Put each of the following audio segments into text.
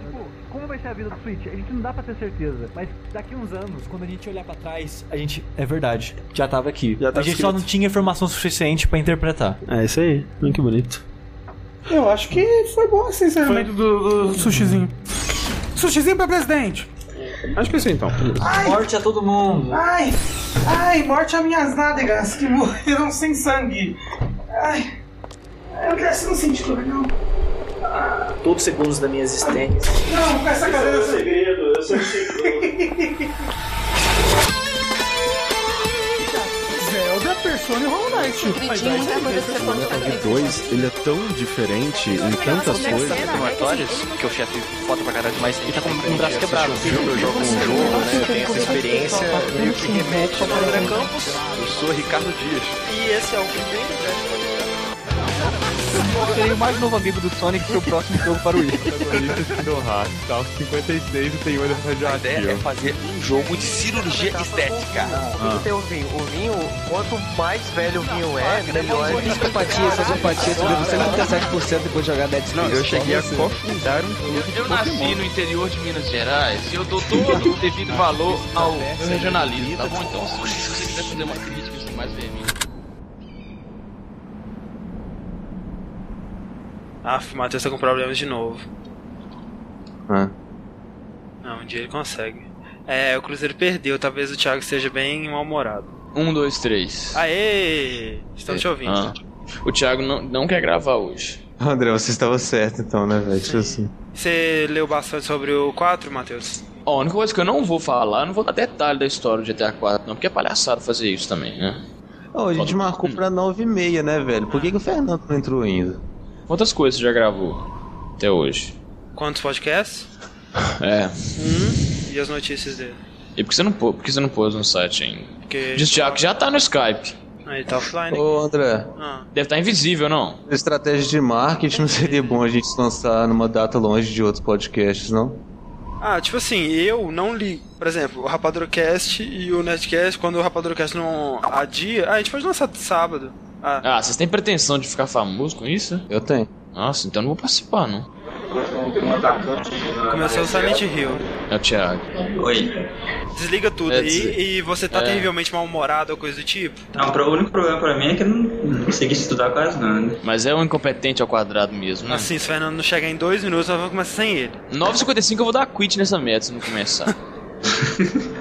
tipo, como vai ser a vida do Switch? A gente não dá pra ter certeza. Mas daqui uns anos, quando a gente olhar pra trás, a gente. É verdade. Já tava aqui. Já tava a gente só escrito. não tinha informação suficiente pra interpretar. É isso aí. Que bonito. Eu acho que foi bom esse encerramento do, do sushizinho. Sushizinho pra presidente. Acho que é isso então. Morte a todo mundo. Ai, ai, morte a minhas nádegas que morreram sem sangue. Ai, eu quero não senti dor, não. Todos os segundos da minha existência. Não, com essa cadeira eu sei. segredo, eu sei o segredo. Zelda, Persona e Hollow Knight. O 2, ele é tão diferente em tantas coisas. Notórios, que o chefe foda pra caralho demais. Ele tá com um braço quebrado. Eu jogo um jogo, né? Eu tenho essa experiência meio que remete ao André Campos. Eu sou Ricardo Dias. E esse é o primeiro teste Eu serei o mais novo amigo do Sonic pro próximo jogo para o Wii. Tá, 56 e tem olho A ideia é radioativo. fazer um jogo de cirurgia estética. Tem o vinho? O vinho, quanto mais velho o vinho é, melhor é. Psicopatia, sociopatia, subiu 137% depois de jogar Dead Space. Eu cheguei a cofundar um clube Eu nasci no interior de Minas Gerais e eu dou todo o devido valor ao regionalismo, tá bom? Então, se você quiser fazer uma crítica assim, mais veemente. Aff, o Matheus tá com problemas de novo. Ah. Não, um dia ele consegue. É, o Cruzeiro perdeu, talvez o Thiago esteja bem mal-humorado. Um, dois, três. Aê! Estamos te ouvindo. Ah. O Thiago não, não quer gravar hoje. André, você estava certo então, né, velho? Tipo assim. Você leu bastante sobre o 4, Matheus? Ó, a única coisa que eu não vou falar, eu não vou dar detalhe da história do GTA 4, não, porque é palhaçado fazer isso também, né? Ó, a gente marcou pra 9 e meia, né, velho? Por que, que o Fernando não entrou ainda? Quantas coisas você já gravou até hoje? Quantos podcasts? É. Um. E as notícias dele? E por que você não, pô- por que você não pôs no site ainda? Porque. Diz o Thiago que já tá no Skype. Ah, ele tá offline. Ô, André, Ah. Deve estar invisível, não? estratégia de marketing não seria bom a gente se lançar numa data longe de outros podcasts, não? Ah, tipo assim, eu não li. Por exemplo, o Rapadurocast e o Nerdcast, quando o Rapadurocast não adia. Ah, a gente pode lançar sábado. Ah, Ah, vocês têm pretensão de ficar famoso com isso? Eu tenho. Nossa, então eu não vou participar, não. começou o Silent Hill. É o Thiago. Oi. Desliga tudo É, aí e você tá é. terrivelmente mal-humorado ou coisa do tipo. Não, o único problema pra mim é que eu não não consegui estudar quase nada. Mas é um incompetente ao quadrado mesmo, né? Assim, se o Fernando não chegar em dois minutos, nós vamos começar sem ele. 9h55 eu vou dar quit nessa meta se não começar.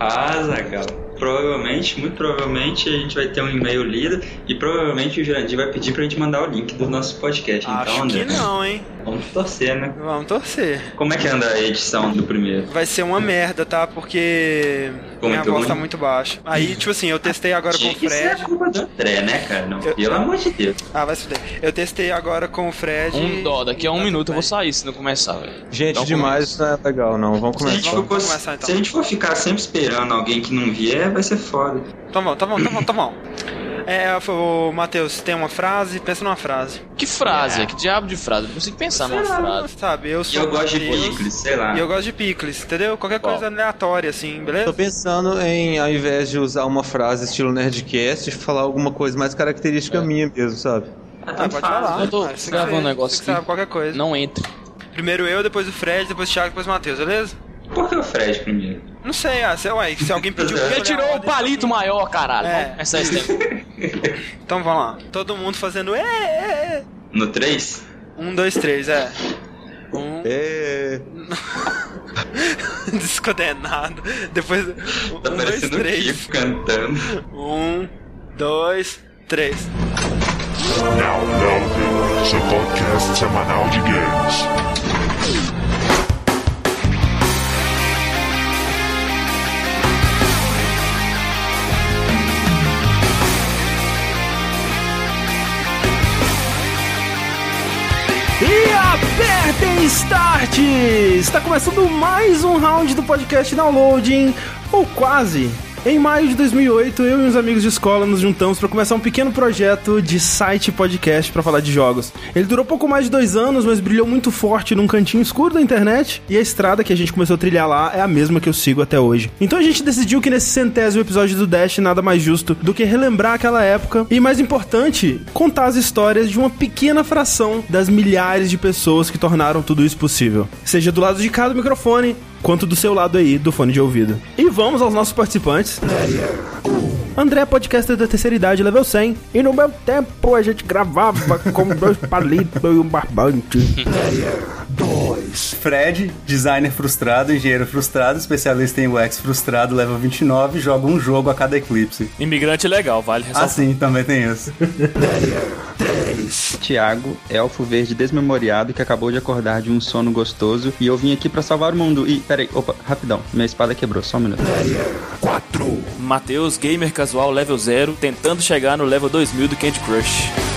Ah, Zagal. Provavelmente, muito provavelmente, a gente vai ter um e-mail lido e provavelmente o Jurandir vai pedir pra gente mandar o link do nosso podcast. Acho então, que André, não, hein? vamos torcer, né? Vamos torcer. Como é que anda a edição do primeiro? Vai ser uma merda, tá? Porque Ficou minha voz tá muito baixa. Aí, tipo assim, eu testei agora com o que ser a Fred. culpa do André, né, cara? Não, Eu- pelo amor de Deus. Ah, vai se fuder. Eu testei agora com o Fred. Um dó, daqui a um Tá minuto eu vou sair se não começar, velho. Gente, Então, demais isso não é legal, não. Vamos Se a, gente começar. for, vamos começar, então. se a gente for ficar sempre esperando alguém que não vier, vai ser foda. Tá bom, tá bom, tá bom, tá bom. É, o Matheus, tem uma frase? Pensa numa frase. Que frase? Que diabo de frase? Eu não consigo pensar numa Sei lá, frase. Sabe, eu E sou eu gosto de picles, sei lá. E eu gosto de picles, entendeu? Qualquer Qual? coisa aleatória, assim, Tô beleza? pensando em, ao invés de usar uma frase estilo Nerdcast, falar alguma coisa mais característica minha mesmo, sabe? Ah, Ah, tanto pode falar. Eu tô Ah, você gravando um negócio aqui. sabe qualquer coisa. Não entre. Primeiro eu, depois o Fred, depois o Thiago, depois o Matheus, beleza? Por que o Fred primeiro? Não sei, ah, se, ué, se alguém pediu eu tirou o palito maior, caralho. É. Esse tempo. Então vamos lá. Todo mundo fazendo. "É, é, é". No 3? Um, dois, três, é. Um. É. Descondenado. Depois. Tá Um, dois, três. Kiko cantando. Um, dois, três. Now Loading, seu podcast semanal de games. E apertem start! Está começando mais um round do podcast Downloading, ou quase. Em maio de 2008, eu e uns amigos de escola nos juntamos para começar um pequeno projeto de site podcast para falar de jogos. Ele durou pouco mais de dois anos, mas brilhou muito forte num cantinho escuro da internet e a estrada que a gente começou a trilhar lá é a mesma que eu sigo até hoje. Então a gente decidiu que nesse centésimo episódio do Dash nada mais justo do que relembrar aquela época e, mais importante, contar as histórias de uma pequena fração das milhares de pessoas que tornaram tudo isso possível. Seja do lado de cá do microfone, quanto do seu lado aí do fone de ouvido. E vamos aos nossos participantes. André é podcaster da terceira idade, level 100. E no meu tempo a gente gravava com dois palitos e um barbante. Fred, designer frustrado, engenheiro frustrado, especialista em UX frustrado, level 29, joga um jogo a cada eclipse. Imigrante legal, vale Ah, sim, também tem isso. Tiago, elfo verde desmemoriado que acabou de acordar de um sono gostoso e eu vim aqui pra salvar o mundo. E, peraí, opa, rapidão, minha espada quebrou, só um minuto. Matheus, gamer casual level 0, tentando chegar no level 2000 do Candy Crush.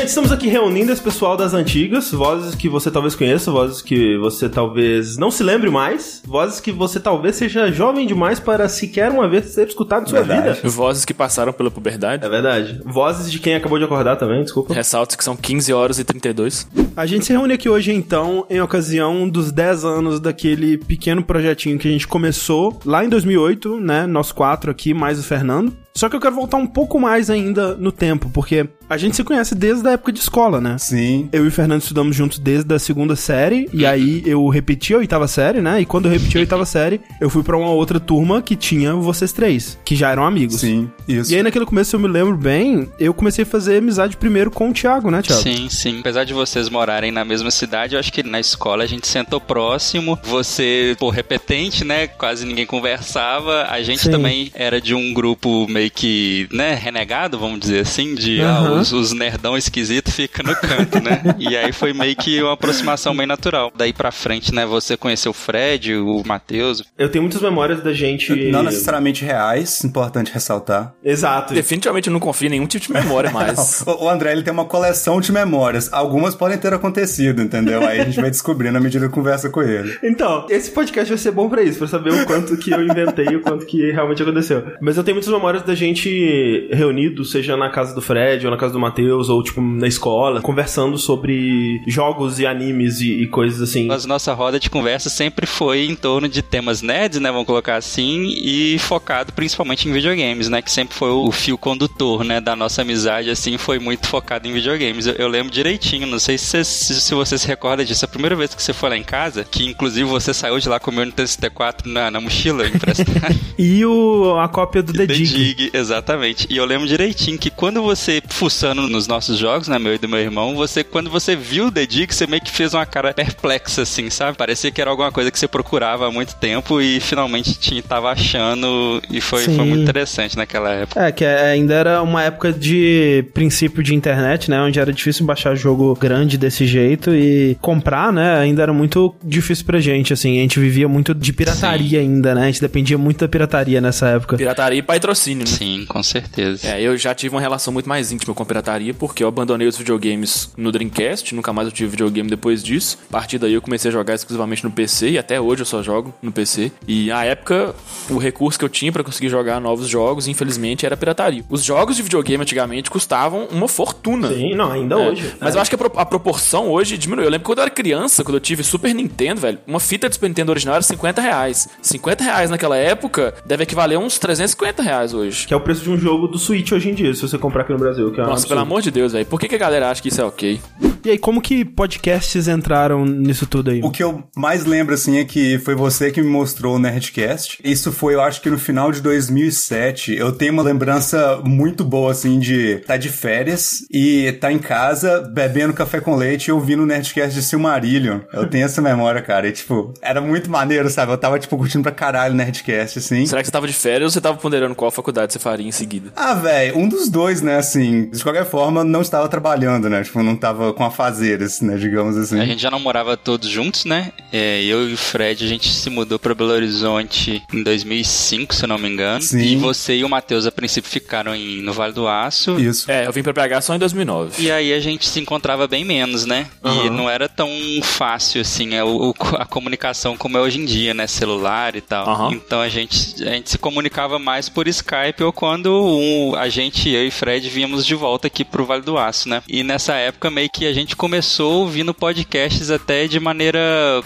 Gente, estamos aqui reunindo esse pessoal das antigas, vozes que você talvez conheça, vozes que você talvez não se lembre mais, vozes que você talvez seja jovem demais para sequer uma vez ter escutado em sua vida. Vozes que passaram pela puberdade. É verdade. Vozes de quem acabou de acordar também, desculpa. Ressaltos que são 15 horas e 32. A gente se reúne aqui hoje, então, em ocasião dos 10 anos daquele pequeno projetinho que a gente começou lá em 2008, né? Nós quatro aqui, mais o Fernando. Só que eu quero voltar um pouco mais ainda no tempo, porque a gente se conhece desde a época de escola, né? Sim. Eu e o Fernando estudamos juntos desde a segunda série, e aí eu repeti a oitava série, né? E quando eu repeti a oitava série, eu fui pra uma outra turma que tinha vocês três, que já eram amigos. Sim, isso. E aí naquele começo, eu me lembro bem, eu comecei a fazer amizade primeiro com o Thiago, né, Thiago? Sim, sim. Apesar de vocês morarem na mesma cidade, eu acho que na escola a gente sentou próximo. Você, pô, repetente, né? Quase ninguém conversava. A gente Sim. também era de um grupo meio que, né, renegado, vamos dizer assim, de ah, Aham. os, os nerdão esquisito fica no canto, né? e aí foi meio que uma aproximação bem natural. Daí pra frente, né, você conheceu o Fred, o Matheus. Eu tenho muitas memórias da gente. Não necessariamente reais, importante ressaltar. Exato. Definitivamente eu não confio em nenhum tipo de memória mais. O o André ele tem uma coleção de memórias. Algumas podem ter acontecido, entendeu? Aí a gente vai descobrindo à medida que conversa com ele. Então, esse podcast vai ser bom pra isso, pra saber o quanto que eu inventei e o quanto que realmente aconteceu. Mas eu tenho muitas memórias da gente reunido, seja na casa do Fred, ou na casa do Matheus, ou tipo na escola, conversando sobre jogos e animes e, e coisas assim. Mas nossa roda de conversa sempre foi em torno de temas nerds, né? Vamos colocar assim, e focado principalmente em videogames, né? Que sempre foi o fio condutor, né? Da nossa amizade, assim, foi muito focado em videogames. Eu, eu lembro direitinho, não sei se, você- se, se você se recorda disso. A primeira vez que você foi lá em casa, que inclusive você saiu de lá com o meu Nintendo 64 na, na mochila emprestada. E o, a cópia do The, The Dig. Exatamente. E eu lembro direitinho que quando você, fuçando nos nossos jogos, né, meu e do meu irmão, você, quando você viu o The Dig, você meio que fez uma cara perplexa, assim, sabe? Parecia que era alguma coisa que você procurava há muito tempo e finalmente tinha, tava achando e foi, Sim. foi muito interessante naquela época. É, que ainda era uma época de princípio de internet, né? Onde era difícil baixar jogo grande desse jeito e comprar, né? Ainda era muito difícil pra gente, assim. A gente vivia muito de pirataria ainda, né? A gente dependia muito da pirataria nessa época. Pirataria e patrocínio, né? Sim, com certeza. É, eu já tive uma relação muito mais íntima com a pirataria, porque eu abandonei os videogames no Dreamcast, nunca mais eu tive videogame depois disso. A partir daí eu comecei a jogar exclusivamente no PC, e até hoje eu só jogo no PC. E na época, o recurso que eu tinha pra conseguir jogar novos jogos, infelizmente, era a pirataria. Os jogos de videogame antigamente custavam uma fortuna. Sim, não, ainda É, hoje. Mas É. eu acho que a, pro- a proporção hoje diminuiu. Eu lembro que quando eu era criança, quando eu tive Super Nintendo, velho, uma fita de Super Nintendo original era 50 reais. 50 reais naquela época deve equivaler a uns 350 reais hoje. Que é o preço de um jogo do Switch hoje em dia, se você comprar aqui no Brasil. Que é Nossa, pelo amor de Deus, velho. Por que, que a galera acha que isso é ok? E aí, como que podcasts entraram nisso tudo aí? O que eu mais lembro, assim, é que foi você que me mostrou o Nerdcast. Isso foi, eu acho que no final de 2007. Eu tenho uma lembrança muito boa, assim, de estar de férias e estar em casa bebendo café com leite e ouvindo o Nerdcast de Silmarillion. Eu tenho essa memória, cara. E, tipo, era muito maneiro, sabe? Eu tava, tipo, curtindo pra caralho o Nerdcast, assim. Será que você tava de férias ou você tava ponderando qual faculdade você faria em seguida? Ah, velho, um dos dois, né, assim, de qualquer forma, não estava trabalhando, né? Tipo, não tava com afazeres, né, digamos assim. A gente já não morava todos juntos, né? É, eu e o Fred, a gente se mudou pra Belo Horizonte em 2005, se eu não me engano. Sim. E você e o Matheus, a princípio, ficaram em, no Vale do Aço. Isso. É, eu vim pra BH só em 2009. E aí a gente se encontrava bem menos, né? E Aham. não era tão fácil, assim, a, o- a comunicação como é hoje em dia, né? Celular e tal. Aham. Então a gente, a gente se comunicava mais por Skype ou quando um- a gente, eu e Fred, víamos de volta aqui pro Vale do Aço, né? E nessa época meio que a gente começou ouvindo podcasts até de maneira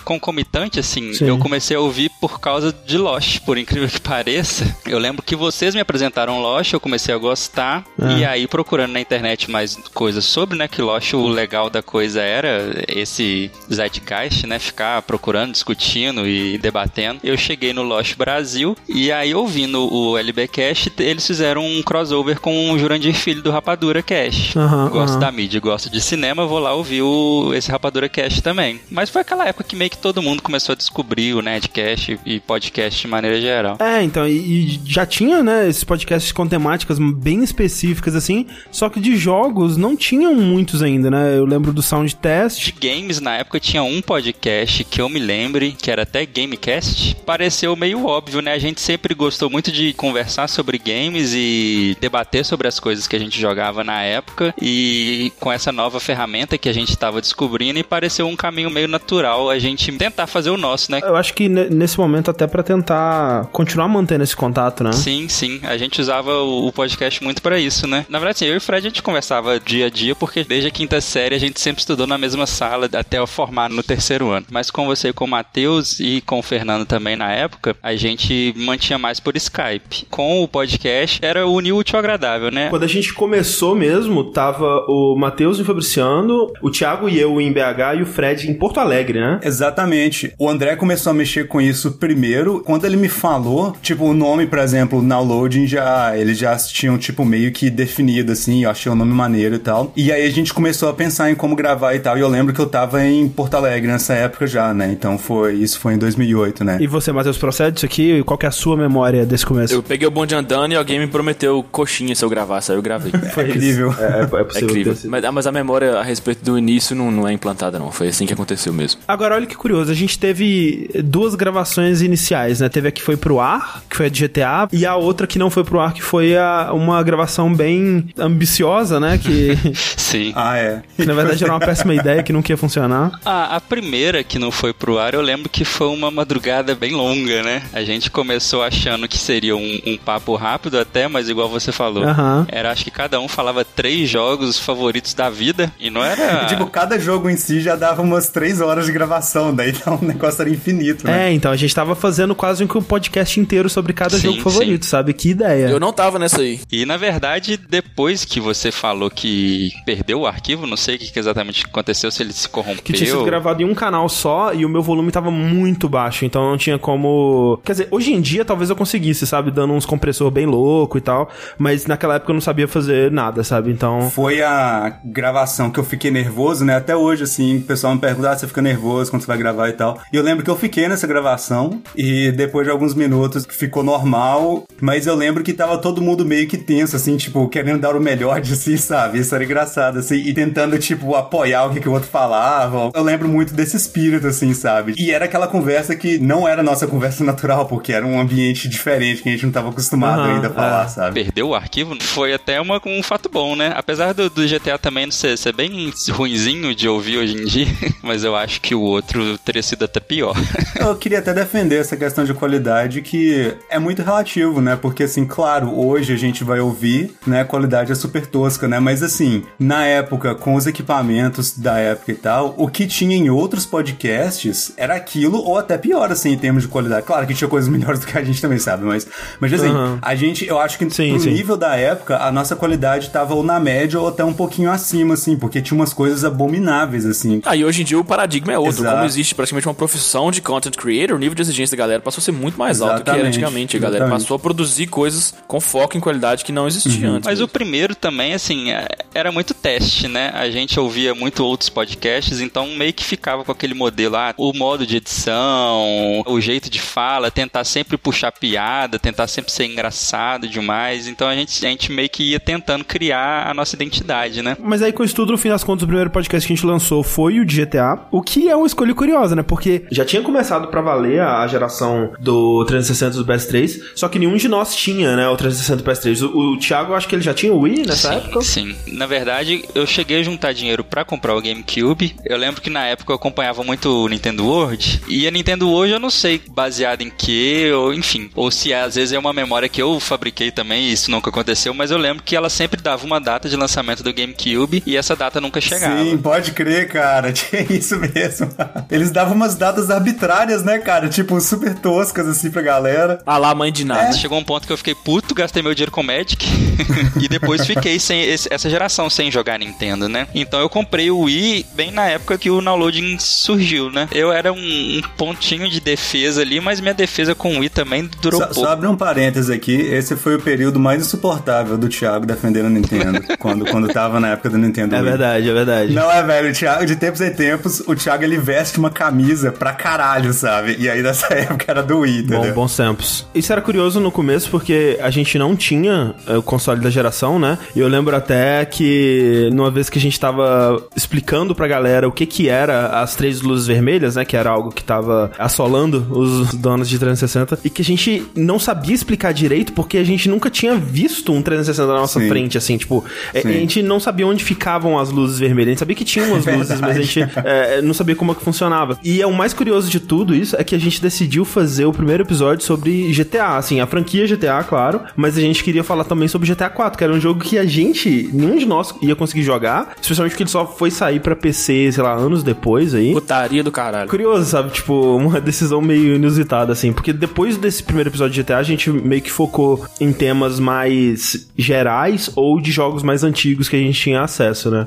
concomitante, assim. Sim. Eu comecei a ouvir por causa de Lost, por incrível que pareça. Eu lembro que vocês me apresentaram Lost, eu comecei a gostar. Ah. E aí, procurando na internet mais coisas sobre, né? Que Lost, o legal da coisa era esse zeitgeist, né? Ficar procurando, discutindo e debatendo. Eu cheguei no Lost Brasil e aí, ouvindo o LBcast, eles fizeram um crossover com o Jurandir Filho do Rapadura Cast. Aham, gosto aham. da mídia, gosto de cinema, vou lá ouvir o, esse Rapadura Cast também. Mas foi aquela época que meio que todo mundo começou a descobrir o Nerdcast e podcast de maneira geral. É, então, e, e já tinha, né, esses podcasts com temáticas bem específicas, assim, só que de jogos não tinham muitos ainda, né? Eu lembro do Sound Test. De games, na época tinha um podcast que eu me lembre, que era até Gamecast. Pareceu meio óbvio, né? A gente sempre gostou muito de conversar sobre games e debater sobre as coisas que a gente jogava na época. E com essa nova ferramenta que a gente estava descobrindo, e pareceu um caminho meio natural a gente tentar fazer o nosso, né? Eu acho que ne- nesse momento até pra tentar continuar mantendo esse contato, né? Sim, sim. A gente usava o podcast muito pra isso, né? Na verdade, sim, eu e o Fred a gente conversava dia a dia, porque desde a quinta série a gente sempre estudou na mesma sala até eu formar no terceiro ano. Mas com você com o Matheus e com o Fernando também na época, a gente mantinha mais por Skype. Com o podcast era unir o útil ao agradável, né? Quando a gente começou mesmo, tava o Matheus e o Fabriciano, o Thiago e eu em BH e o Fred em Porto Alegre, né? Exatamente. O André começou a mexer com isso primeiro. Quando ele me falou, tipo, o nome, por exemplo, Downloading, já, eles já tinham, tipo, meio que definido, assim. Eu achei o nome maneiro e tal. E aí a gente começou a pensar em como gravar e tal. E eu lembro que eu tava em Porto Alegre nessa época já, né? Então foi, isso foi em 2008, né? E você, Matheus, procede isso aqui? Qual que é a sua memória desse começo? Eu peguei o bonde andando e alguém me prometeu coxinha se eu gravasse, aí eu gravei. Foi incrível. É, é, é É possível. incrível. ter sido. Mas, mas a memória a respeito do início não, não é implantada, não. Foi assim que aconteceu mesmo. Agora, olha que curioso, a gente teve duas gravações iniciais, né? Teve a que foi pro ar, que foi a de GTA, e a outra que não foi pro ar, que foi a, uma gravação bem ambiciosa, né? Que, Sim. Ah, é. que na verdade era uma péssima ideia, que nunca ia funcionar. A, a primeira que não foi pro ar, eu lembro que foi uma madrugada bem longa, né? A gente começou achando que seria um, um papo rápido até, mas igual você falou, era acho que cada um falava três jogos favoritos da vida e não era. Tipo, cada jogo em si já dava umas três horas de gravação, daí então o negócio era infinito, né? É, então a gente tava fazendo quase um podcast inteiro sobre cada Sim, jogo favorito, sabe? Que ideia. Eu não tava nessa aí. E na verdade, depois que você falou que perdeu o arquivo, não sei o que que exatamente aconteceu, se ele se corrompeu. Que tinha sido gravado em um canal só e o meu volume tava muito baixo, então não tinha como. Quer dizer, hoje em dia talvez eu conseguisse, sabe? Dando uns compressor bem louco e tal, mas naquela época eu não sabia fazer nada, sabe? Então. Foi a gravação que eu fiquei nervoso, né? Até hoje, assim, o pessoal me pergunta, ah, você fica nervoso quando você vai gravar e tal. E eu lembro que eu fiquei nessa gravação e depois de alguns minutos ficou normal, mas eu lembro que tava todo mundo meio que tenso, assim, tipo, querendo dar o melhor de si, sabe? Isso era engraçado, assim, e tentando, tipo, apoiar o que, que o outro falava. Eu lembro muito desse espírito, assim, sabe? E era aquela conversa que não era nossa conversa natural, porque era um ambiente diferente que a gente não tava acostumado Aham, ainda a falar, é. sabe? Perdeu o arquivo foi até uma, um fato bom, né? Apesar do, do GTA também ser, ser bem ruinzinho de ouvir hoje em dia, mas eu acho que o outro teria sido até pior. Eu queria até defender essa questão de qualidade que é muito relativo, né? Porque assim, claro, hoje a gente vai ouvir, né? A qualidade é super tosca, né? Mas assim, na época, com os equipamentos da época e tal, o que tinha em outros podcasts era aquilo ou até pior, assim, em termos de qualidade. Claro que tinha coisas melhores do que a gente também sabe, mas, mas assim, Aham. a gente, eu acho que Sim, pro sim. nível da época, a nossa qualidade tava ou na média ou até um pouquinho acima, assim, porque tinha umas coisas abomináveis, assim. Ah, e hoje em dia o paradigma é outro. Exato. Como existe praticamente uma profissão de content creator, o nível de exigência da galera passou a ser muito mais alto do que era antigamente. A galera exatamente. passou a produzir coisas com foco em qualidade que não existia antes. Mas o primeiro também, assim, é- era muito teste, né? A gente ouvia muito outros podcasts, então meio que ficava com aquele modelo, ah, o modo de edição, o jeito de fala, tentar sempre puxar piada, tentar sempre ser engraçado demais. Então a gente, a gente meio que ia tentando criar a nossa identidade, né? Mas aí com isso tudo, no fim das contas, o primeiro podcast que a gente lançou foi o de GTA, o que é uma escolha curiosa, né? Porque já tinha começado pra valer a geração do 360 do PS3, só que nenhum de nós tinha, né, o 360 do PS3. O, o Thiago, eu acho que ele já tinha o Wii nessa sim, época? Sim. Na verdade, eu cheguei a juntar dinheiro pra comprar o GameCube. Eu lembro que na época eu acompanhava muito o Nintendo World. E a Nintendo World eu não sei baseado em que, ou enfim. Ou se às vezes é uma memória que eu fabriquei também, e isso nunca aconteceu, mas eu lembro que ela sempre dava uma data de lançamento do GameCube e essa data nunca chegava. Sim, pode crer, cara. Tinha isso mesmo. Eles davam umas datas arbitrárias, né, cara? Tipo, super toscas, assim, pra galera. Ah lá, mãe de nada. Chegou um ponto que eu fiquei puto, gastei meu dinheiro com Magic e depois fiquei sem esse- essa geração sem jogar Nintendo, né? Então eu comprei o Wii bem na época que o downloading surgiu, né? Eu era um, um pontinho de defesa ali, mas minha defesa com o Wii também durou Só, pouco. só abre um parênteses aqui, esse foi o período mais insuportável do Thiago defendendo a Nintendo, quando, quando tava na época do Nintendo É Wii. verdade, é verdade. Não é, velho, o Thiago, de tempos em tempos, o Thiago ele veste uma camisa pra caralho, sabe? E aí nessa época era do Wii, Bom, entendeu? bons tempos. Isso era curioso no começo porque a gente não tinha eh, o console da geração, né? E eu lembro até que numa vez que a gente tava explicando pra galera o que que era as três luzes vermelhas, né? Que era algo que tava assolando os donos de 360 e que a gente não sabia explicar direito porque a gente nunca tinha visto um 360 na nossa Sim. frente, assim, tipo, eh, Sim. a gente não sabia onde ficavam as luzes vermelhas. A gente sabia que tinha umas luzes, mas a gente eh, não sabia como é que funcionava. E é o mais curioso de tudo isso é que a gente decidiu fazer o primeiro episódio sobre GTA, assim, a franquia GTA, claro, mas a gente queria falar também sobre GTA 4, que era um jogo que a gente, nenhum de nós ia conseguir jogar, especialmente porque ele só foi sair pra PC, sei lá, anos depois aí. Putaria do caralho. Curioso, sabe? Tipo, uma decisão meio inusitada, assim. Porque depois desse primeiro episódio de GTA, a gente meio que focou em temas mais gerais ou de jogos mais antigos que a gente tinha acesso, né?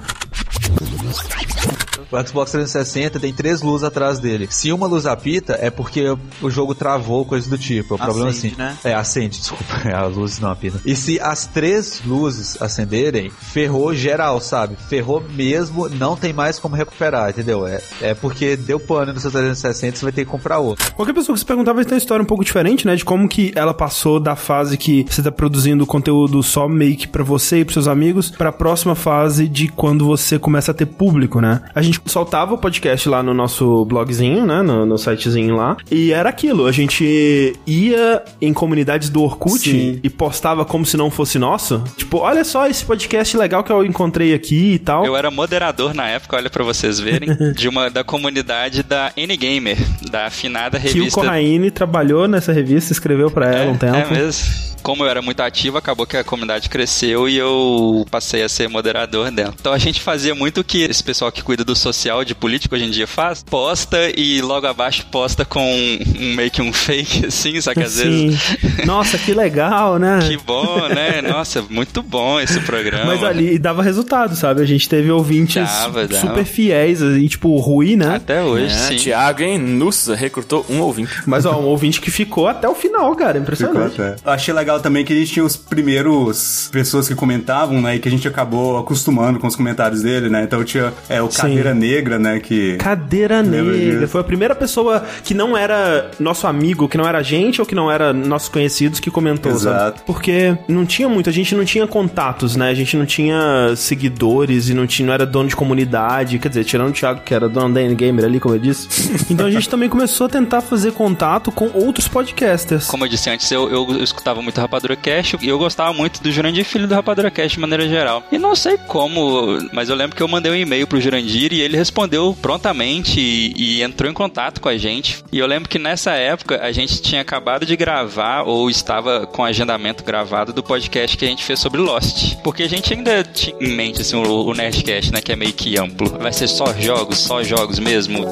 O Xbox 360 tem três luzes atrás dele. Se uma luz apita, é porque o jogo travou, coisa do tipo. É o problema Acende, assim. né? É, acende, desculpa. As luzes não apitam. E se as três luzes acenderem, ferrou geral, sabe? Ferrou mesmo, não tem mais como recuperar, entendeu? É, é porque deu pane no seu 360, você vai ter que comprar outro. Qualquer pessoa que se perguntar vai ter uma história um pouco diferente, né? De como que ela passou da fase que você tá produzindo conteúdo só meio que pra você e pros seus amigos, pra próxima fase de quando você começa a ter público, né? A gente soltava o podcast lá no nosso blogzinho, né? No, no sitezinho lá. E era aquilo, a gente ia em comunidades do Orkut Sim. e postava como se não fosse nosso. Tipo, olha só esse podcast legal que eu encontrei aqui e tal. Eu era moderador na época, olha pra vocês verem, de uma da comunidade da N-Gamer, da afinada Que o revista Corraine trabalhou nessa revista, escreveu pra ela um tempo. É mesmo. Como eu era muito ativo, acabou que a comunidade cresceu e eu passei a ser moderador dela. Então a gente fazia muito o que esse pessoal que cuida do social, de político hoje em dia faz. Posta e logo abaixo posta com um, meio que um fake, assim, só que às Sim. vezes... Nossa, que legal, né? Que bom, né? Nossa, muito bom esse programa. Mas ali dava resultado, sabe? A gente teve ouvintes Dava, dava. super fiéis, e tipo, o Rui, né? Até hoje, É, sim. Thiago, hein? Nossa, recrutou um ouvinte. Mas ó, um ouvinte que ficou até o final, cara. Ficou Impressionante. até. Eu achei legal também que a gente tinha os primeiros pessoas que comentavam, né? E que a gente acabou acostumando com os comentários dele, né? Então tinha é, o Sim. Cadeira Negra, né? Que. Cadeira Negra. disso? Foi a primeira pessoa que não era nosso amigo, que não era a gente ou que não era nossos conhecidos que comentou, Exato. sabe? Porque não tinha muito, a gente não tinha contatos, né? A gente não tinha seguidores e não, tinha, não era dono de comunidade. Quer dizer, tirando o Thiago, que era dono da N-Gamer ali, como eu disse. Então a gente também começou a tentar fazer contato com outros podcasters. Como eu disse antes, eu, eu, eu escutava muito Rapadura Cash e eu gostava muito do Jurandir Filho do Rapadura Cash de maneira geral. E não sei como, mas eu lembro que eu mandei um e-mail pro Jurandir e ele respondeu prontamente e, e entrou em contato com a gente. E eu lembro que nessa época a gente tinha acabado de gravar ou estava com agendamento gravado do podcast que a gente fez sobre Lost. Porque a gente ainda tinha em mente assim, o, o Nerdcast, né, que é meio que amplo. Vai ser só jogos, só jogos mesmo.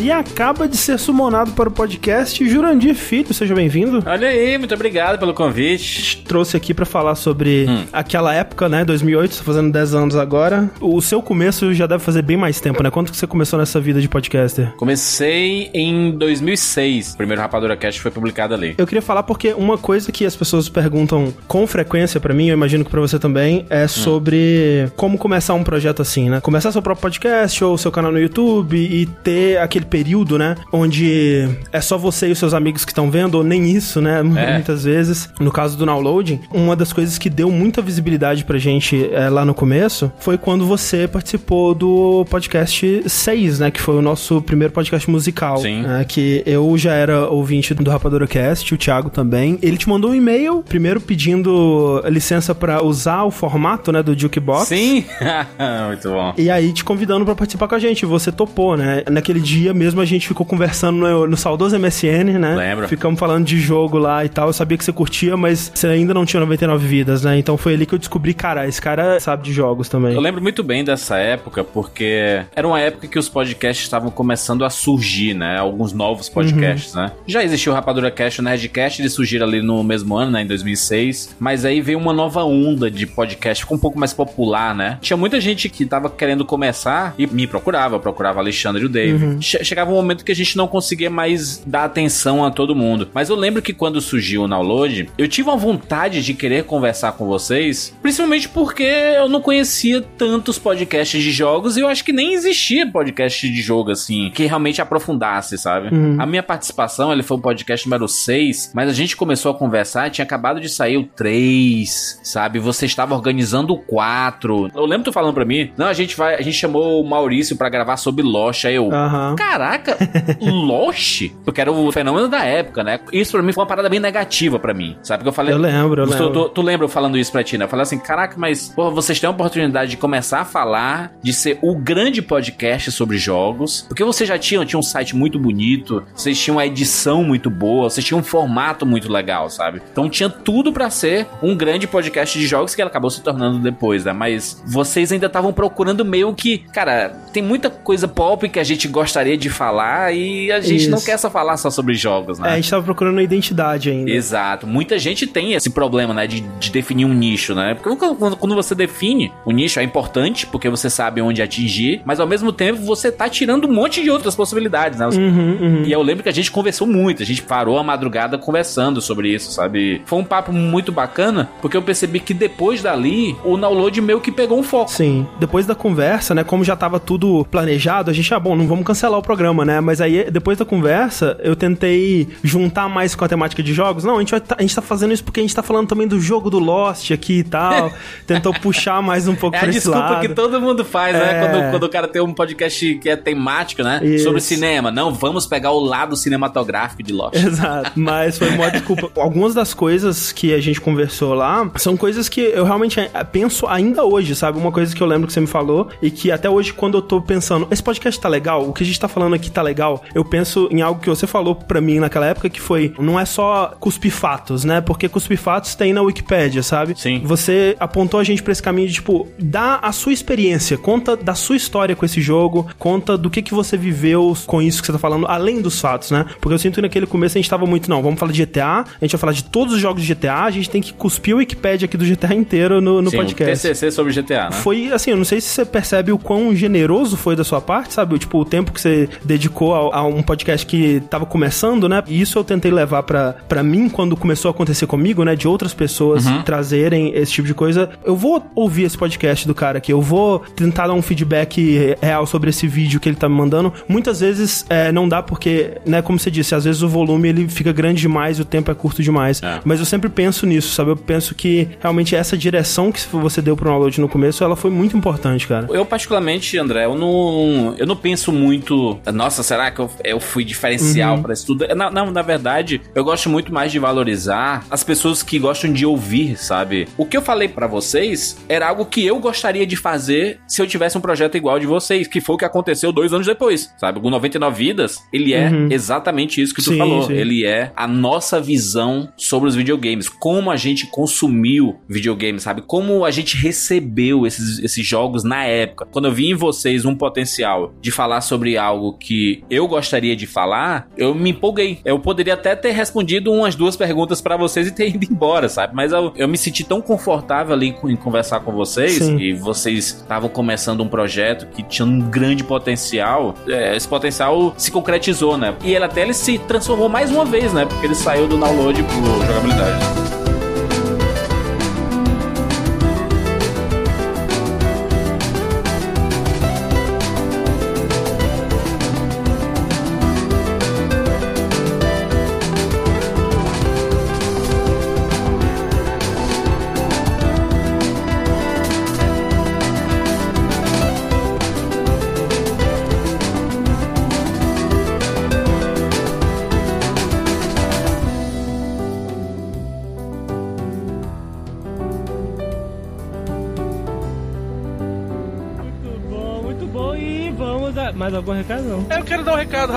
E acaba de ser sumonado para o podcast Jurandir Filho, seja bem-vindo. Olha aí, muito obrigado pelo convite. Trouxe aqui para falar sobre Hum. aquela época, né, 2008, tá fazendo 10 anos agora. O seu começo já deve fazer bem mais tempo, né? Quanto que você começou nessa vida de podcaster? Comecei em 2006. O primeiro Rapadura Cast foi publicado ali. Eu queria falar porque uma coisa que as pessoas perguntam com frequência pra mim, eu imagino que pra você também, é sobre como começar um projeto assim, né? Começar seu próprio podcast ou seu canal no YouTube e ter aquele período, né? Onde é só você e os seus amigos que estão vendo, ou nem isso, né? É. Muitas vezes. No caso do downloading, uma das coisas que deu muita visibilidade pra gente é, lá no começo foi quando você participou do podcast 6, né? Que foi o nosso primeiro podcast musical. Sim. né, que eu já era ouvinte do Rapadura Cast, o Thiago também. Ele te mandou um e-mail, primeiro pedindo licença pra usar o formato, né? Do Jukebox. Sim! Muito bom. E aí te convidando pra participar com a gente. Você topou, né? Naquele dia mesmo a gente ficou conversando no, no saudoso MSN, né? Lembro. Ficamos falando de jogo lá e tal. Eu sabia que você curtia, mas você ainda não tinha 99 vidas, né? Então foi ali que eu descobri, cara, esse cara sabe de jogos também. Eu lembro muito bem dessa época, porque era uma época que os podcasts estavam começando a surgir, né? Alguns novos podcasts, né? Já existiu o Rapadura Cast o Nerdcast, eles surgiram ali no mesmo ano, né? Em 2006. Mas aí veio uma nova onda de podcast, ficou um pouco mais popular, né? Tinha muita gente que tava querendo começar e me procurava, eu procurava Alexandre o Dave. Uhum. Che- Chegava um momento que a gente não conseguia mais dar atenção a todo mundo. Mas eu lembro que quando surgiu o Download, eu tive uma vontade de querer conversar com vocês, principalmente porque eu não conhecia tantos podcasts de jogos e eu acho que nem existia podcast de jogo assim, que realmente aprofundasse, sabe? Uhum. A minha participação, ele foi o podcast número 6, mas a gente começou a conversar, tinha acabado de sair o 3, sabe? Você estava organizando o 4. Eu lembro tu falando pra mim, não, a gente vai, a gente chamou o Maurício pra gravar sobre Lost, aí eu, Aham. Caraca, Lost? Porque era o fenômeno da época, né? Isso pra mim foi uma parada bem negativa pra mim, sabe? Porque eu falei. Eu lembro, eu tu, lembro. Tu, tu lembra eu falando isso pra ti, né? Eu falei assim, caraca, mas, porra, vocês têm a oportunidade de começar a falar, de ser o grande podcast sobre jogos, porque vocês já tinham, tinham um site muito bonito, vocês tinham uma edição muito boa, vocês tinham um formato muito legal, sabe? Então tinha tudo pra ser um grande podcast de jogos que ela acabou se tornando depois, né? Mas vocês ainda estavam procurando meio que, cara, tem muita coisa pop que a gente gostaria de falar e a gente não Isso. quer só falar só sobre jogos, É, né? a gente tava procurando a identidade ainda. Exato. Muita gente tem esse problema, né? De, de definir um nicho, né? Porque quando, quando você define o nicho é importante, porque você sabe onde atingir, mas ao mesmo tempo você tá tirando um monte de outras possibilidades, né? Uhum, uhum. E eu lembro que a gente conversou muito, a gente parou a madrugada conversando sobre isso, sabe? Foi um papo muito bacana, porque eu percebi que depois dali, o download meio que pegou um foco. Sim. Depois da conversa, né? Como já tava tudo planejado, a gente, ah, bom, não vamos cancelar o programa, né? Mas aí, depois da conversa, eu tentei juntar mais com a temática de jogos. Não, a gente, vai tá- a gente tá fazendo isso porque a gente tá falando também do jogo do Lost aqui e tal. Tentou puxar mais um pouco É a pra esse desculpa lado. que todo mundo faz, né? É. Quando, quando o cara tem um podcast que é temático, né? Isso. Sobre cinema. Não, vamos pegar o lado cinematográfico de Lost. Exato, mas foi uma desculpa. Algumas das coisas que a gente conversou lá são coisas que eu realmente eh, penso ainda hoje, sabe? Uma coisa que eu lembro que você me falou e que até hoje, quando eu tô pensando, esse podcast tá legal, o que a gente tá falando aqui tá legal, eu penso em algo que você falou pra mim naquela época que foi, não é só cuspir fatos, né? Porque cuspir fatos tem na Wikipédia, sabe? Sim. Você apontou a gente pra esse caminho de, tipo, dá a sua experiência, conta da sua história com esse jogo, conta do que que você viveu com isso que você tá falando, além dos fatos, né? Porque eu sinto que naquele começo a gente tava muito, não, vamos falar de GTA, a gente vai falar de todos os jogos de GTA, a gente tem que cuspir o Wikipedia aqui do GTA inteiro no, no Sim, podcast. TCC sobre GTA, né? Foi assim, eu não sei se você percebe o quão generoso foi da sua parte, sabe? Tipo, o tempo que você dedicou a, a um podcast que tava começando, né? E isso eu tentei levar pra, pra mim quando começou a acontecer comigo, né? De outras pessoas Uhum. trazerem esse tipo de coisa. Eu vou ouvir esse podcast do cara aqui, eu vou tentar dar um feedback real sobre esse vídeo que ele tá me mandando. Muitas vezes é, não dá porque, né? Como você disse, às vezes o volume ele fica grande demais e o tempo é curto demais. É. Mas eu sempre penso nisso, sabe? Eu penso que realmente essa direção que você deu pro download no começo, ela foi muito importante, cara. Eu, particularmente, André, eu não, eu não penso muito. Nossa, será que eu, eu fui diferencial Uhum. pra isso tudo? Na, na, na verdade, eu gosto muito mais de valorizar as pessoas que gostam de ouvir, sabe? O que eu falei pra vocês era algo que eu gostaria de fazer se eu tivesse um projeto igual de vocês, que foi o que aconteceu dois anos depois, sabe? O 99 Vidas, ele é Uhum. exatamente isso que tu Sim, falou. sim. Ele é a nossa visão sobre os videogames, como a gente consumiu videogames, sabe? Como a gente recebeu esses, esses jogos na época. Quando eu vi em vocês um potencial de falar sobre algo que eu gostaria de falar, eu me empolguei. Eu poderia até ter respondido umas duas perguntas pra vocês e ter ido embora, sabe? Mas eu, eu me senti tão confortável ali em conversar com vocês Sim. e vocês estavam começando um projeto que tinha um grande potencial. É, esse potencial se concretizou, né? E ele até ele se transformou mais uma vez, né? Porque ele saiu do download pro jogabilidade.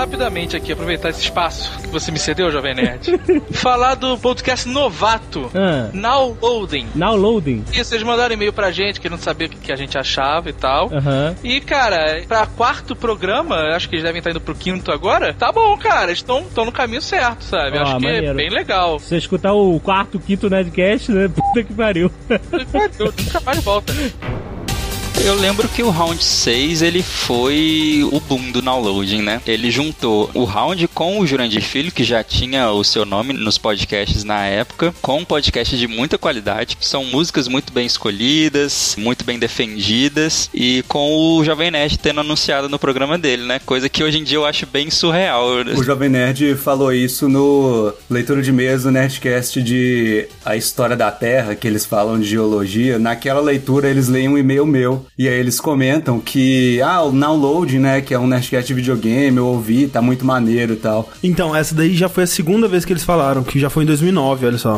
Rapidamente aqui, aproveitar esse espaço que você me cedeu, Jovem Nerd. Falar do podcast novato, Ah. Now Loading. Now Loading. E vocês mandaram e-mail pra gente, querendo saber o que que a gente achava e tal. Aham. E, cara, pra quarto programa, acho que eles devem estar indo pro quinto agora. Tá bom, cara, estão no caminho certo, sabe? Ó, acho que é maneiro. bem legal. Se você escutar o quarto, quinto Nerdcast, né? Puta que pariu. Eu nunca mais volta. Eu lembro que o Round 6 ele foi o boom do downloading, né? Ele juntou o Round com o Jurandir Filho, que já tinha o seu nome nos podcasts na época, com um podcast de muita qualidade. São músicas muito bem escolhidas, muito bem defendidas, e com o Jovem Nerd tendo anunciado no programa dele, né? Coisa que hoje em dia eu acho bem surreal. O Jovem Nerd falou isso no leitura de mesa do Nerdcast de A História da Terra, que eles falam de geologia. Naquela leitura eles leem um e-mail meu e aí eles comentam que, ah, o Download, né, que é um Nerdcast de videogame, eu ouvi, tá muito maneiro e tal. Então, essa daí já foi a segunda vez que eles falaram, que já foi em 2009, olha só.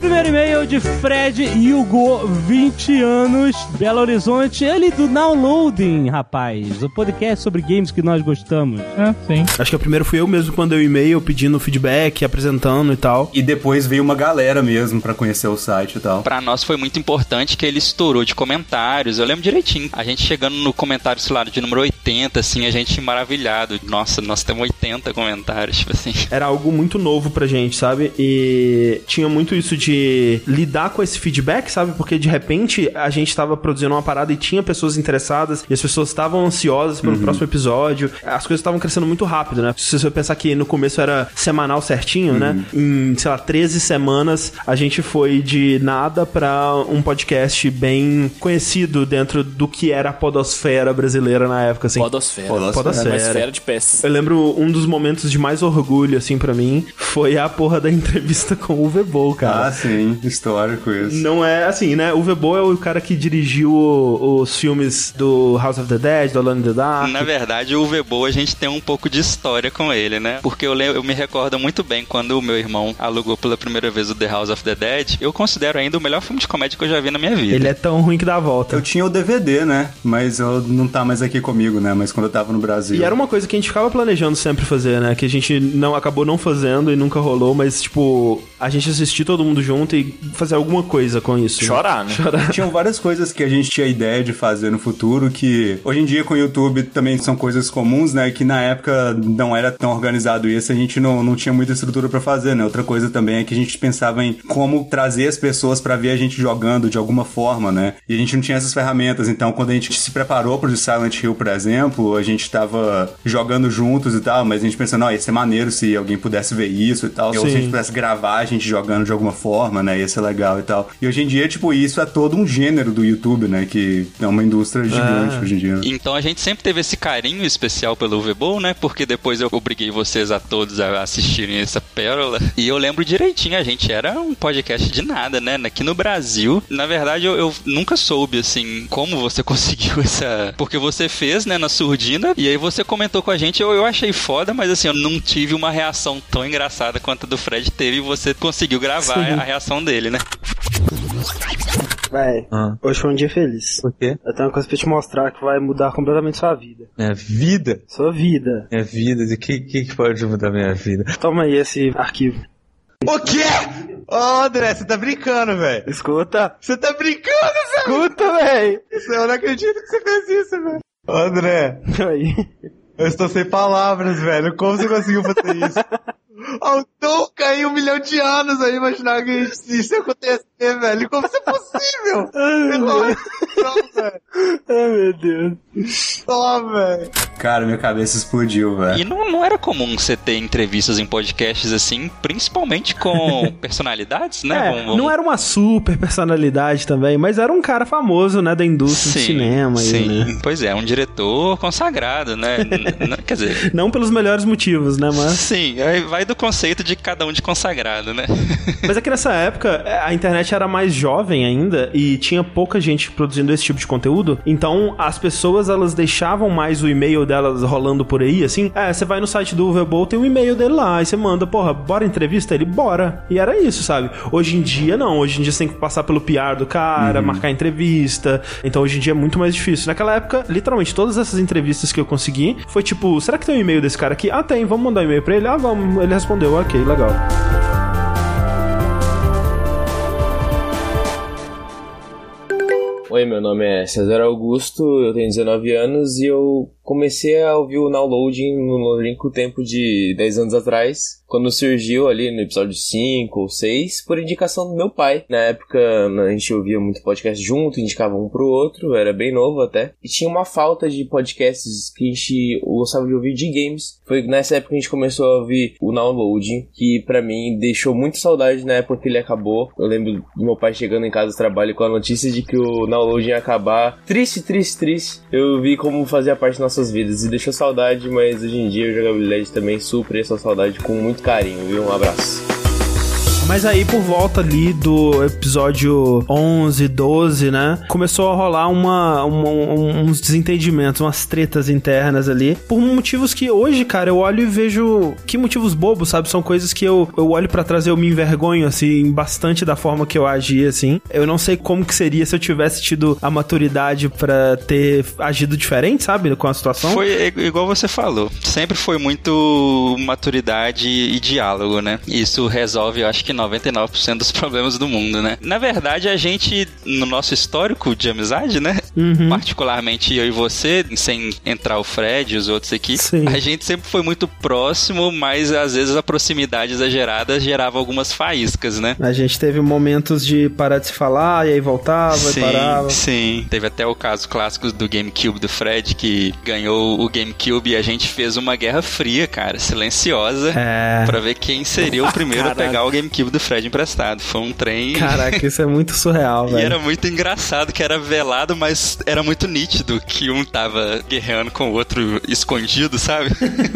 Primeiro e-mail de Fred Hugo, 20 anos, Belo Horizonte. Ele do Downloading, rapaz. O podcast sobre games que nós gostamos. Ah, sim. Acho que o primeiro fui eu mesmo quando eu e-mail pedindo feedback, apresentando e tal. E depois veio uma galera mesmo pra conhecer o site e tal. Pra nós foi muito importante que ele estourou de comentários. Eu lembro direitinho. A gente chegando no comentário, sei lá, de número 80, assim, a gente maravilhado. Nossa, nós temos 80 comentários, tipo assim. Era algo muito novo pra gente, sabe? E tinha muito isso de lidar com esse feedback, sabe? Porque de repente a gente tava produzindo uma parada e tinha pessoas interessadas e as pessoas estavam ansiosas pelo Uhum. próximo episódio. As coisas estavam crescendo muito rápido, né? Se você pensar que no começo era semanal certinho, né? Em, sei lá, 13 semanas a gente foi de nada pra um podcast bem conhecido dentro do que era a podosfera brasileira na época, assim. Podosfera. Podosfera. Uma esfera de pés. Eu lembro um dos momentos de mais orgulho, assim, pra mim, foi a porra da entrevista com o Vebol, cara. Ah, sim, histórico isso. Não é assim, né? O Vebol é o cara que dirigiu o- os filmes do House of the Dead, do Alone in the Dark. Na verdade, o Vebo a gente tem um pouco de história com ele, né? Porque eu, lembro, eu me recordo muito bem quando o meu irmão alugou pela primeira vez o The House of the Dead. Eu considero ainda o melhor filme de comédia que eu já vi na minha vida. Ele é tão ruim que dá a volta. Eu tinha o DVD, né? Mas eu não tá mais aqui comigo, né? Mas quando eu tava no Brasil. E era uma coisa que a gente ficava planejando sempre fazer, né? Que a gente não acabou não fazendo e nunca rolou, mas tipo, a gente assistir todo mundo junto e fazer alguma coisa com isso. Chorar, né? Chorar. Tinham várias coisas que a gente tinha ideia de fazer no futuro que hoje em dia com o YouTube também são coisas comuns, né? Que na época não era tão organizado isso, a gente não, não tinha muita estrutura pra fazer, né? Outra coisa também é que a gente pensava em como trazer as pessoas pra ver a gente jogando de alguma forma, né? E a gente não tinha essas ferramentas, então quando a gente se preparou pro Silent Hill, por exemplo, a gente tava jogando juntos e tal, mas a gente pensando, ó, ia ser maneiro se alguém pudesse ver isso e tal, ou se a Sim. gente pudesse gravar a gente jogando de alguma forma, né? Ia ser legal e tal. E hoje em dia, tipo, isso é todo um gênero do YouTube, né? Que é uma indústria gigante Ah. hoje em dia. Então a gente sempre teve esse carinho especial pelo Vebo, né? Porque depois eu obriguei vocês a todos a assistirem essa pérola. E eu lembro direitinho, a gente era um podcast de nada, né? Aqui no Brasil, na verdade, eu, eu nunca soube, assim, como você conseguiu essa. Porque você fez, né, na surdina, e aí você comentou com a gente, eu, eu achei foda, mas assim, eu não tive uma reação tão engraçada quanto a do Fred teve e você conseguiu gravar Sim. a reação dele, né? Véi, hoje foi um dia feliz. Por quê? Eu tenho uma coisa pra te mostrar que vai mudar completamente sua vida. Minha vida? Sua vida. Minha vida? De que, que que pode mudar minha vida? Toma aí esse arquivo. O quê? Ô, André, você tá brincando, velho. Escuta. Você tá brincando, velho. Escuta, véi. Eu não acredito que você fez isso, velho. Ô, André. Aí. Eu estou sem palavras, velho. Como você conseguiu fazer isso? Eu nunca em um milhão de anos ia imaginar que isso ia acontecer, velho. Como isso é possível? Ai, Não, velho. Ai, meu Deus. Só, velho. Cara, minha cabeça explodiu, E velho. não, não era comum você ter entrevistas em podcasts assim, principalmente com personalidades, né? É, Vamos- vamos- não era uma super personalidade também, mas era um cara famoso, né, da indústria do cinema. aí, Sim, né? pois é, um diretor consagrado, né? Quer dizer. Não pelos melhores motivos, né, mas... Sim, aí vai do conceito de cada um de consagrado, né? Mas é que nessa época é, a internet era mais jovem ainda e tinha pouca gente produzindo esse tipo de conteúdo. Então as pessoas elas deixavam mais o e-mail delas rolando por aí, assim. É, você vai no site do Uverbol, tem o e-mail dele lá, aí você manda, porra, bora entrevista ele? Bora. E era isso, sabe? Hoje em dia não, hoje em dia você tem que passar pelo PR do cara, marcar entrevista. Então hoje em dia é muito mais difícil. Naquela época, literalmente todas essas entrevistas que eu consegui foi tipo, será que tem um e-mail desse cara aqui? Ah, tem, vamos mandar um e-mail pra ele? Ah, vamos. Ele respondeu, ok, legal. Oi, meu nome é César Augusto, eu tenho 19 anos e eu comecei a ouvir o downloading no longínquo tempo de 10 anos atrás, quando surgiu ali no episódio 5 ou 6, por indicação do meu pai. Na época a gente ouvia muito podcast junto, indicava um pro outro, era bem novo até. E tinha uma falta de podcasts que a gente gostava de ouvir de games. Foi nessa época que a gente começou a ouvir o downloading, que pra mim deixou muito saudade na época que ele acabou. Eu lembro do meu pai chegando em casa do trabalho com a notícia de que o downloading ia acabar. Triste, triste, triste. Eu vi como fazia parte das nossas vidas e deixou saudade, mas hoje em dia a jogabilidade também supre essa saudade com muito carinho, viu? Um abraço. Mas aí, por volta ali do episódio 11, 12, né? Começou a rolar uma, uma- um- uns desentendimentos, umas tretas internas ali. Por motivos que hoje, cara, eu olho e vejo. Que motivos bobos, sabe? São coisas que eu, eu olho pra trás e eu me envergonho, assim, bastante da forma que eu agi, assim. Eu não sei como que seria se eu tivesse tido a maturidade pra ter agido diferente, sabe? Com a situação. Foi igual você falou. Sempre foi muito maturidade e diálogo, né? Isso resolve, eu acho que 99% dos problemas do mundo, né? Na verdade, a gente, no nosso histórico de amizade, né? Particularmente eu e você, sem entrar o Fred e os outros aqui, a gente sempre foi muito próximo, mas às vezes a proximidade exagerada gerava algumas faíscas, né? A gente teve momentos de parar de se falar e aí voltava sim, e parava. Sim, teve até o caso clássico do GameCube do Fred, que ganhou o GameCube e a gente fez uma guerra fria, cara, silenciosa, É. pra ver quem seria o primeiro a pegar o GameCube do Fred emprestado. Foi um trem... Caraca, isso é muito surreal, E velho. era muito engraçado que era velado, mas era muito nítido que um tava guerreando com o outro escondido, sabe?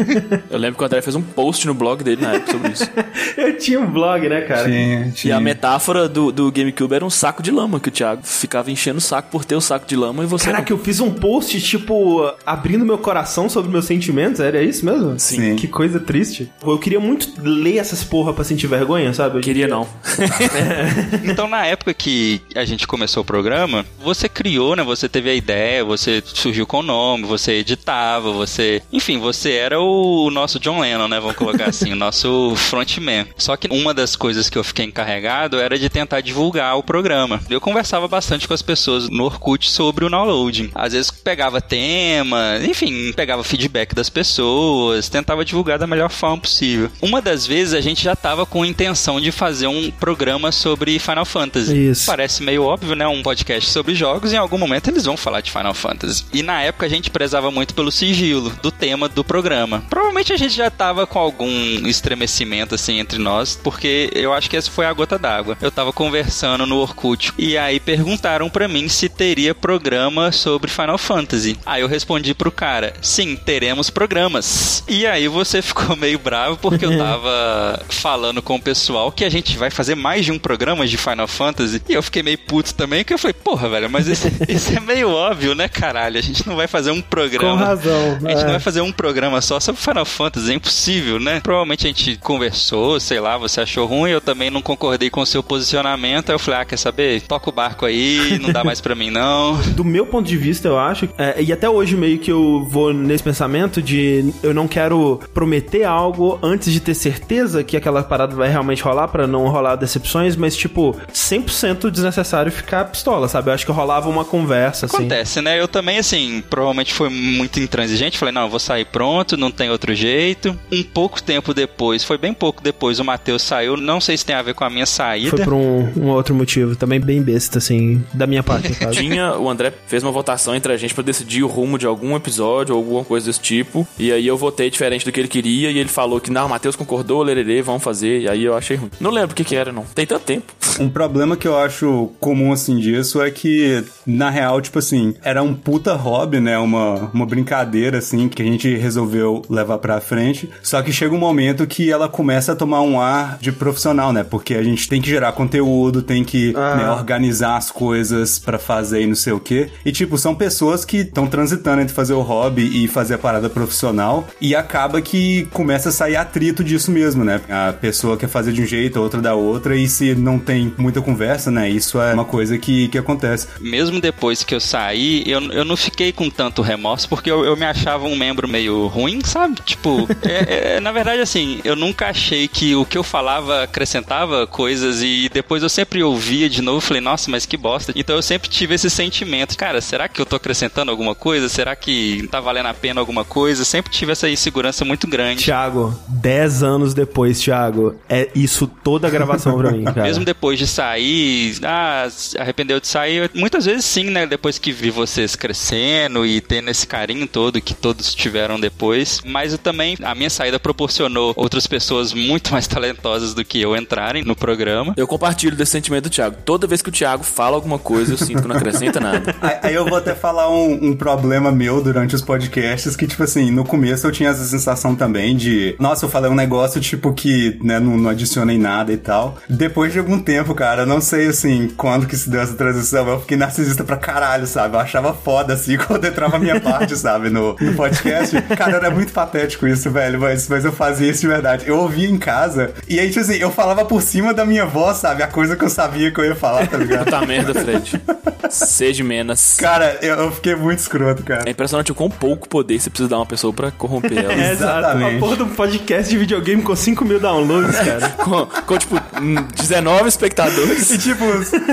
Eu lembro que o André fez um post no blog dele na época sobre isso. Eu tinha um blog, né, cara? E a metáfora do, do GameCube era um saco de lama, que o Thiago ficava enchendo o saco por ter o saco de lama e você. Caraca, eu fiz um post, tipo, abrindo meu coração sobre meus sentimentos, era isso mesmo? Sim. Que coisa triste. Eu queria muito ler essas porra pra sentir vergonha, sabe? Queria não. Então, na época que a gente começou o programa, você criou, né? Você teve a ideia, você surgiu com o nome, você editava, você. Enfim, você era o nosso John Lennon, né? Vamos colocar assim, o nosso frontman. Só que uma das coisas que eu fiquei encarregado era de tentar divulgar o programa. Eu conversava bastante com as pessoas no Orkut sobre o downloading. Às vezes pegava tema, enfim, pegava feedback das pessoas, tentava divulgar da melhor forma possível. Uma das vezes a gente já tava com intenção de fazer um programa sobre Final Fantasy. Isso. Parece meio óbvio, né? Um podcast sobre jogos, em algum momento eles vão falar de Final Fantasy. E na época a gente prezava muito pelo sigilo do tema do programa. Provavelmente a gente já tava com algum estremecimento assim entre nós, porque eu acho que essa foi a gota d'água. Eu tava conversando no Orkut e aí perguntaram pra mim se teria programa sobre Final Fantasy. Aí eu respondi pro cara: "Sim, teremos programas". E aí você ficou meio bravo porque eu tava falando com o pessoal que a gente vai fazer mais de um programa de Final Fantasy. E eu fiquei meio puto também, que eu falei, porra, velho, mas isso, isso é meio óbvio, né, caralho? A gente não vai fazer um programa. Com razão, A gente é. não vai fazer um programa só sobre Final Fantasy, é impossível, né? Provavelmente a gente conversou, sei lá, você achou ruim, eu também não concordei com o seu posicionamento. Aí eu falei, ah, quer saber? Toca o barco aí, não dá mais pra mim, não. Do meu ponto de vista, eu acho, é, e até hoje meio que eu vou nesse pensamento de eu não quero prometer algo antes de ter certeza que aquela parada vai realmente rolar pra não rolar decepções, mas tipo, 100% desnecessário ficar pistola, sabe? Eu acho que rolava uma conversa assim. Acontece, né? Eu também, assim, provavelmente foi muito intransigente. Falei, não, eu vou sair pronto, não tem outro jeito. Um pouco tempo depois, foi bem pouco depois, o Matheus saiu. Não sei se tem a ver com a minha saída. Foi por um, um outro motivo, também bem besta, assim, da minha parte, no caso. Tinha, o André fez uma votação entre a gente pra decidir o rumo de algum episódio ou alguma coisa desse tipo. E aí eu votei diferente do que ele queria e ele falou que não, o Matheus concordou, lererê, vamos fazer. E aí eu achei ruim. Não lembro o que que era, não. Tem tanto tempo. Um problema que eu acho comum, assim, disso é que, na real, tipo assim, era um puta hobby, né? Uma, uma brincadeira, assim, que a gente resolveu levar pra frente. Só que chega um momento que ela começa a tomar um ar de profissional, né? Porque a gente tem que gerar conteúdo, tem que Ah. né, organizar as coisas pra fazer e não sei o quê. E, tipo, são pessoas que estão transitando entre fazer o hobby e fazer a parada profissional. E acaba que começa a sair atrito disso mesmo, né? A pessoa quer fazer de um jeito, a outra da outra. E se não tem muita conversa, né? Isso é uma coisa que, que acontece. Mesmo depois que eu saí, eu, eu não fiquei com tanto remorso, porque eu, eu me achava um membro meio ruim, sabe? Tipo, é- é- na verdade, assim, eu nunca achei que o que eu falava acrescentava coisas e depois eu sempre ouvia de novo e falei, nossa, mas que bosta. Então eu sempre tive esse sentimento, cara, será que eu tô acrescentando alguma coisa? Será que tá valendo a pena alguma coisa? Sempre tive essa insegurança muito grande. Tiago, 10 anos depois, Tiago, é isso toda a gravação pra mim, cara. Mesmo depois de sair, ah, se arrependeu de sair, muitas vezes sim, né? Depois que vi vocês crescendo e tendo esse carinho todo que todos tiveram depois. Mas eu também, a minha saída proporcionou outras pessoas muito mais talentosas do que eu entrarem no programa. Eu compartilho desse sentimento do Thiago. Toda vez que o Thiago fala alguma coisa, eu sinto que não acrescenta nada. Aí, aí eu vou até falar um, um problema meu durante os podcasts, que, tipo assim, no começo eu tinha essa sensação também de, nossa, eu falei um negócio, tipo, que, né, não, não adicionei nada e tal. Depois de algum tempo, cara, eu não sei, assim, quando que se deu essa transição, eu fiquei narcisista pra caralho, sabe? Eu achava foda, assim, quando entrava a minha parte, sabe, no, no podcast. Cara, era muito patético isso, velho, mas, mas eu fazia isso de verdade. Eu ouvia em casa, e aí, tipo assim, eu falava por cima da minha voz, sabe? A coisa que eu sabia que eu ia falar, tá ligado? Puta merda, Fred. Seja menos. Cara, eu, eu fiquei muito escroto, cara. É impressionante o quão pouco poder você precisa dar uma pessoa pra corromper ela. É, exato. A porra do podcast de videogame com 5 mil downloads, cara. com, com, tipo, hum, 19 espectadores. E, tipo,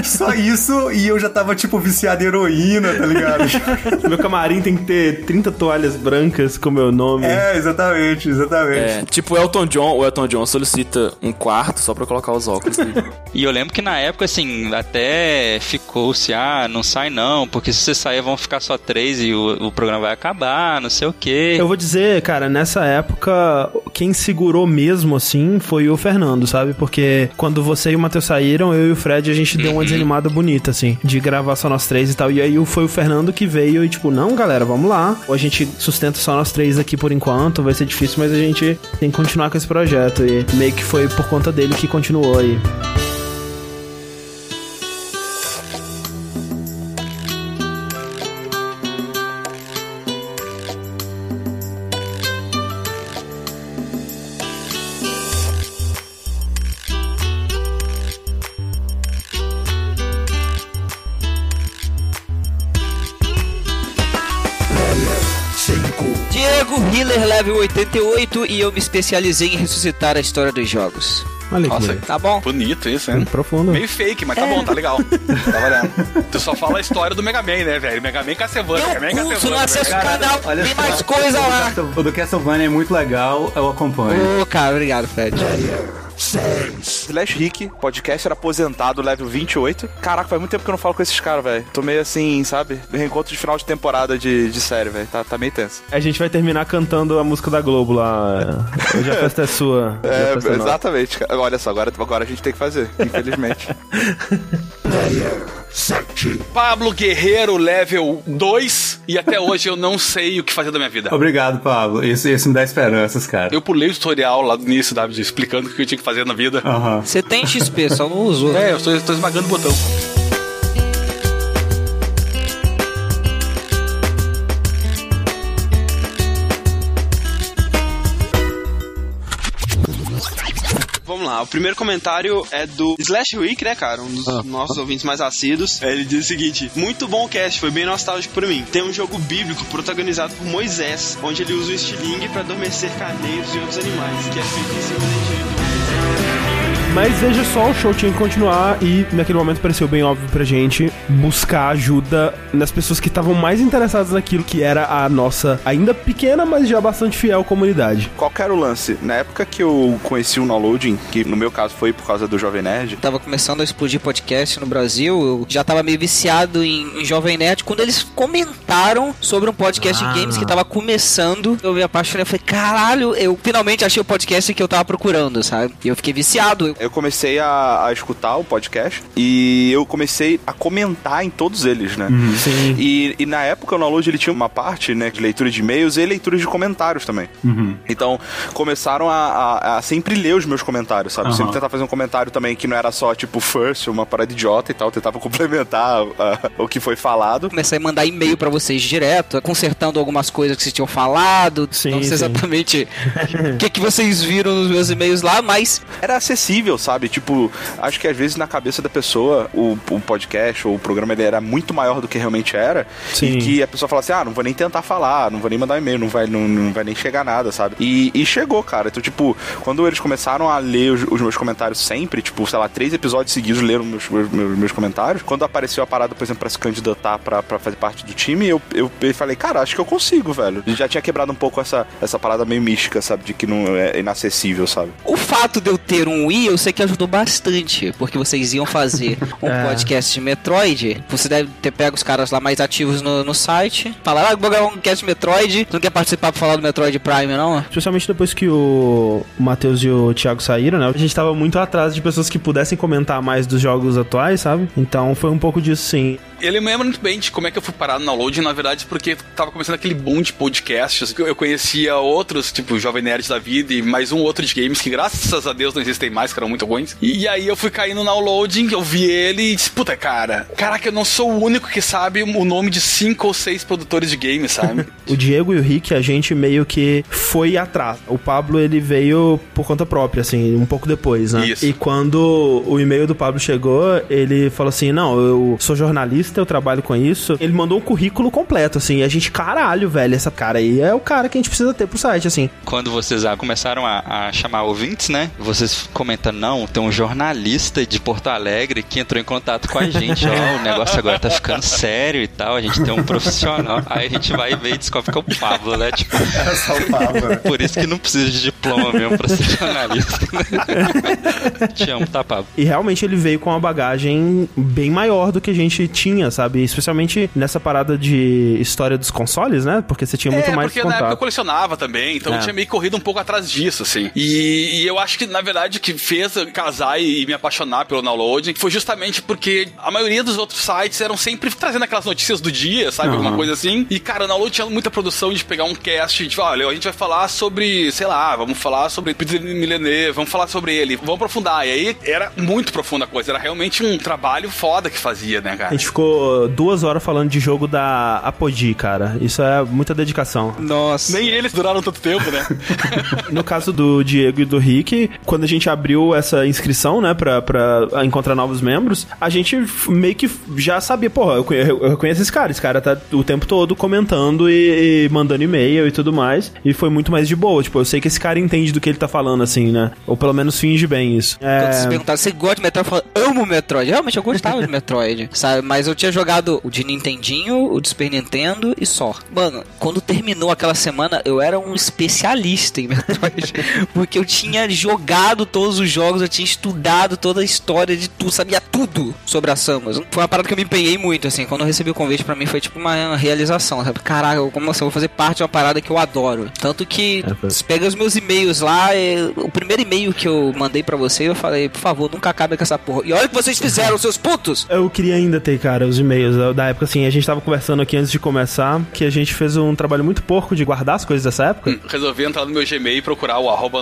só isso e eu já tava, tipo, viciado em heroína, tá ligado? Meu camarim tem que ter 30 toalhas brancas com meu nome. É, exatamente, exatamente. É, tipo o Elton John, o Elton John solicita um quarto só pra colocar os óculos dele. E eu lembro que na época, assim, até ficou-se, ah, não sai não, porque se você sair vão ficar só três e o, o programa vai acabar, não sei o quê. Eu vou dizer, cara, nessa época, quem segurou mesmo, assim, foi o Fernando, sabe? Porque quando você e o Matheus saíram, eu e o Fred, a gente deu uma desanimada bonita, assim, de gravar só nós três e tal. E aí foi o Fernando que veio e, tipo, não, galera, vamos lá. Ou a gente sustenta só nós três aqui por enquanto, vai ser difícil, mas a gente tem que continuar com esse projeto. E meio que foi por conta dele que continuou aí. 88 e eu me especializei em ressuscitar a história dos jogos. Olha Nossa, tá bom. Bonito isso, né? Hum, profundo. Meio fake, mas tá é. bom, tá legal. tá valendo. tu só fala a história do Mega Man, né, velho? Mega Man Castlevania, Mega Man Castlevania. Eu acesso o né? canal, Olha tem mais coisa lá. O do Castlevania é muito legal, eu acompanho. Ô, oh, cara, obrigado, Fred. Slash Rick, podcaster aposentado, level 28. Caraca, faz muito tempo que eu não falo com esses caras, velho. Tô meio assim, sabe? Reencontro de final de temporada de, de série, velho. Tá, tá meio tenso. A gente vai terminar cantando a música da Globo lá. Hoje a festa é sua. É, é exatamente. Olha só, agora, agora a gente tem que fazer, infelizmente. Pablo Guerreiro, level 2. E até hoje eu não sei o que fazer da minha vida. Obrigado, Pablo. Isso, isso me dá esperanças, cara. Eu pulei o tutorial lá no início, David, explicando o que eu tinha que fazer na vida. Você tem XP, só não usou. É, eu estou esmagando o botão. Lá, o primeiro comentário é do Slash Week, né, cara? Um dos nossos ouvintes mais assíduos. Ele diz o seguinte: Muito bom o cast, foi bem nostálgico pra mim. Tem um jogo bíblico protagonizado por Moisés, onde ele usa o estilingue pra adormecer carneiros e outros animais, que é feito em cima da. Mas veja só, o show tinha que continuar e naquele momento pareceu bem óbvio pra gente buscar ajuda nas pessoas que estavam mais interessadas naquilo que era a nossa, ainda pequena, mas já bastante fiel comunidade. Qual que era o lance? Na época que eu conheci o Downloading, que no meu caso foi por causa do Jovem Nerd, Tava começando a explodir podcast no Brasil, eu já tava meio viciado em, em Jovem Nerd. Quando eles comentaram sobre um podcast Ah. de games que tava começando, eu me apaixonei. Eu falei, caralho, eu finalmente achei o podcast que eu tava procurando, sabe? E eu fiquei viciado. Eu comecei a, a escutar o podcast e eu comecei a comentar em todos eles, né? Uhum. Sim. E, e na época o download ele tinha uma parte, né, de leitura de e-mails e leitura de comentários também. Uhum. Então, começaram a, a- a sempre ler os meus comentários, sabe? Aham. Sempre tentar fazer um comentário também que não era só, tipo, first, uma parada idiota e tal. Tentava complementar ah, o que foi falado. Comecei a mandar e-mail pra vocês direto, consertando algumas coisas que vocês tinham falado. não sei sim. exatamente o que, que vocês viram nos meus e-mails lá, mas. Era acessível, sabe? Tipo, acho que às vezes na cabeça da pessoa o, o podcast ou o programa ele era muito maior do que realmente era. Sim. E que a pessoa fala assim: ah, não vou nem tentar falar, não vou nem mandar e-mail, não vai, não, não vai nem chegar nada, sabe? E, e chegou, cara. Então, tipo, quando eles começaram a ler os, os meus comentários sempre, tipo, sei lá, três episódios seguidos leram meus, meus, meus, meus comentários. Quando apareceu a parada, por exemplo, pra se candidatar pra, pra fazer parte do time, eu, eu, eu falei, cara, acho que eu consigo, velho. Já tinha quebrado um pouco essa, essa parada meio mística, sabe? De que não é inacessível, sabe? O fato de eu ter um Wii, eu sei que ajudou bastante, porque vocês iam fazer um É. podcast de Metroid. Você deve ter pego os caras lá mais ativos no, no site. Falaram, ah, vou gravar um cast de Metroid. Tu não quer participar pra falar do Metroid Prime, não? Especialmente depois que o Matheus e o Thiago saíram, né? A gente tava muito atrás de pessoas que pudessem comentar mais dos jogos atuais, sabe? Então foi um pouco disso sim. Ele me lembra muito bem de como é que eu fui parar no download, na verdade, porque tava começando aquele boom de podcasts. Eu conhecia outros, tipo Jovem Nerd da Vida e mais um outro de games que, graças a Deus, não existem mais, que eram muito ruins. E aí eu fui caindo no downloading, eu vi ele e disse, puta, cara, caraca, eu não sou o único que sabe o nome de cinco ou seis produtores de games, sabe? O Diego e o Rick, a gente meio que foi atrás. O Pablo, ele veio por conta própria, assim, um pouco depois, né? Isso. E quando o e-mail do Pablo chegou, ele falou assim: Não, eu sou jornalista, eu trabalho com isso. Ele mandou um currículo completo, assim, e a gente, caralho, velho, essa cara aí é o cara que a gente precisa ter pro site, assim. Quando vocês ah, começaram a, a chamar ouvintes, né? Vocês comentam, não, tem um jornalista de Porto Alegre que entrou em contato com a gente. Ó, o negócio agora tá ficando sério e tal. A gente tem um profissional. Aí a gente vai ver e descobre que é o Pablo, né? Tipo, É só o Pablo, né? por isso que não precisa de diploma mesmo pra ser jornalista. né? Te amo, tá, Pablo? E realmente ele veio com uma bagagem bem maior do que a gente tinha, sabe? Especialmente nessa parada de história dos consoles, né? Porque você tinha muito é, mais porque na época eu contato. colecionava também, então É. eu tinha meio corrido um pouco atrás disso, assim. E, e eu acho que, na verdade, o que fez eu casar e, me apaixonar pelo downloading foi justamente porque a maioria dos outros sites eram sempre trazendo aquelas notícias do dia, sabe? Aham. Alguma coisa assim. E, cara, o download tinha muita produção de pegar um cast, de olha, a gente vai falar sobre, sei lá, vamos falar sobre Peter Millennium, vamos falar sobre ele, vamos aprofundar. E aí era muito profunda a coisa, era realmente um trabalho foda que fazia, né, A cara? gente ficou duas horas falando de jogo da Apogee, cara. Isso é muita dedicação. Nossa. Nem eles duraram tanto tempo, né? No caso do Diego e do Rick, quando a gente abriu essa inscrição, né, pra, pra encontrar novos membros, a gente meio que já sabia, porra, eu, conhe- eu conheço esse cara, esse cara tá o tempo todo comentando e, e mandando e-mail e tudo mais, e foi muito mais de boa, tipo, eu sei que esse cara entende do que ele tá falando, assim, né, ou pelo menos finge bem isso. Quando vocês É... perguntaram, você gosta de Metroid? Eu falo, amo Metroid. Realmente, eu gostava de Metroid, sabe? Mas eu tinha jogado o de Nintendinho, o de Super Nintendo e só. Mano, quando terminou aquela semana, eu era um especialista em Metroid. porque eu tinha jogado todos os jogos, eu tinha estudado toda a história de tudo, sabia tudo sobre a Samus. Foi uma parada que eu me empenhei muito, assim. Quando eu recebi o convite pra mim, foi tipo uma realização, sabe? Caraca, como assim? Eu vou fazer parte de uma parada que eu adoro. Tanto que, É, você pega os meus e-mails lá, o primeiro e-mail que eu mandei pra você, eu falei, por favor, nunca acabe com essa porra. E olha o que vocês fizeram, seus putos! Eu queria ainda ter, cara, os e-mails da- da época, assim, a gente tava conversando aqui antes de começar, que a gente fez um trabalho muito porco de guardar as coisas dessa época. resolvi entrar no meu Gmail e procurar o arroba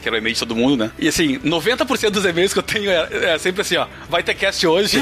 que era o e-mail de todo mundo, né? E assim, 90% dos e-mails que eu tenho é, é sempre assim, ó, vai ter cast hoje.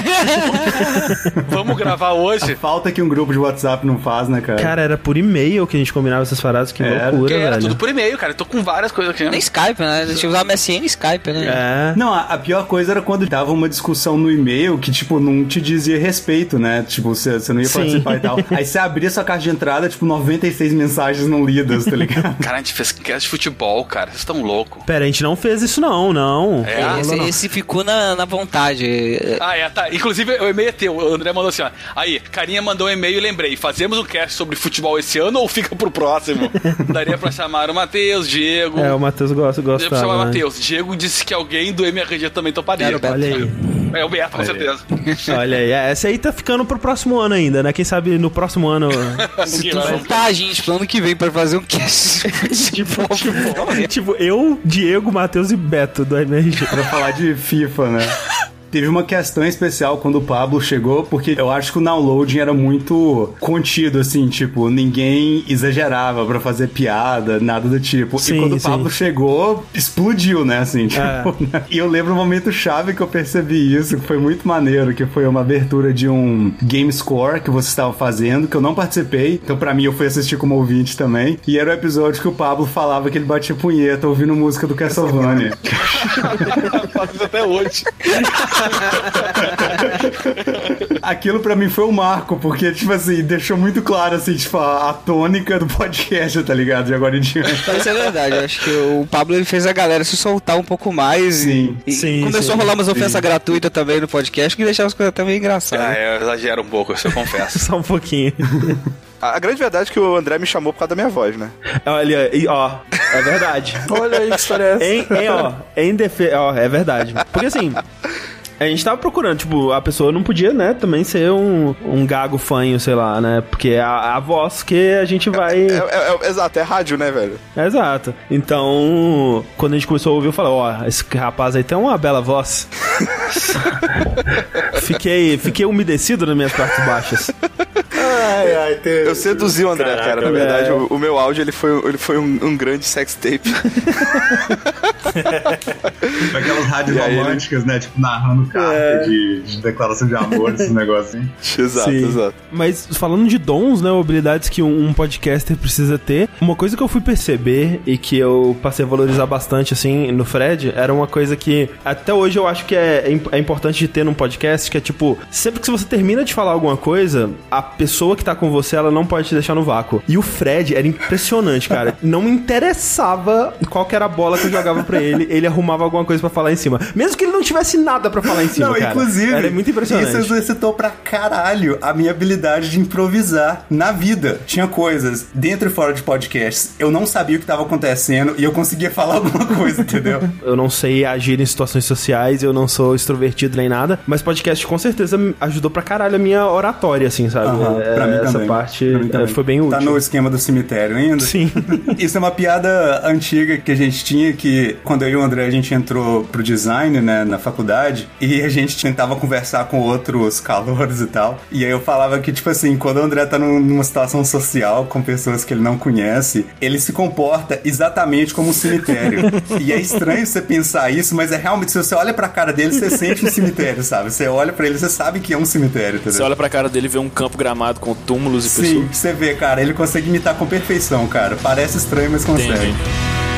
Vamos gravar hoje. Falta que um grupo de WhatsApp não faz, né, cara? Cara, era por e-mail que a gente combinava essas paradas, que Era. loucura, era velho. tudo por e-mail, cara. Eu tô com várias coisas aqui. Nem Skype, né? A gente usava MSN e Skype, né? É. Não, a, a pior coisa era quando dava uma discussão no e-mail que, tipo, não te dizia respeito, né? Tipo, você, você não ia Sim. participar e tal. Aí você abria sua caixa de entrada, tipo, 96 mensagens não lidas, tá ligado? Cara, a gente fez cast de futebol, cara. Vocês estão loucos. Pera, a gente não fez isso não, não. É? Não, Esse, não, esse ficou na, na vontade. Ah, é, tá. Inclusive, o e-mail é teu. O André mandou assim, ó. Aí, Carinha mandou um e-mail e lembrei. Fazemos um cast sobre futebol esse ano ou fica pro próximo? Daria pra chamar o Matheus, Diego. É, o Matheus gosta, Daria pra chamar o né? Matheus. Diego disse que alguém do MRG também toparia. Olha aí. É o Beto, com certeza. Olha aí, é, essa aí tá ficando pro próximo ano ainda, né? Quem sabe no próximo ano. Se tu juntar a gente pro ano que vem pra fazer um cast de futebol. tipo, eu, Diego, Matheus e Beto do MRG. Pra falar de FIFA, né? Teve uma questão especial quando o Pablo chegou, porque eu acho que o downloading era muito contido, assim, tipo, ninguém exagerava pra fazer piada, nada do tipo. Sim, e quando sim. o Pablo chegou, explodiu, né, assim, tipo. É. E eu lembro um momento chave que eu percebi isso, que foi muito maneiro, que foi uma abertura de um Game Score que você estava fazendo, que eu não participei, então pra mim eu fui assistir como ouvinte também. E era o episódio que o Pablo falava que ele batia punheta ouvindo música do Castlevania. Faz isso até hoje. Aquilo pra mim foi um marco, porque, tipo assim, deixou muito claro, assim, tipo, a, a tônica do podcast, tá ligado? De agora em diante. Mas isso é verdade, eu acho que o Pablo ele fez a galera se soltar um pouco mais. Sim, e, sim, e começou sim. a rolar umas ofensas gratuitas também no podcast que deixava as coisas até meio engraçadas. Ah, eu exagero um pouco, isso eu confesso. Só um pouquinho. A a grande verdade é que o André me chamou por causa da minha voz, né? Olha, e, ó, é verdade. Olha aí que história é essa. Em, em, ó, em defesa. Ó, é verdade. Porque assim. A gente tava procurando, tipo, a pessoa não podia, né, também ser um, um gago fanho, sei lá, né? Porque é a, a voz que a gente vai. É, é- é- exato, é rádio, né, velho? Exato. Então, quando a gente começou a ouvir, eu falei, ó, esse rapaz aí tem uma bela voz. fiquei, fiquei umedecido nas minhas partes baixas. Ai, ai, teve. Eu seduzi o André, Caraca, cara. Na é. verdade, o, o meu áudio ele foi, ele foi um, um grande sex tape. Aquelas rádios E aí ele- românticas, né? Tipo, narrando carta de, de declaração de amor, esses negocinhos. exato, Sim. exato. Mas falando de dons, né, habilidades que um, um podcaster precisa ter, uma coisa que eu fui perceber e que eu passei a valorizar bastante, assim, no Fred, era uma coisa que até hoje eu acho que é, é im- é importante de ter num podcast, que é tipo, sempre que você termina de falar alguma coisa, a pessoa que tá com você, ela não pode te deixar no vácuo. E o Fred era impressionante, cara. Não me interessava qual que era a bola que eu jogava pra ele, ele arrumava alguma coisa pra falar em cima. Mesmo que ele não tivesse nada pra falar em cima, Não, cara. inclusive, Era muito impressionante. isso exercitou pra caralho a minha habilidade de improvisar na vida. Tinha coisas dentro e fora de podcasts, eu não sabia o que tava acontecendo e eu conseguia falar alguma coisa, entendeu? Eu não sei agir em situações sociais, eu não sou extrovertido nem nada, mas podcast com certeza ajudou pra caralho a minha oratória, assim, sabe? Aham, É, pra mim Essa também. parte mim é, também. foi bem útil. Tá no esquema do cemitério ainda? Sim. Isso é uma piada antiga que a gente tinha que quando eu e o André a gente entrou pro design, né, na faculdade, e a gente tentava conversar com outros calouros e tal. E aí eu falava que, tipo assim, quando o André tá num- numa situação social com pessoas que ele não conhece, ele se comporta exatamente como um cemitério. e é estranho você pensar isso, mas é realmente, se você olha pra cara dele, você sente um cemitério, sabe? Você olha pra ele, você sabe que é um cemitério, entendeu? Você olha pra cara dele e vê um campo gramado com túmulos e Sim, pessoas. você vê, cara, ele consegue imitar com perfeição, cara. Parece estranho, mas consegue. Entendi.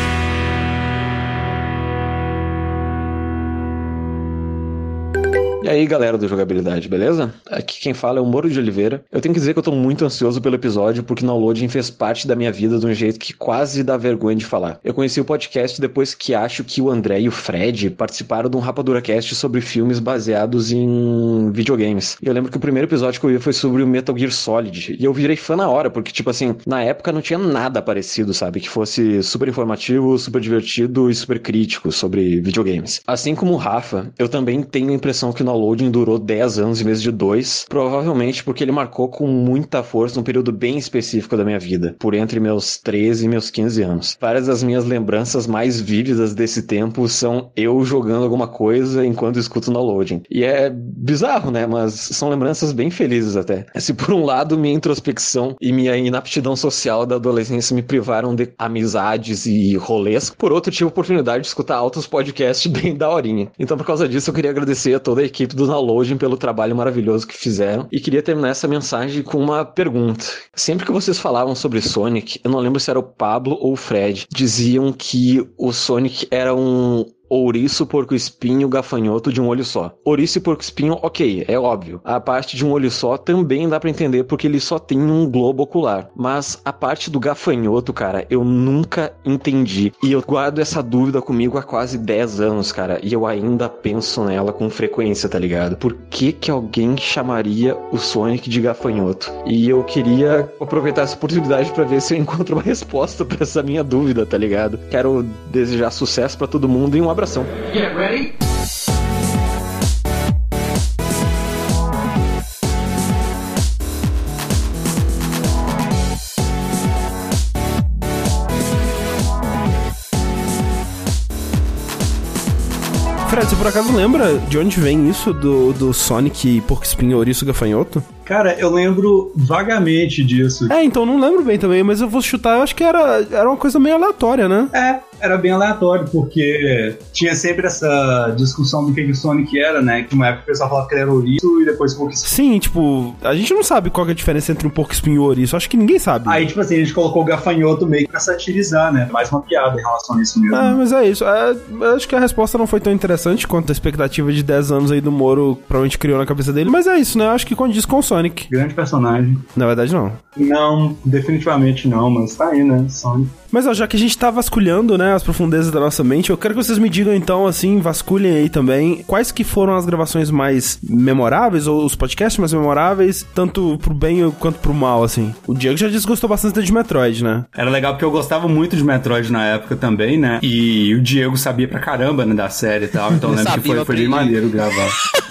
E aí, galera do Jogabilidade, beleza? Aqui quem fala é o Moro de Oliveira. Eu tenho que dizer que eu tô muito ansioso pelo episódio porque o downloading fez parte da minha vida de um jeito que quase dá vergonha de falar. Eu conheci o podcast depois que acho que o André e o Fred participaram de um Rapadura Cast sobre filmes baseados em videogames. E eu lembro que o primeiro episódio que eu vi foi sobre o Metal Gear Solid. E eu virei fã na hora, porque, tipo assim, na época não tinha nada parecido, sabe? Que fosse super informativo, super divertido e super crítico sobre videogames. Assim como o Rafa, eu também tenho a impressão que o downloading durou 10 anos em vez de 2, provavelmente porque ele marcou com muita força um período bem específico da minha vida, por entre meus 13 e meus 15 anos. Várias das minhas lembranças mais vívidas desse tempo são eu jogando alguma coisa enquanto escuto downloading. E é bizarro, né? Mas são lembranças bem felizes até. Se por um lado minha introspecção e minha inaptidão social da adolescência me privaram de amizades e rolês, por outro tive a oportunidade de escutar altos podcasts bem daorinha. Então por causa disso eu queria agradecer a toda a equipe do Downloading pelo trabalho maravilhoso que fizeram e queria terminar essa mensagem com uma pergunta. Sempre que vocês falavam sobre Sonic, eu não lembro se era o Pablo ou o Fred, diziam que o Sonic era um ouriço, porco espinho, gafanhoto de um olho só. Ouriço e porco espinho, ok, é óbvio. A parte de um olho só também dá pra entender porque ele só tem um globo ocular. Mas a parte do gafanhoto, cara, eu nunca entendi. E eu guardo essa dúvida comigo há quase 10 anos, cara. E eu ainda penso nela com frequência, tá ligado? Por que que alguém chamaria o Sonic de gafanhoto? E eu queria aproveitar essa oportunidade pra ver se eu encontro uma resposta pra essa minha dúvida, tá ligado? Quero desejar sucesso pra todo mundo e um abração. Fred, você por acaso lembra de onde vem isso do, do Sonic Porco Espinho Ouriço Gafanhoto? Cara, eu lembro vagamente disso. É, então não lembro bem também, mas eu vou chutar, eu acho que era, era uma coisa meio aleatória, né? É, era bem aleatório, porque tinha sempre essa discussão do que o Sonic era, né? Que uma época o pessoal falava que ele era ouriço e depois pouco Sim, tipo, a gente não sabe qual é a diferença entre um porco espinho e ouriço, acho que ninguém sabe. Aí, tipo assim, a gente colocou o gafanhoto meio que pra satirizar, né? Mais uma piada em relação a isso mesmo. É, mas é isso. É, eu acho que a resposta não foi tão interessante quanto a expectativa de 10 anos aí do Moro provavelmente criou na cabeça dele. Mas é isso, né? Eu acho que condiz com o Sonic. Grande personagem. Na verdade, não. Não, definitivamente não, mas tá aí, né? Sonic. Mas ó, já que a gente tá vasculhando, né, as profundezas da nossa mente, eu quero que vocês me digam então, assim, vasculhem aí também, quais que foram as gravações mais memoráveis, ou os podcasts mais memoráveis, tanto pro bem quanto pro mal, assim. O Diego já disse que gostou bastante de Metroid, né? Era legal porque eu gostava muito de Metroid na época também, né? E o Diego sabia pra caramba, né, da série e tal, então eu lembro que foi, foi bem maneiro gravar.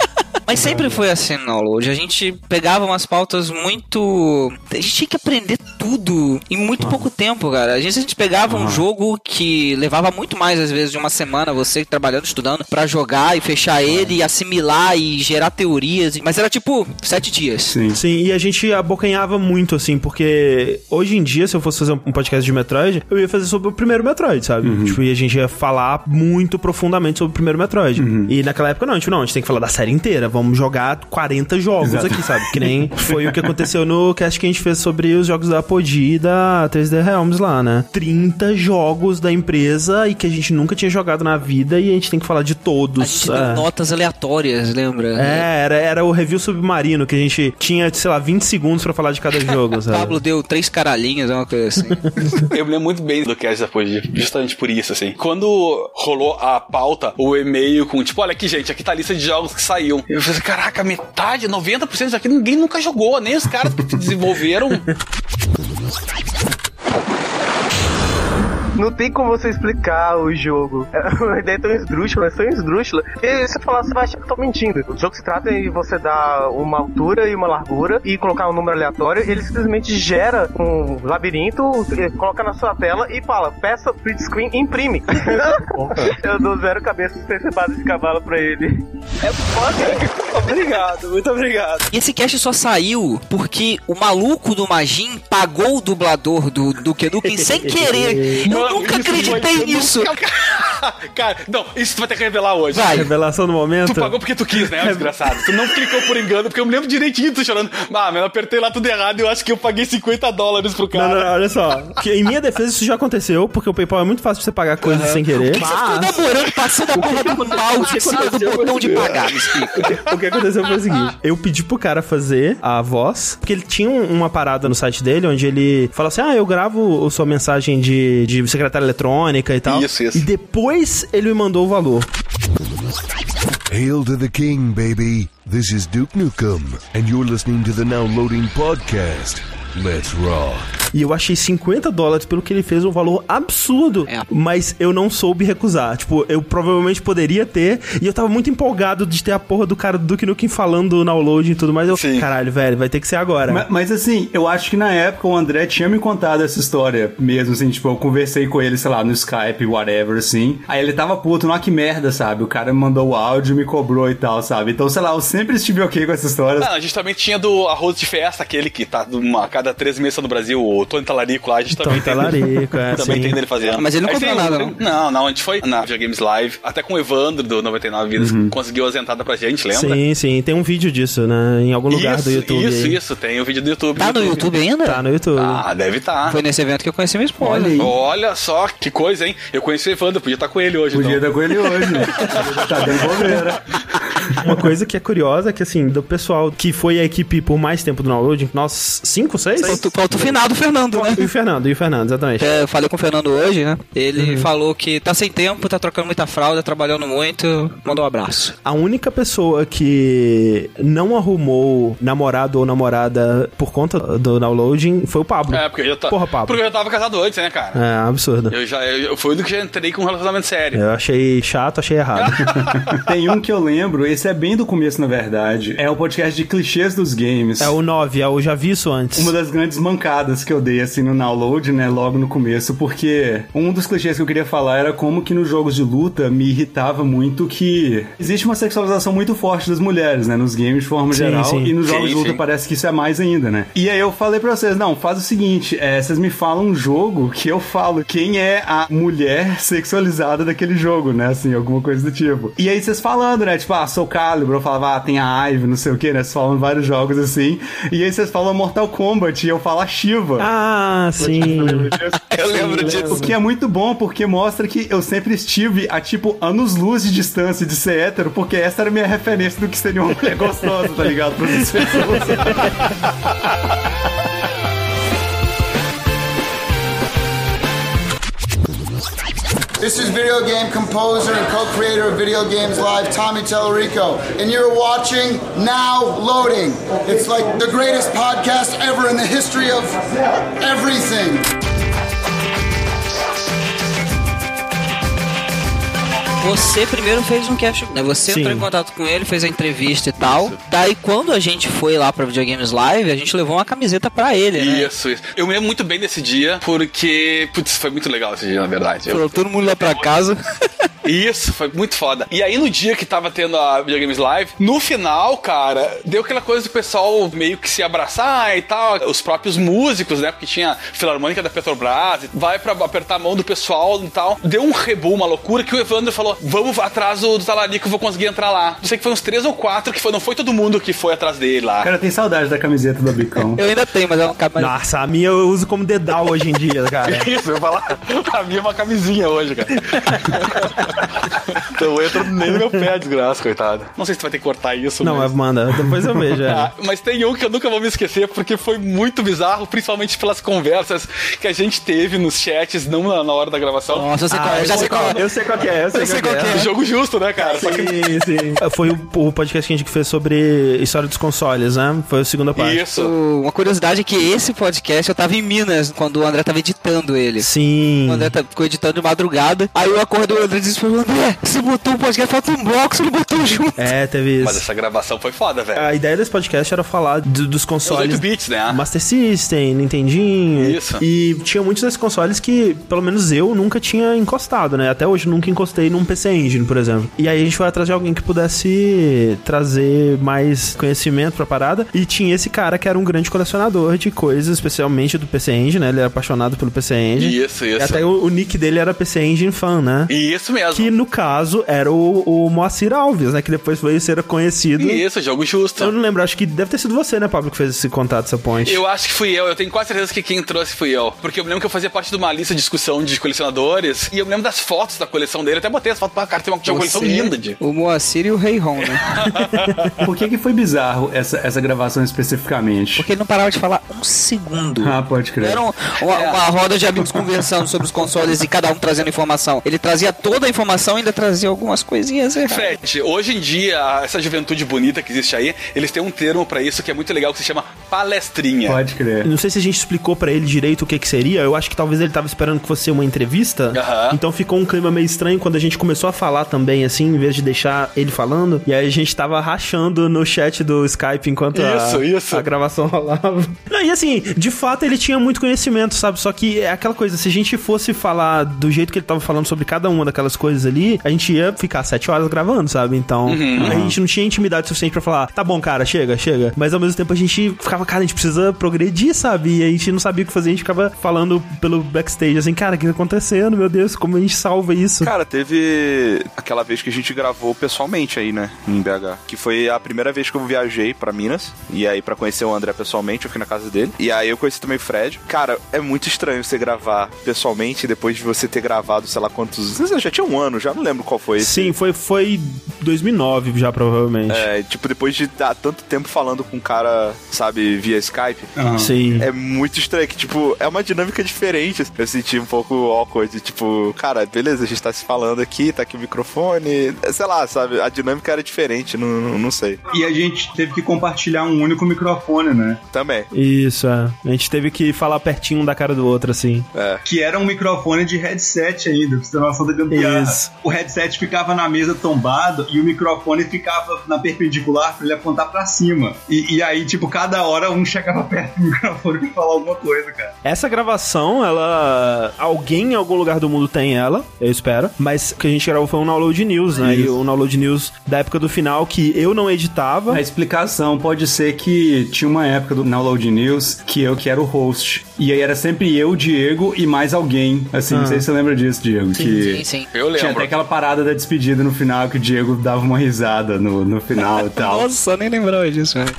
Mas sempre foi assim no download. A gente pegava umas pautas muito. A gente tinha que aprender tudo em muito pouco tempo, cara. Às vezes a gente pegava um jogo que levava muito mais, às vezes, de uma semana, você trabalhando, estudando, pra jogar e fechar ele, e assimilar e gerar teorias. Mas era tipo sete dias. Sim. Sim, e a gente abocanhava muito, assim, porque hoje em dia, se eu fosse fazer um podcast de Metroid, eu ia fazer sobre o primeiro Metroid, sabe? Uhum. Tipo, e a gente ia falar muito profundamente sobre o primeiro Metroid. Uhum. E naquela época, não, tipo, não, a gente tem que falar da série inteira, vamos jogar 40 jogos Exato. aqui, sabe? Que nem foi o que aconteceu no cast que a gente fez sobre os jogos da Apogee e da 3D Realms lá, né? 30 jogos da empresa e que a gente nunca tinha jogado na vida e a gente tem que falar de todos. A gente deu é. notas aleatórias, lembra? É, era, era o review submarino, que a gente tinha, sei lá, 20 segundos pra falar de cada jogo, sabe? Pablo deu três caralhinhos, é uma coisa assim. Eu me lembro muito bem do cast da Apogee, justamente por isso, assim. Quando rolou a pauta, o e-mail com, tipo, olha aqui, gente, aqui tá a lista de jogos que saíam. Eu assim, caraca, metade, 90% disso aqui ninguém nunca jogou, nem os caras que desenvolveram. Não tem como você explicar o jogo. A ideia é tão esdrúxula, é tão esdrúxula. E se você falar, você vai achar que eu tô mentindo. O jogo se trata de você dar uma altura e uma largura e colocar um número aleatório. Ele simplesmente gera um labirinto, eh, coloca na sua tela e fala: peça print screen, imprime. eu dou zero cabeças sem ser base de cavalo pra ele. É foda. obrigado, muito obrigado. E esse cast só saiu porque o maluco do Magin pagou o dublador do Duke Nukem sem querer. Eu Mano, nunca acreditei nisso. nunca- Cara, não, isso tu vai ter que revelar hoje. Revelação do momento. Tu pagou porque tu quis, né, desgraçado? Tu não clicou por engano, porque eu me lembro direitinho tu chorando. Ah, mas eu apertei lá tudo errado e eu acho que eu paguei 50 dólares pro cara. não, não, olha só. Que em minha defesa, isso já aconteceu, porque o PayPal é muito fácil de você pagar coisas sem querer. Você ficou passando a porra do mouse em cima do botão de pagar, me explica. O que aconteceu foi o seguinte: eu pedi pro cara fazer a voz, porque ele tinha um- uma parada no site dele onde ele fala assim: ah, eu gravo a sua mensagem de, de secretária eletrônica e tal. Isso, isso. E depois ele me mandou o valor. Hail to the king, baby. This is Duke Nukem, and you're listening to the Now Loading Podcast. Let's rock. E eu achei 50 dólares pelo que ele fez um valor absurdo. Mas eu não soube recusar. Tipo, eu provavelmente poderia ter. E eu tava muito empolgado de ter a porra do cara do Duke Nukem falando no download e tudo mais. Eu, caralho, velho, vai ter que ser agora. Mas, mas, assim, eu acho que na época o André tinha me contado essa história mesmo, assim, tipo, eu conversei com ele, sei lá, no Skype, whatever, assim. Aí ele tava puto, não, que merda, sabe? O cara me mandou o áudio, me cobrou e tal, sabe? Então, sei lá, eu sempre estive ok com essa história. Ah, a gente também tinha do arroz de festa, aquele que tá uma, a cada três meses no Brasil, o Tony Talarico lá, a gente também Tony tem. Talarico, é, também sim. tem dele. Ah, mas ele não tem- nada, não. Não, não, a gente foi na Video Games Live, até com o Evandro do 99 Vidas, Uhum. conseguiu as entradas pra gente, lembra? Sim, sim, tem um vídeo disso, né? Em algum lugar isso, do YouTube. Isso, aí. isso, tem o vídeo do YouTube. Tá no YouTube ainda? Tá no YouTube. Ah, deve estar. Foi nesse evento que eu conheci minha esposa. Olha só, que coisa, hein? Eu conheci o Evandro, podia estar com ele hoje. Podia então. estar com ele hoje. tá dando bobeira. Uma coisa que é curiosa é que, assim, do pessoal que foi a equipe por mais tempo do download, nós, cinco, seis? Falta- Falta o final do Fernando, né? E o Fernando, e o Fernando, exatamente. É, eu falei com o Fernando hoje, né? Ele falou que tá sem tempo, tá trocando muita fralda, trabalhando muito. Mandou um abraço. A única pessoa que não arrumou namorado ou namorada por conta do downloading foi o Pablo. É, porque eu já, ta... Porra, Pablo. porque eu já tava casado antes, né, cara? É, absurdo. Eu já eu, eu fui do que já entrei com um relacionamento sério. Eu achei chato, achei errado. Tem um que eu lembro, esse é bem do começo, na verdade. É o podcast de clichês dos games. É o 9, é o já vi isso antes. Uma das grandes mancadas que eu dei, assim, no download, né, logo no começo, porque um dos clichês que eu queria falar era como que nos jogos de luta me irritava muito que existe uma sexualização muito forte das mulheres, né, nos games de forma Sim, geral, sim. e nos Sim, jogos de luta sim. parece que isso é mais ainda, né. E aí eu falei pra vocês, não, faz o seguinte, é, vocês me falam um jogo que eu falo quem é a mulher sexualizada daquele jogo, né, assim, alguma coisa do tipo. E aí vocês falando, né, tipo, ah, sou Calibur, eu falava, ah, tem a Ive, não sei o que, né, vocês falam vários jogos assim, e aí vocês falam Mortal Kombat, e eu falo a Shiva. Ah, sim. Eu lembro disso. O que é muito bom, porque mostra que eu sempre estive a, tipo, anos-luz de distância de ser hétero, porque essa era a minha referência do que seria uma mulher gostosa, tá ligado? Para as pessoas. This is video game composer and co-creator of Video Games Live, Tommy Tellerico, and you're watching Now Loading. It's like the greatest podcast ever in the history of everything. Você primeiro fez um cast, né? Você Sim. entrou em contato com ele, fez a entrevista e tal. Daí quando a gente foi lá pra Videogames Live, a gente levou uma camiseta pra ele, né? Isso, isso. Eu me lembro muito bem desse dia, porque, putz, foi muito legal esse dia, na verdade. Eu- Foram todo mundo lá pra casa. Isso, foi muito foda. E aí no dia que tava tendo a Videogames Live, no final, cara, deu aquela coisa do pessoal meio que se abraçar e tal. Os próprios músicos, né? Porque tinha Filarmônica da Petrobras, vai pra apertar a mão do pessoal e tal. Deu um rebu, uma loucura, que o Evandro falou: vamos atrás do, do Talarico, eu vou conseguir entrar lá. Não sei que foi uns três ou quatro que foi, não foi todo mundo que foi atrás dele lá. Cara, tem saudade da camiseta do Bicão. Eu ainda tenho, mas é uma camiseta. Nossa, a minha eu uso como dedal hoje em dia, cara. Isso, eu falar. A minha é uma camisinha hoje, cara. então entra nem no meu pé, desgraça, coitado. Não sei se tu vai ter que cortar isso, Não, mas... manda, depois eu vejo. é. Ah, mas tem um que eu nunca vou me esquecer, porque foi muito bizarro, principalmente pelas conversas que a gente teve nos chats, não na, na hora da gravação. Nossa, eu sei qual é, eu já sei qual é. Eu sei qual que é, eu sei, qual, que é. Jogo justo, né, cara? Só que- Sim, sim. Foi o, o podcast que a gente fez sobre história dos consoles, né? Foi a segunda parte. O- Uma curiosidade é que esse podcast eu tava em Minas quando o André tava editando ele. Sim. O André tá- ficou editando de madrugada. Aí eu acordei o André e disse pra mim, André, você botou um podcast, falta um bloco, você não botou junto. É, teve isso. Mas essa gravação foi foda, velho. A ideia desse podcast era falar do- dos consoles. 8 bits, né? Master System, Nintendinho. Isso. E tinha muitos desses consoles que, pelo menos eu, nunca tinha encostado, né? Até hoje nunca encostei num PC Engine, por exemplo. E aí a gente foi atrás de alguém que pudesse trazer mais conhecimento pra parada. E tinha esse cara que era um grande colecionador de coisas, especialmente do PC Engine, né? Ele era apaixonado pelo PC Engine. Isso, isso. E até o, o nick dele era PC Engine fan, né? Isso mesmo. Que no caso era o, o Moacir Alves, né? Que depois veio ser conhecido. Isso, jogo justo. Eu não lembro, acho que deve ter sido você, né, Pablo, que fez esse contato, essa ponte. Eu acho que fui eu, eu tenho quase certeza que quem trouxe fui eu. Porque eu me lembro que eu fazia parte de uma lista de discussão de colecionadores e eu me lembro das fotos da coleção dele. Até botei as fotos pra cara, tem uma, tinha uma coleção Você, linda de. O Moacir e o Rei Ron, né? Por que que foi bizarro essa, essa gravação especificamente? Porque ele não parava de falar um segundo. Ah, pode crer. Era um- uma, uma roda de amigos conversando sobre os consoles e cada um trazendo informação. Ele trazia toda a informação e ainda trazia algumas coisinhas. né? Fred, hoje em dia, essa juventude bonita que existe aí, eles têm um termo pra isso que é muito legal que se chama palestrinha. Pode crer. Não sei se a gente explicou pra ele direito o que que seria. Eu acho que talvez ele tava esperando que fosse uma entrevista. Então ficou um clima meio estranho quando a gente começou a falar também, assim, em vez de deixar ele falando. E aí a gente tava rachando no chat do Skype enquanto a- Isso, isso. a gravação rolava. Não, e assim, de fato ele tinha muito conhecimento, sabe? Só que é aquela coisa, se a gente fosse falar do jeito que ele tava falando sobre cada uma daquelas coisas ali, a gente ia ficar sete horas gravando, sabe? Então, Uhum. a gente não tinha intimidade suficiente pra falar, tá bom, cara, chega, chega. Mas ao mesmo tempo a gente ficava, cara, a gente precisa progredir, sabe? E a gente não sabia o que fazer, a gente ficava falando pelo backstage, assim, cara, o que tá acontecendo? Meu Deus, como a gente salva isso? Cara, teve aquela vez que a gente gravou pessoalmente aí, né, em BH. Que foi a primeira vez que eu viajei pra Minas. E aí, pra conhecer o André pessoalmente, eu fui na casa dele. E aí eu conheci também o Fred. Cara, é muito estranho você gravar pessoalmente depois de você ter gravado, sei lá quantos. Já tinha um ano, já não lembro qual foi esse. Sim, foi, foi 2009 já, provavelmente. É, tipo, depois de dar tanto tempo falando com um cara, sabe, via Skype. Aham. Sim. É muito estranho, que, tipo, é uma dinâmica diferente. Eu senti um pouco awkward, de, tipo, cara, beleza, a gente tá se falando aqui, tá aqui o microfone. Sei lá, sabe? A dinâmica era diferente, não, não, não sei. E a gente teve que compartilhar um único microfone, né? Também. Isso, é. A gente teve que falar pertinho um da cara do outro, assim. É. Que era um microfone de headset ainda, pra você ter noção da gambiarra. Isso. O headset ficava na mesa tombado e o microfone ficava na perpendicular pra ele apontar pra cima. E, e aí, tipo, cada hora um chegava perto do microfone pra falar alguma coisa, cara. Essa gravação, ela. Alguém em algum lugar do mundo tem ela, eu espero. Mas o que a gente gravou foi um download news, né? E o download news da época do final que eu não editava. A explicação pode ser que tinha uma época do Download News que eu que era o host. E aí era sempre eu, Diego e mais alguém. Assim, Ah. não sei se você lembra disso, Diego. que sim, sim. Eu Tinha lembro. até aquela parada da despedida no final que o Diego dava uma risada no, no final e tal. Nossa, nem lembrava disso, velho.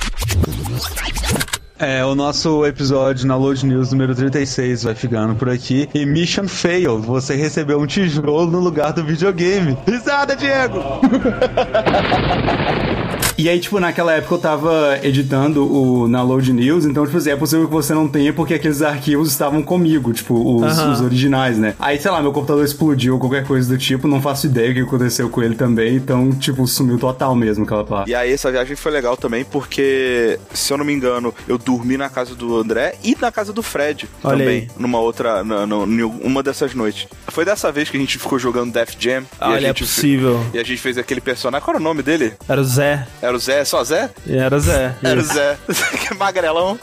É, o nosso episódio na Load News número 36 vai ficando por aqui. E Mission Fail, você recebeu um tijolo no lugar do videogame. Risada, Diego! E aí, tipo, naquela época eu tava editando o na Load News, então, tipo assim, é possível que você não tenha porque aqueles arquivos estavam comigo, tipo, os, Aham. os originais, né? Aí, sei lá, meu computador explodiu ou qualquer coisa do tipo, não faço ideia o que aconteceu com ele também, então, tipo, sumiu total mesmo aquela parte. E aí essa viagem foi legal também porque, se eu não me engano, eu dormi na casa do André e na casa do Fred Olha também, aí. numa outra, na, na- em uma dessas noites. Foi dessa vez que a gente ficou jogando Death Jam. e a Olha, é gente possível. E a gente fez aquele personagem. Qual era o nome dele? Era o Zé. Era o Zé? Só Zé? Era o Zé. Era o. Zé. que magrelão.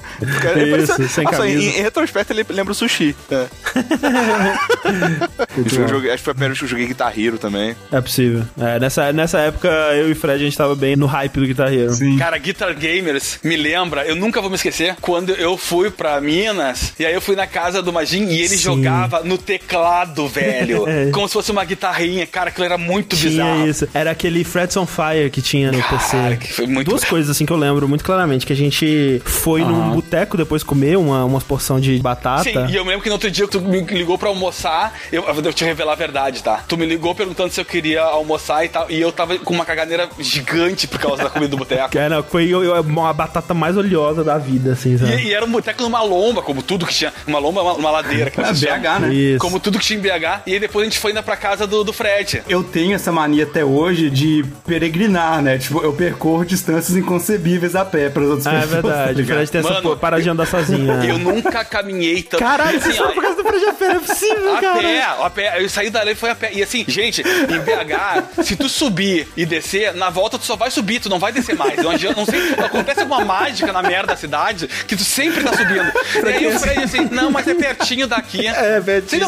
Isso, sem Nossa, camisa. em, em retrospecto ele lembra o sushi. É. Eu joguei- acho que foi a primeira vez que eu joguei Guitar Hero também. É possível. É, nessa, nessa época, eu e o Fred, a gente tava bem no hype do Guitar Hero. Sim. Cara, Guitar Gamers me lembra, eu nunca vou me esquecer, quando eu fui pra Minas, e aí eu fui na casa do Magin e ele Sim. jogava no teclado, velho. É. Como se fosse uma guitarrinha. Cara, aquilo era muito Tinha bizarro. isso. Era aquele Frets on Fire que tinha no Cara, PC. Que foi muito Duas coisas assim que eu lembro muito claramente. Que a gente foi num Aham. boteco depois comer uma, uma porção de batata. Sim, e eu lembro que no outro dia que tu me ligou pra almoçar, eu, eu vou te revelar a verdade, tá? Tu me ligou perguntando se eu queria almoçar e tal, e eu tava com uma caganeira gigante por causa da comida do boteco. Que era, foi eu- eu- uma batata mais oleosa da vida, assim, sabe? E, e era um boteco numa lomba, como tudo que tinha. Uma lomba, uma, uma ladeira. Que É BH, chamam. né? Isso. Como tudo que tinha em BH. E aí depois a gente foi ainda pra casa do, do Fred. Eu tenho essa mania até hoje de peregrinar, né? Tipo, eu percorro distâncias inconcebíveis a pé pras outras Ah, é pessoas. tá verdade. O ligado? Fred tem essa Mano, para de andar sozinho. Eu nunca caminhei tanto. Caralho, assim, você foi ó, por causa do Fred a pé, não é possível, A cara. pé, a pé. Eu saí dali e foi a pé. E assim, gente, em BH, se tu subir e descer, na volta tu só vai subir, tu não vai descer mais. Não, adianta, não sei, acontece alguma mágica na merda da cidade que tu sempre tá subindo. E aí o Fred assim, não, mas é pertinho daqui. É,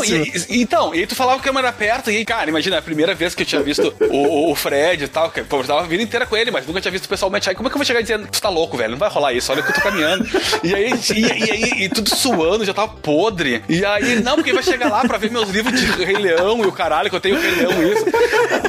e- e- então, e aí tu falava que a câmera era perto, e aí, cara, imagina, a primeira vez que eu tinha visto o, o- o Fred e tal, que eu tava a vida inteira com ele, mas nunca tinha visto pessoalmente. Aí como é que eu vou chegar dizendo, tu tá louco, velho? Não vai rolar isso, olha que eu tô caminhando. E aí, e, e aí, e tudo suando, já tava podre. E aí, não, porque vai chegar lá pra ver meus livros de Rei Leão e o caralho, que eu tenho Rei Leão e isso.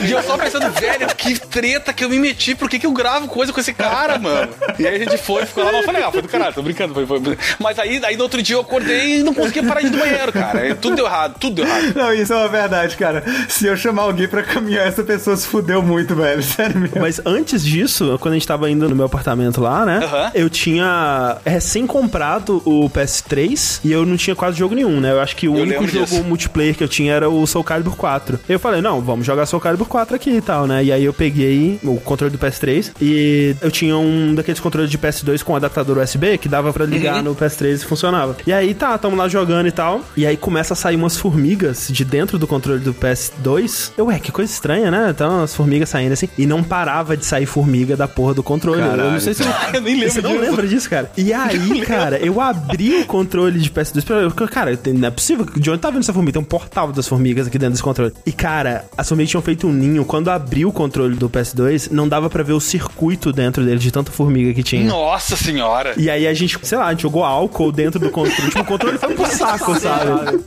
E eu só pensando, velho, que treta que eu me meti, por que, que eu gravo coisa com esse cara, mano? E aí a gente foi, ficou lá, mas foi legal, foi do caralho, tô brincando. Foi, foi- Mas aí, aí no outro dia eu acordei e não conseguia parar de ir no banheiro, cara. Tudo deu errado, tudo deu errado. Não, isso é uma verdade, cara. Se eu chamar alguém pra caminhar, essa pessoa se fudeu muito, velho. Sério mesmo. Mas antes disso, quando a gente tava indo no meu apartamento lá, né? Aham. Eu tinha recém comprado o PS3 e eu não tinha quase jogo nenhum, né? Eu acho que o Eu único jogo disso. multiplayer que eu tinha era o Soul Calibur 4. Eu falei, não, vamos jogar Soul Calibur 4 aqui e tal, né? E aí eu peguei o controle do PS3 e eu tinha um daqueles controles de PS2 com adaptador USB que dava pra ligar no PS3 e funcionava. E aí tá, tamo lá jogando e tal. E aí começa a sair umas formigas de dentro do controle do PS2. Eu, ué, que coisa estranha, né? Então as formigas saindo assim. E não parava de sair formiga da porra do controle. Eu não Caralho. sei se Eu nem lembro Você não disso. lembra disso, cara? E aí, cara, eu abri o controle de PS2 pra eu, cara, não é possível. De onde tá vendo essa formiga? Tem um portal das formigas aqui dentro desse controle. E, cara, as formigas tinham feito um ninho. Quando abri o controle do PS2, não dava pra ver o circuito dentro dele, de tanta formiga que tinha. Nossa senhora. E aí a gente, sei lá, a gente jogou álcool dentro do controle. tipo, o controle foi pro saco, sabe?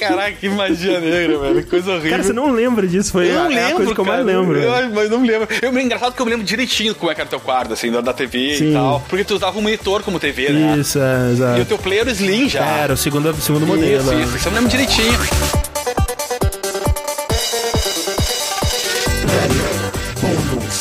Caraca, que magia negra, velho. Que coisa horrível. Cara, você não lembra disso? Foi Eu a, é lembro, a coisa que eu mais lembro. Eu, mas não me lembro. Eu, é engraçado que eu me lembro direitinho como é que era teu quarto, assim, da, da TV Sim. e tal. Porque tu usava um monitor como TV, né? Isso, é, exato. E o teu player o Slim já. Era o segundo, o segundo modelo. Isso, é. isso. Isso eu me lembro direitinho.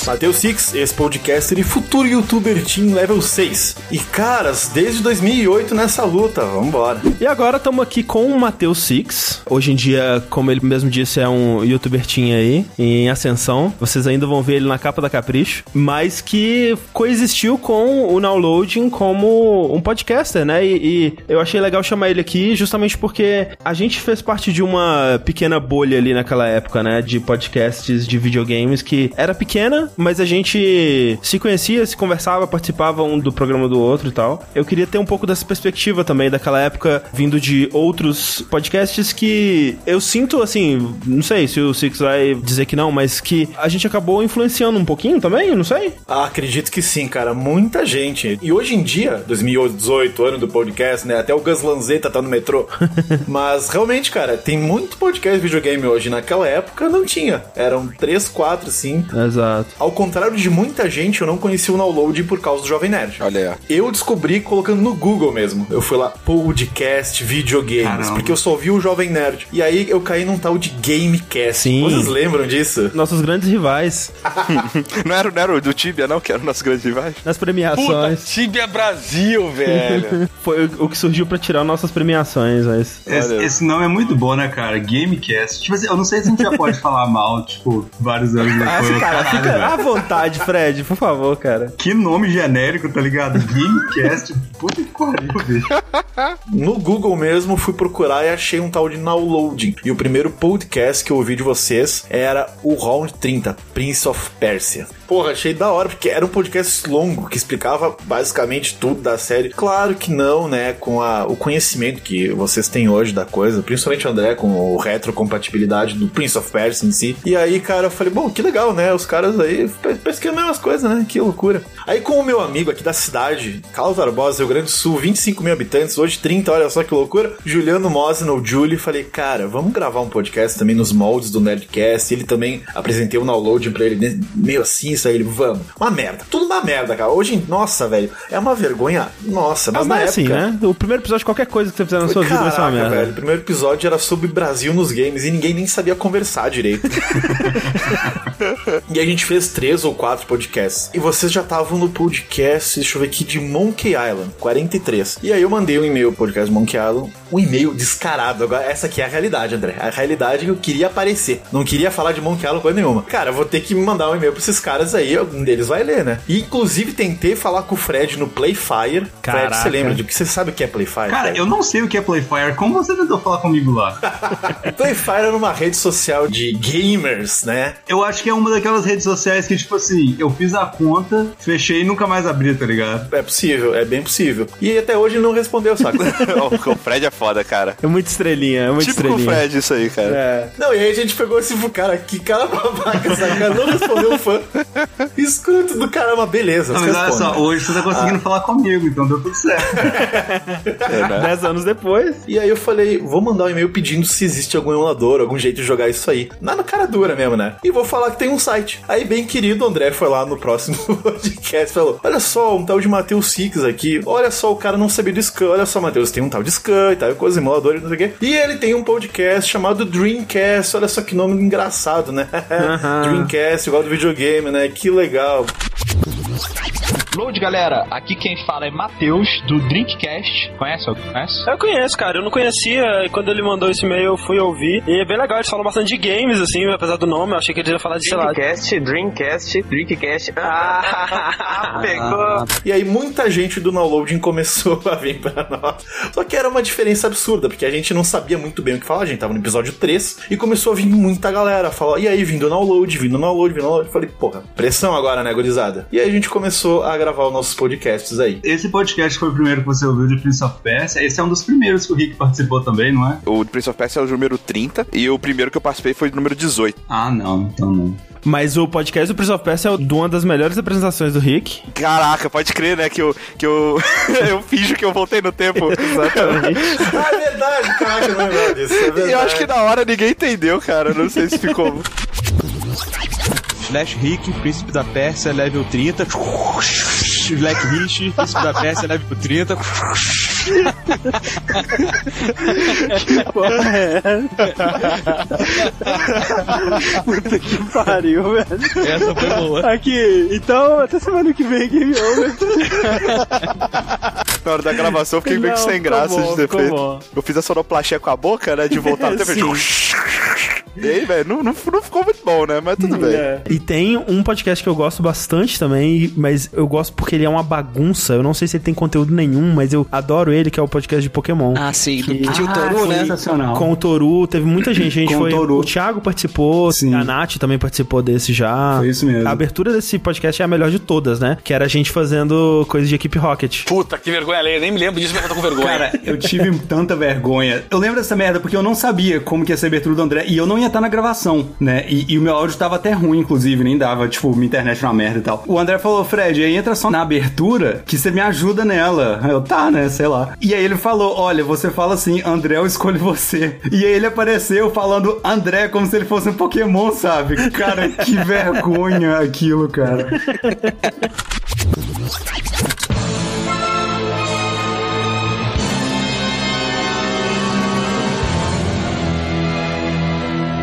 Mateus Six, ex-podcaster e futuro youtuber Team Level 6. E caras, desde 2008 nessa luta, vambora. E agora estamos aqui com o Matheus Six. Hoje em dia, como ele mesmo disse, é um youtuber teen aí, em ascensão. Vocês ainda vão ver ele na capa da Capricho. Mas que coexistiu com o Nowloading como um podcaster, né? E, e eu achei legal chamar ele aqui justamente porque a gente fez parte de uma pequena bolha ali naquela época, né? De podcasts de videogames que era pequena, mas a gente se conhecia, se conversava, participava um do programa do outro e tal. Eu queria ter um pouco dessa perspectiva também daquela época, vindo de outros podcasts que eu sinto, assim, não sei se o Six vai dizer que não, mas que a gente acabou influenciando um pouquinho também, não sei. Ah, acredito que sim, cara. Muita gente. E hoje em dia, 2018, ano do podcast, né? Até o Gus Lanzetta tá no metrô. Mas realmente, cara, tem muito podcast de videogame hoje. Naquela época não tinha. Eram três, quatro, sim. Exato. Ao contrário de muita gente, eu não conhecia o Download por causa do Jovem Nerd. Olha aí. Eu descobri colocando no Google mesmo. Eu fui lá, podcast, videogames, Caramba. porque eu só vi o Jovem Nerd. E aí eu caí num tal de Gamecast. Sim. Vocês lembram disso? Nossos grandes rivais. não, era, não era o do Tibia, não, que era o nosso grande rival? Nas Puta, premiações. Tibia Brasil, velho. Foi o- o que surgiu pra tirar nossas premiações, mas. Esse, esse nome é muito bom, né, cara? Gamecast. Tipo assim, eu não sei se a gente já pode falar mal, tipo, vários anos Ah, depois. cara, Caralho, fica velho. À vontade, Fred, por favor, cara. Que nome genérico, tá ligado? Gamecast. Puta que pariu, bicho. No Google mesmo, fui procurar e achei um tal de Nowloading. E o primeiro podcast que eu ouvi de vocês era o Round 30, Prince of Persia. Porra, achei da hora, porque era um podcast longo que explicava basicamente tudo da série. Claro que não, né? Com a- o conhecimento que vocês têm hoje da coisa, principalmente o André, com o retrocompatibilidade do Prince of Persia em si. E aí, cara, eu falei, bom, que legal, né? Os caras aí pe- pesquisam as mesmas coisas, né? Que loucura. Aí, com o meu amigo aqui da cidade, Carlos Barbosa, Rio Grande do Sul, 25 mil habitantes, hoje 30, olha só que loucura. Juliano Mosna, o Julie, falei, cara, vamos gravar um podcast também nos moldes do Nerdcast. Ele também apresentei o download pra ele, né? meio assim, isso aí, ele, vamos. Uma merda, tudo uma merda, cara. Hoje, nossa, velho, é uma vergonha, nossa, mas Mas na é época... assim, né? O primeiro episódio de qualquer coisa que você fizer na sua vida vai ser uma Caraca, merda. velho. O primeiro episódio era sobre Brasil nos games e ninguém nem sabia conversar direito. e a gente fez três ou quatro podcasts. E vocês já estavam no podcast, deixa eu ver aqui, de Monkey Island, 43. E aí eu mandei um e-mail pro podcast Monkey Island, um e-mail descarado. Agora, essa aqui é a realidade, André. A realidade é que eu queria aparecer. Não queria falar de Monkey Island coisa nenhuma. Cara, eu vou ter que mandar um e-mail pra esses caras aí, algum deles vai ler, né? E inclusive tentei falar com o Fred no Playfire. Fred, Caraca. você lembra de que você sabe o que é Playfire? Cara, Fred? eu não sei o que é Playfire. Como você tentou falar comigo lá? Playfire era uma rede social de gamers, né? Eu acho que é uma daquelas redes sociais que, tipo assim, eu fiz a conta, fechei e nunca mais abri, tá ligado? É possível, é bem possível. E até hoje ele não respondeu, saca? o Fred é foda, cara. É muito estrelinha, é muito Tipo o estrelinha. Fred, isso aí, cara. É. Não, e aí a gente pegou esse cara, que cara babaca, saca? Não respondeu o fã. Escroto do caramba, beleza. Não, mas olha só, hoje você tá conseguindo falar comigo, então deu tudo certo. Dez anos depois. E aí eu falei, vou mandar um e-mail pedindo se existe algum emulador, algum jeito de jogar isso aí. Na cara dura mesmo, né? E vou falar que tem um site. Aí, bem querido, André foi lá no próximo podcast e falou: Olha só, um tal de Matheus Six aqui. Olha só, o cara não sabia do Scan. Olha só, Matheus, tem um tal de Scan e tal, coisa, emulador e não sei o quê. E ele tem um podcast chamado Dreamcast. Olha só que nome engraçado, né? Dreamcast, igual do videogame, né? Que legal. Load, galera. Aqui quem fala é Matheus, do Drinkcast. Conhece? Conhece? Eu conheço, cara. Eu não conhecia e quando ele mandou esse e-mail eu fui ouvir. E é bem legal, eles falam bastante de games, assim, apesar do nome. Eu achei que eles iam falar de, sei lá... Dreamcast, Dreamcast, Dreamcast. Ah, pegou. E aí muita gente do downloading começou a vir pra nós. Só que era uma diferença absurda, porque a gente não sabia muito bem o que falar. A gente tava no episódio 3 e começou a vir muita galera. Falar, e aí, vindo download, vindo download, vindo download. Eu falei, porra, pressão agora, né, gurizada? E aí a gente começou a gravar os nossos podcasts aí. Esse podcast foi o primeiro que você ouviu de Prince of Persia. Esse é um dos primeiros que o Rick participou também, não é? O Prince of Persia é o número 30 e o primeiro que eu participei foi o número 18. Ah, não, então não. Mas o podcast do Prince of Persia é de uma das melhores apresentações do Rick. Caraca, pode crer, né? Que eu, que eu, eu finjo que eu voltei no tempo. Exatamente. ah, é verdade, caraca, não disso. É verdade. E eu acho que na hora ninguém entendeu, cara. Não sei se ficou. Flash Rick, Príncipe da Pérsia, level 30. Black Rich, Príncipe da Pérsia, level 30. Que porra é essa? Puta que pariu, velho. Essa foi boa. Aqui, então até semana que vem, Game Over. Na hora da gravação eu fiquei meio que sem graça bom, de ter ficou feito. bom. Eu fiz a sonoplastia com a boca, né? De voltar até Sim. E aí, velho, não, não, não ficou muito bom, né? Mas tudo bem. E tem um podcast que eu gosto bastante também, mas eu gosto porque ele é uma bagunça. Eu não sei se ele tem conteúdo nenhum, mas eu adoro ele, que é o podcast de Pokémon. Ah, sim, do Que- tio Toru, né? Com o Toru, teve muita gente. A gente Com o foi. Toru. O Thiago participou, a Nath também participou desse já. Foi isso mesmo. A abertura desse podcast é a melhor de todas, né? Que era a gente fazendo coisa de equipe Rocket. Puta, que vergonha alheia. Nem me lembro disso, mas eu tô com vergonha. Cara, eu tive tanta vergonha. Eu lembro dessa merda porque eu não sabia como que ia ser a abertura do André e eu não ia estar na gravação, né? E, e o meu áudio tava até ruim, inclusive, nem dava, tipo, minha internet uma merda e tal. O André falou, Fred, aí entra só na abertura que você me ajuda nela. Eu, tá, né? Sei lá. E aí ele falou, olha, você fala assim, André, eu escolho você. E aí ele apareceu falando André como se ele fosse um Pokémon, sabe? Cara, que vergonha aquilo, cara.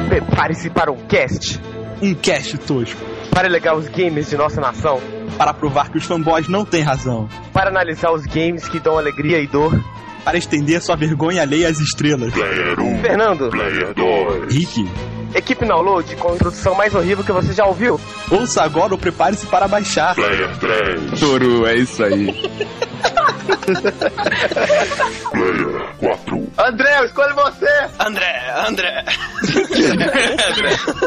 Prepare-se para um cast. Um cast tosco. Para alegar os games de nossa nação. Para provar que os fanboys não têm razão. Para analisar os games que dão alegria e dor. Para estender sua vergonha alheia às estrelas. Fernando. Rick. Equipe Download com a introdução mais horrível que você já ouviu. Ouça agora ou prepare-se para baixar. Player 3. Toru, é isso aí. Player 4. André, eu escolho você! André, André.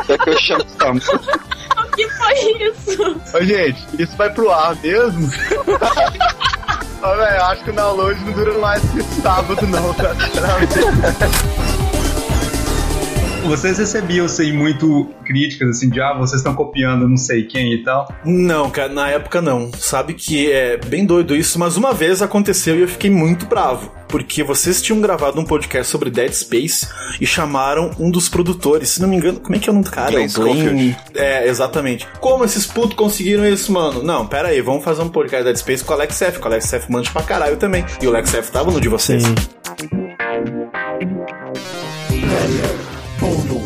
É que eu chamo O que foi isso? Ô, gente, isso vai pro ar mesmo? Ô, velho, acho que o download não dura mais que sábado, não, cara. Vocês recebiam, assim, muito críticas, assim, de, ah, vocês estão copiando não sei quem e tal? Não, cara, na época não. Sabe que é bem doido isso, mas uma vez aconteceu e eu fiquei muito bravo. Porque vocês tinham gravado um podcast sobre Dead Space e chamaram um dos produtores, se não me engano, como é que é o nome do cara? Glenn Schofield. É, exatamente. Como esses putos conseguiram isso, mano? Não, pera aí, vamos fazer um podcast Dead Space com o Alex F, que o Alex F manda pra caralho também. E o Alex F tava no de vocês.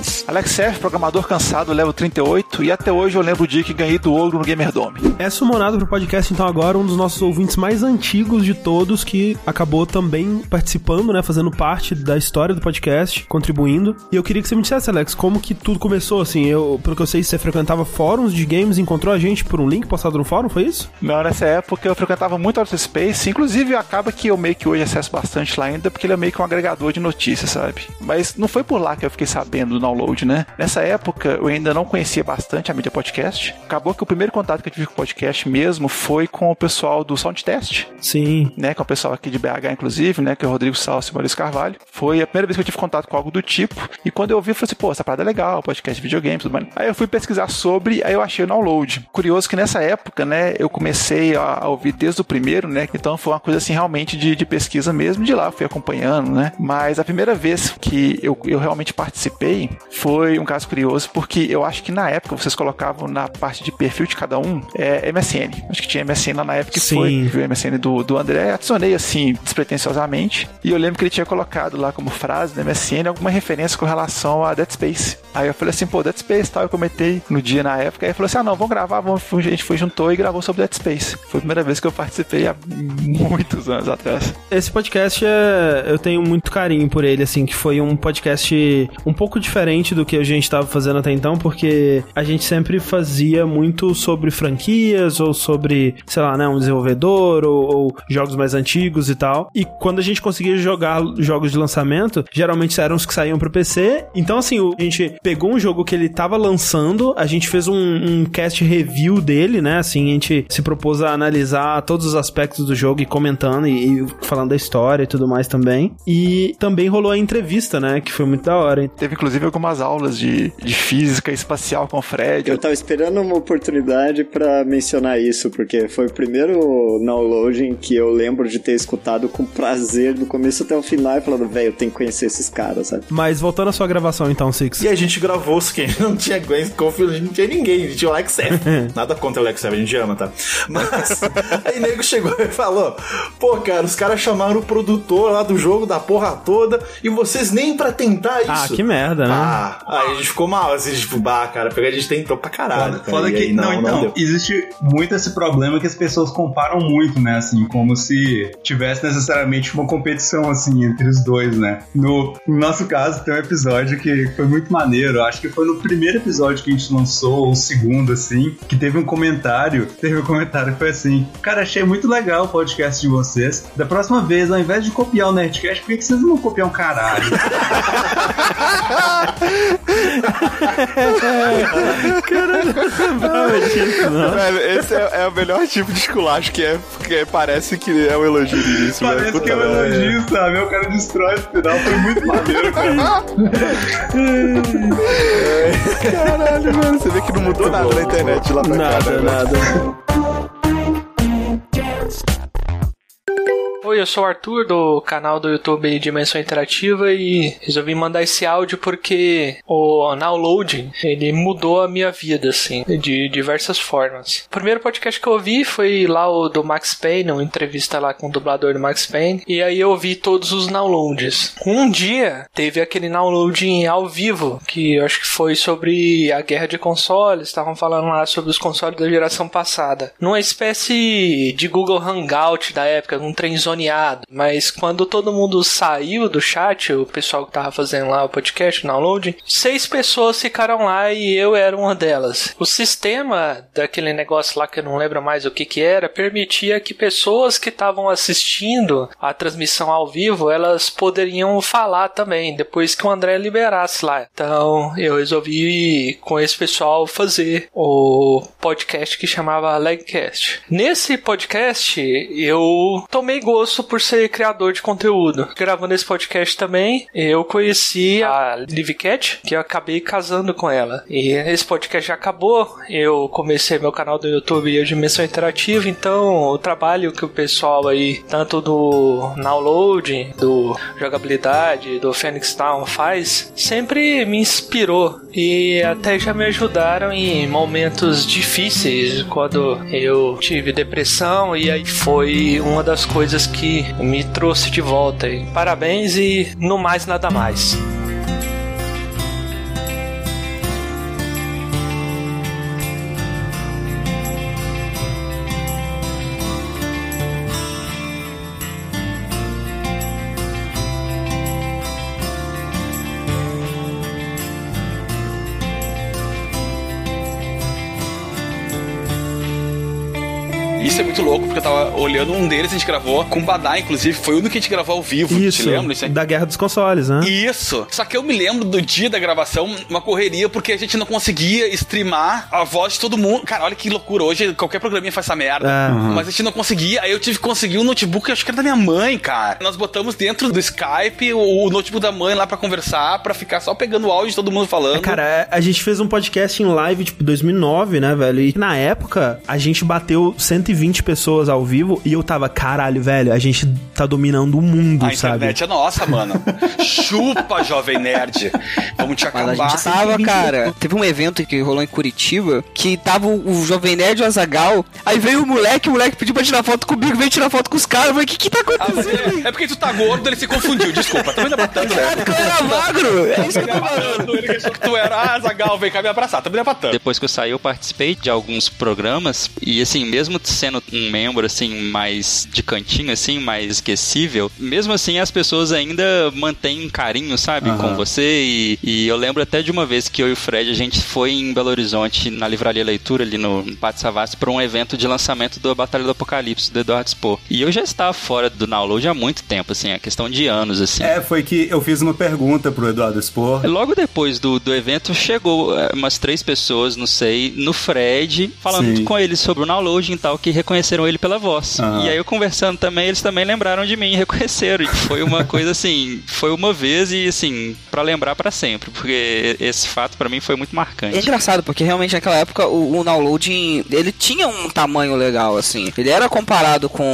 Sessions. Alex F, programador cansado, level 38, e até hoje eu lembro o dia que ganhei do Ogro no Gamerdome. É sumonado pro podcast, então, agora, um dos nossos ouvintes mais antigos de todos, que acabou também participando, né? Fazendo parte da história do podcast, contribuindo. E eu queria que você me dissesse, Alex, como que tudo começou, assim. Eu, pelo que eu sei, você frequentava fóruns de games, encontrou a gente por um link postado no fórum, foi isso? Não, nessa época eu frequentava muito Outer Space, inclusive acaba que eu meio que hoje acesso bastante lá ainda, porque ele é meio que um agregador de notícias, sabe? Mas não foi por lá que eu fiquei sabendo do download, né? Nessa época eu ainda não conhecia bastante a mídia podcast. Acabou que o primeiro contato que eu tive com o podcast mesmo foi com o pessoal do Soundtest. Sim. Né, com o pessoal aqui de BH, inclusive, né? Que é o Rodrigo Salso e o Maurício Carvalho. Foi a primeira vez que eu tive contato com algo do tipo. E quando eu ouvi, eu falei assim, pô, essa parada é legal, podcast de videogame, tudo mais. Aí eu fui pesquisar sobre, aí eu achei o download. Curioso que nessa época, né, eu comecei a, ouvir desde o primeiro, né? Então foi uma coisa assim realmente de, de pesquisa mesmo, de lá, eu fui acompanhando, né? Mas a primeira vez que eu, eu realmente participei foi um caso curioso, porque eu acho que na época vocês colocavam na parte de perfil de cada um é, MSN. Acho que tinha MSN lá na época que Sim. foi viu o MSN do, do André, adicionei assim, despretensiosamente, e eu lembro que ele tinha colocado lá como frase no MSN alguma referência com relação a Dead Space. Aí eu falei assim, pô, Dead Space tal, eu comentei no dia na época, aí ele falou assim, ah não, vamos gravar, vamos, a gente foi, juntou e gravou sobre Dead Space. Foi a primeira vez que eu participei há muitos anos atrás. Esse podcast é, eu tenho muito carinho por ele, assim, que foi um podcast um pouco diferente do que a gente estava fazendo até então, porque a gente sempre fazia muito sobre franquias ou sobre, sei lá, né, um desenvolvedor ou, ou jogos mais antigos e tal. E quando a gente conseguia jogar jogos de lançamento, geralmente eram os que saíam pro PC. Então, assim, a gente pegou um jogo que ele tava lançando, a gente fez um, um cast review dele, né? Assim, a gente se propôs a analisar todos os aspectos do jogo e comentando e, e falando da história e tudo mais também. E também rolou a entrevista, né? Que foi muito da hora. Teve inclusive algumas aulas de, de física espacial com o Fred. Eu tava esperando uma oportunidade pra mencionar isso, porque foi o primeiro downloading que eu lembro de ter escutado com prazer do começo até o final e falando, velho, eu tenho que conhecer esses caras, sabe? Mas voltando à sua gravação então, Six. E a gente gravou os que não tinha Gwen Scofield, não tinha ninguém, a gente tinha o Alex F. Nada contra o Alex F, a gente ama, tá? Mas aí nego chegou e falou: pô, cara, os caras chamaram o produtor lá do jogo, da porra toda, e vocês nem pra tentar isso. Ah, que merda, né? Ah, aí a gente ficou mal, assim, tipo, bah, cara, porque a gente tentou pra caralho. cara, Foda e que, aí não, então, deu. existe muito esse problema que as pessoas comparam muito, né, assim, como se tivesse necessariamente uma competição, assim, entre os dois, né. No, no nosso caso, tem um episódio que foi muito maneiro, acho que foi no primeiro episódio que a gente lançou, ou o segundo, assim, que teve um comentário, teve um comentário que foi assim, cara, achei muito legal o podcast de vocês, da próxima vez, ao invés de copiar o Nerdcast, por que, que vocês não copiam um caralho? Velho, esse é, é o melhor tipo de esculacho que é, porque parece que é um elogio no início, velho. Parece Puta que é um elogio, sabe? O cara destrói no final, foi muito maneiro, cara. Caralho, mano, você vê que não mudou nada na internet lá pra cá. Nada, né, velho? nada. Oi, eu sou o Arthur do canal do YouTube Dimensão Interativa e resolvi mandar esse áudio porque o Downloading ele mudou a minha vida assim, de diversas formas. O primeiro podcast que eu ouvi foi lá o do Max Payne, uma entrevista lá com o dublador do Max Payne, e aí eu ouvi todos os downloads. Um dia teve aquele downloading ao vivo que eu acho que foi sobre a guerra de consoles, estavam falando lá sobre os consoles da geração passada. Numa espécie de Google Hangout da época, um trem zoneado. Mas quando todo mundo saiu do chat, o pessoal que tava fazendo lá o podcast, o download, seis pessoas ficaram lá e eu era uma delas. O sistema daquele negócio lá que eu não lembro mais o que que era, permitia que pessoas que estavam assistindo a transmissão ao vivo, elas poderiam falar também, depois que o André liberasse lá. Então eu resolvi com esse pessoal fazer o podcast que chamava Legcast. Nesse podcast eu tomei gosto por ser criador de conteúdo. Gravando esse podcast também, eu conheci a Liv Cat, que eu acabei casando com ela. E esse podcast já acabou, eu comecei meu canal do YouTube e a Dimensão Interativa, então o trabalho que o pessoal aí, tanto do download, do jogabilidade, do Phoenix Town faz, sempre me inspirou e até já me ajudaram em momentos difíceis, quando eu tive depressão e aí foi uma das coisas que me trouxe de volta. E parabéns e no mais nada mais. Olhando um deles, a gente gravou com o Badai, inclusive, foi o único que a gente gravou ao vivo. Isso, Te lembra? Isso aí? da guerra dos consoles, né? Isso. Só que eu me lembro do dia da gravação, uma correria, porque a gente não conseguia streamar a voz de todo mundo. Cara, olha que loucura. Hoje qualquer programinha faz essa merda. É. Uhum. Mas a gente não conseguia. Aí eu tive que conseguir um notebook, acho que era da minha mãe, cara. Nós botamos dentro do Skype o, o notebook da mãe lá pra conversar, pra ficar só pegando o áudio de todo mundo falando. Cara, a gente fez um podcast em live, tipo, 2009, né, velho? E na época, a gente bateu 120 pessoas ao vivo e eu tava, caralho, velho, a gente tá dominando o mundo, a sabe? internet é nossa, mano. Chupa, jovem nerd. Vamos te acabar. Mas a gente tava, cara. Teve um evento que rolou em Curitiba que tava o, Jovem Nerd e o Azagal. Aí veio o moleque, o moleque pediu pra tirar foto comigo, veio tirar foto com os caras. Eu falei, o que que tá acontecendo? É porque tu tá gordo, ele se confundiu. Desculpa, também ainda batendo, né? eu era magro. É isso que eu tô falando. Ele achou que tu era ah, Zagal, vem cá me abraçar. Também ainda batendo. Depois que eu saí, eu participei de alguns programas e, assim, mesmo sendo um membro, assim, mais de cantinho, assim, mais esquecível, mesmo assim as pessoas ainda mantêm um carinho, sabe, Aham. com você e, e eu lembro até de uma vez que eu e o Fred, a gente foi em Belo Horizonte, na Livraria Leitura, ali no Pátio Savassi, para um evento de lançamento da Batalha do Apocalipse, do Eduardo Spohr. E eu já estava fora do download há muito tempo, assim, é questão de anos, assim. É, foi que eu fiz uma pergunta pro Eduardo Spor. Logo depois do, do evento, chegou é, umas três pessoas, não sei, no Fred, falando Sim. com ele sobre o downloading e tal, que reconheceram ele pela voz. Aham. E aí eu conversando também, eles também lembraram de mim e reconheceram. E foi uma coisa assim, foi uma vez e assim, pra lembrar pra sempre, porque esse fato pra mim foi muito marcante. É engraçado, porque realmente naquela época o, o downloading, ele tinha um tamanho legal, assim. Ele era comparado com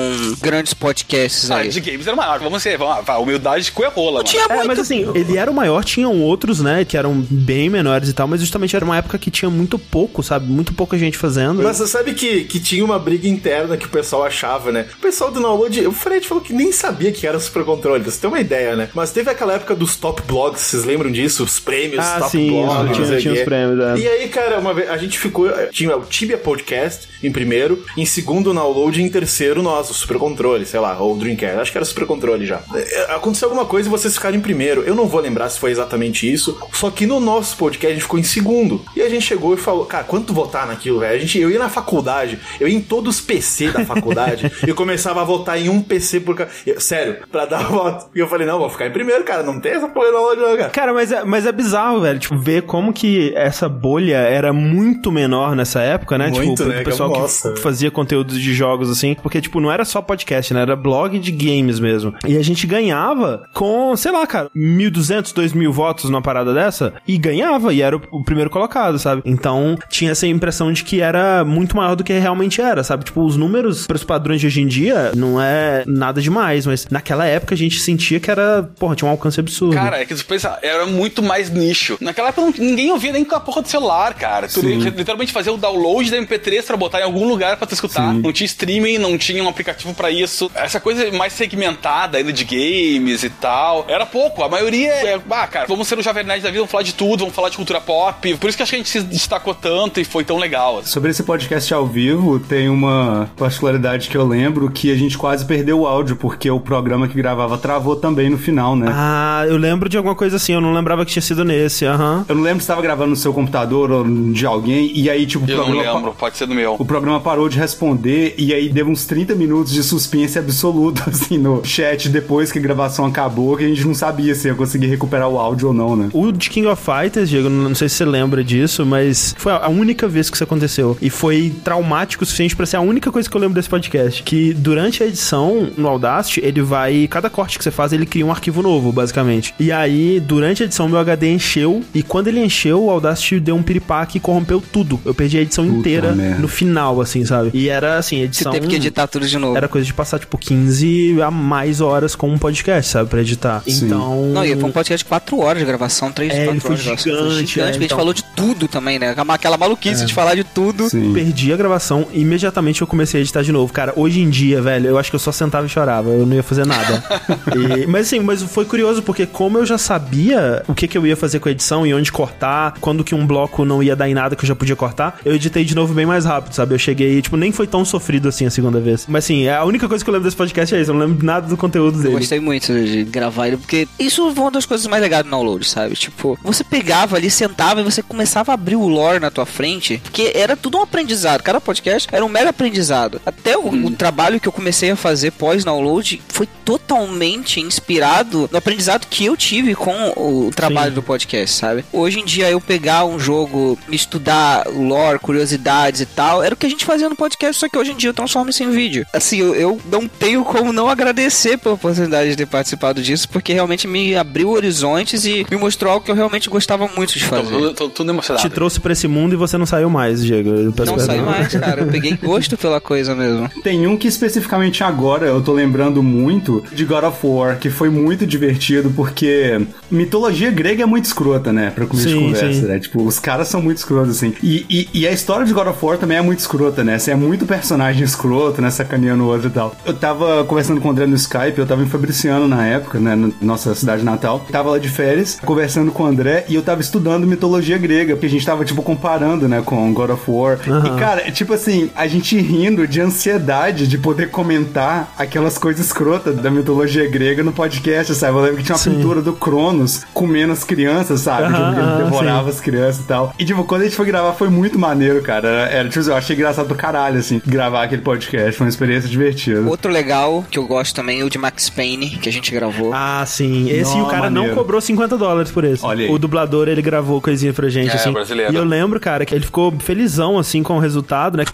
grandes podcasts Ah, aí. de games era maior. Vamos ser, vamos lá, a humildade com rola, mano. É, mas assim, ele era o maior, tinham outros, né, que eram bem menores e tal, mas justamente era uma época que tinha muito pouco, sabe? Muito pouca gente fazendo. Mas você sabe que, que tinha uma briga interna que o pessoal achava, né? O pessoal do download, o Fred falou que nem sabia que era Super Controle, você ter uma ideia, né? Mas teve aquela época dos top blogs, vocês lembram disso? Os prêmios, Ah, top sim, blogs, tinha- tinha os prêmios, é. E aí, cara, uma vez a gente ficou. Tinha o Tibia Podcast em primeiro, em segundo o download e em terceiro nós, o Super Controle, sei lá, ou o Dreamcast. Acho que era Super Controle já. É, Aconteceu alguma coisa e vocês ficaram em primeiro. Eu não vou lembrar se foi exatamente isso. Só que no nosso podcast a gente ficou em segundo. E a gente chegou e falou, cara, quanto votar naquilo, velho? A gente, eu ia na faculdade, eu ia em todos os PC da faculdade e começava a votar em um PC por cada. Sério, pra dar voto. E eu falei, não, vou ficar em primeiro, cara. Não tem essa porra não, não, cara. Cara, mas é, mas é bizarro, velho. Tipo, ver como que essa bolha era muito menor nessa época, né? Muito, tipo, né? o pessoal Que que nossa. fazia conteúdo de jogos, assim. Porque, tipo, não era só podcast, né? Era blog de games mesmo. E a gente ganhava com, sei lá, cara, 1.200, 2.000 votos numa parada dessa. E ganhava, e era o, o primeiro colocado, sabe? Então, tinha essa impressão de que era muito maior do que realmente era, sabe? Tipo, os números para os padrões de hoje em dia não é nada demais, mas naquela época a gente sentia que era, porra, tinha um alcance absurdo. Cara, é que você pensa, era muito mais nicho. Naquela época ninguém ouvia nem com a porra do celular, cara. Tu Sim. literalmente fazia o download da MP3 pra botar em algum lugar pra tu escutar. Não tinha streaming, não tinha um aplicativo pra isso. Essa coisa mais segmentada ainda de games e tal. Era pouco. A maioria é, ah, cara, vamos ser o Jovem Nerd da vida, vamos falar de tudo, vamos falar de cultura pop. Por isso que acho que a gente se destacou tanto e foi tão legal. assim. Sobre esse podcast ao vivo, tem uma particularidade que eu lembro que a gente quase perdeu o áudio, porque o programa que gravava travou também no final, né? Ah, eu lembro de alguma coisa assim, eu não lembrava que tinha sido nesse, aham. Eu não lembro se estava gravando no seu computador ou de alguém, e aí, tipo, o Eu não programa. lembro, pode ser do meu. O programa parou de responder e aí deu uns 30 minutos de suspense absoluto, assim, no chat depois que a gravação acabou, que a gente não sabia se ia conseguir recuperar o áudio ou não, né? O de King of Fighters, Diego, não sei se você lembra disso, mas foi a única vez que isso aconteceu. E foi traumático o suficiente pra ser a única coisa que eu lembro desse podcast. Que durante a edição, no Audacity, ele vai. Cada corte que você faz, ele cria um arquivo novo, basicamente. E aí, durante a edição, meu HD encheu. E quando ele encheu, o Audacity deu um piripaque e corrompeu tudo. Eu perdi a edição inteira merda. no final, assim, sabe? E era assim, a Você edição. teve que editar tudo de novo. Era coisa de passar, tipo, 15 a mais horas com um podcast, sabe? Pra editar. Então. Não, e foi um podcast de 4 horas de gravação, 3, É, 4 ele foi horas de gravação. Foi gigante, gigante, é, porque a gente então. falou de tudo também, né? Aquela- maluquice É. de falar de tudo. Perdi a gravação, imediatamente eu comecei a editar de novo. Cara, hoje em dia, velho, eu acho que eu só sentava e chorava, eu não ia fazer nada. E- mas assim, mas foi curioso porque como eu já sabia o que, que eu ia fazer com a edição e onde cortar, quando que um bloco não ia dar em nada que eu já podia cortar, eu editei de novo bem mais rápido, sabe? Eu cheguei, tipo, nem foi tão sofrido assim a segunda vez. Mas assim, a única coisa que eu lembro desse podcast é isso, eu não lembro nada do conteúdo Eu dele. gostei muito de gravar ele, porque isso foi uma das coisas mais legais do download, sabe? Tipo, você pegava ali, sentava e você começava a abrir o lore na tua frente, porque era tudo um aprendizado. Cada podcast era um mega aprendizado. Até o, o trabalho que eu comecei a fazer pós-download foi totalmente inspirado no aprendizado que eu tive com o trabalho do podcast, sabe? Hoje em dia, eu pegar um jogo, estudar lore, curiosidades e tal, era o que a gente fazia no podcast, só que hoje em dia eu transformo isso em vídeo. Assim, eu, eu não tenho como não agradecer pela oportunidade de ter participado disso, porque realmente me abriu horizontes e me mostrou algo que eu realmente gostava muito de fazer. Tô, tô, tô emocionado. Te trouxe pra esse mundo e você não saiu mais, Diego. Eu Não saiu mais, cara. Eu peguei gosto pela coisa mesmo. Tem um que especificamente agora eu tô lembrando muito de God of War, que foi muito divertido porque mitologia grega é muito escrota, né? Pra começo de conversa, sim. né? Tipo, os caras são muito escrotos, assim. E, e, e a história de God of War também é muito escrota, né? Assim, é muito personagem escroto, né? Sacaneando o outro e tal. Eu tava conversando com o André no Skype, eu tava em Fabriciano na época, né? Na nossa cidade natal. Tava lá de férias, conversando com o André e eu tava estudando mitologia grega, porque a gente tava, tipo, comparando, né? Com God of War. E, cara, tipo assim, a gente rindo de ansiedade de poder comentar aquelas coisas escrotas da mitologia grega no podcast, sabe? Eu lembro que tinha uma pintura do Cronos comendo as crianças, sabe? Tipo, que ele aham, devorava sim. as crianças e tal. E, tipo, quando a gente foi gravar, foi muito maneiro, cara. Era, tipo, eu achei engraçado do caralho, assim, gravar aquele podcast. Foi uma experiência divertida. Outro legal que eu gosto também é o de Max Payne, que a gente gravou. Ah, sim. Esse Nó, o cara não maneiro. cobrou 50 dólares por esse. Olha aí. O dublador, ele gravou coisinha pra gente, É, assim. brasileiro. E eu lembro, cara, que ele ficou felizão, assim, com o resultado, né?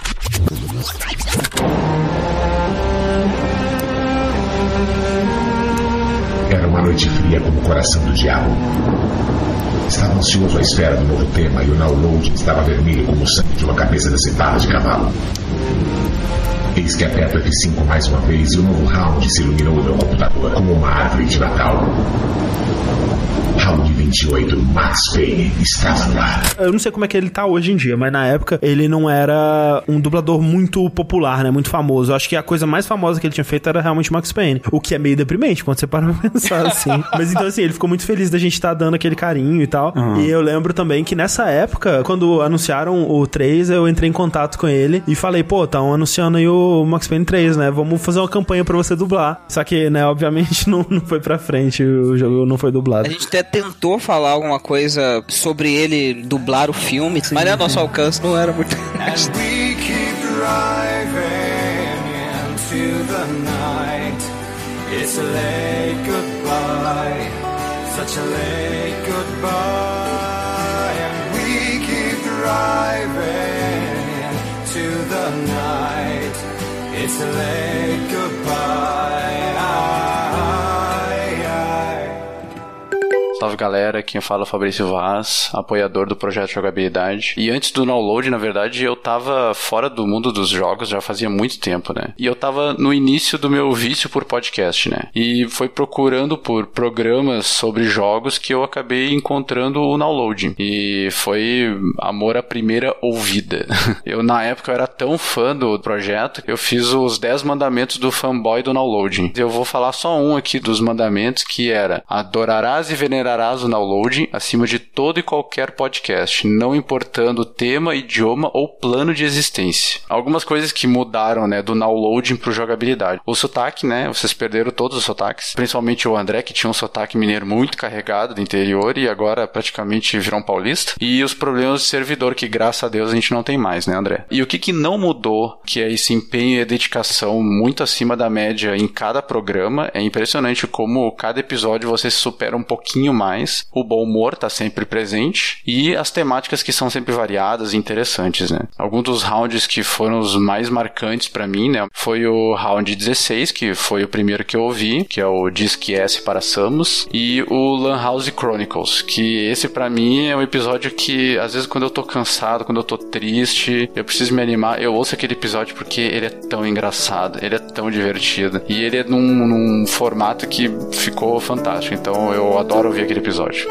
Fria como o coração do diabo. Estava ansioso à espera do novo tema e o download estava vermelho como o sangue de uma cabeça decepada de cavalo. Eis que aperto F5 mais uma vez e o novo round se iluminou no meu computador como uma árvore de Natal. Round 28, Max Payne, estava no ar. Eu não sei como é que ele tá hoje em dia, mas na época ele não era um dublador muito popular, né? Muito famoso. Eu acho que a coisa mais famosa que ele tinha feito era realmente Max Payne. O que é meio deprimente quando você para pra pensar assim. mas então, assim, ele ficou muito feliz da gente estar dando aquele carinho e tal. Uhum. E eu lembro também que nessa época, quando anunciaram o 3, eu entrei em contato com ele e falei, pô, estão anunciando aí o Max Payne 3, né? Vamos fazer uma campanha pra você dublar. Só que, né, obviamente não, não foi pra frente, o jogo não foi dublado. A gente até tentou falar alguma coisa sobre ele dublar o filme, mas a nosso alcance não era muito. We keep driving into the night. It's late It's a Salve galera, quem fala é o Fabrício Vaz, apoiador do projeto Jogabilidade. E antes do download, na verdade, eu tava fora do mundo dos jogos já fazia muito tempo, né? E eu tava no início do meu vício por podcast, né? E foi procurando por programas sobre jogos que eu acabei encontrando o download. E foi amor à primeira ouvida. Eu, na época, eu era tão fã do projeto, eu fiz os 10 mandamentos do fanboy do download. Eu vou falar só um aqui dos mandamentos, que era adorarás e venerarás o download acima de todo e qualquer podcast, não importando o tema, idioma ou plano de existência. Algumas coisas que mudaram, né, do downloading pro jogabilidade. O sotaque, né, vocês perderam todos os sotaques, principalmente o André, que tinha um sotaque mineiro muito carregado do interior e agora praticamente virou um paulista. E os problemas de servidor, que graças a Deus a gente não tem mais, né, André? E o que que não mudou, que é esse empenho e dedicação muito acima da média em cada programa, é impressionante como cada episódio você supera um pouquinho mais, o bom humor tá sempre presente e as temáticas que são sempre variadas e interessantes, né? Alguns dos rounds que foram os mais marcantes para mim, né, foi o round 16, que foi o primeiro que eu ouvi, que é o Disc S para Samus, e o Lan House Chronicles, que esse para mim é um episódio que às vezes quando eu tô cansado, quando eu tô triste, eu preciso me animar, eu ouço aquele episódio porque ele é tão engraçado, ele é tão divertido e ele é num, num formato que ficou fantástico. Então eu adoro ouvir aquele episódio.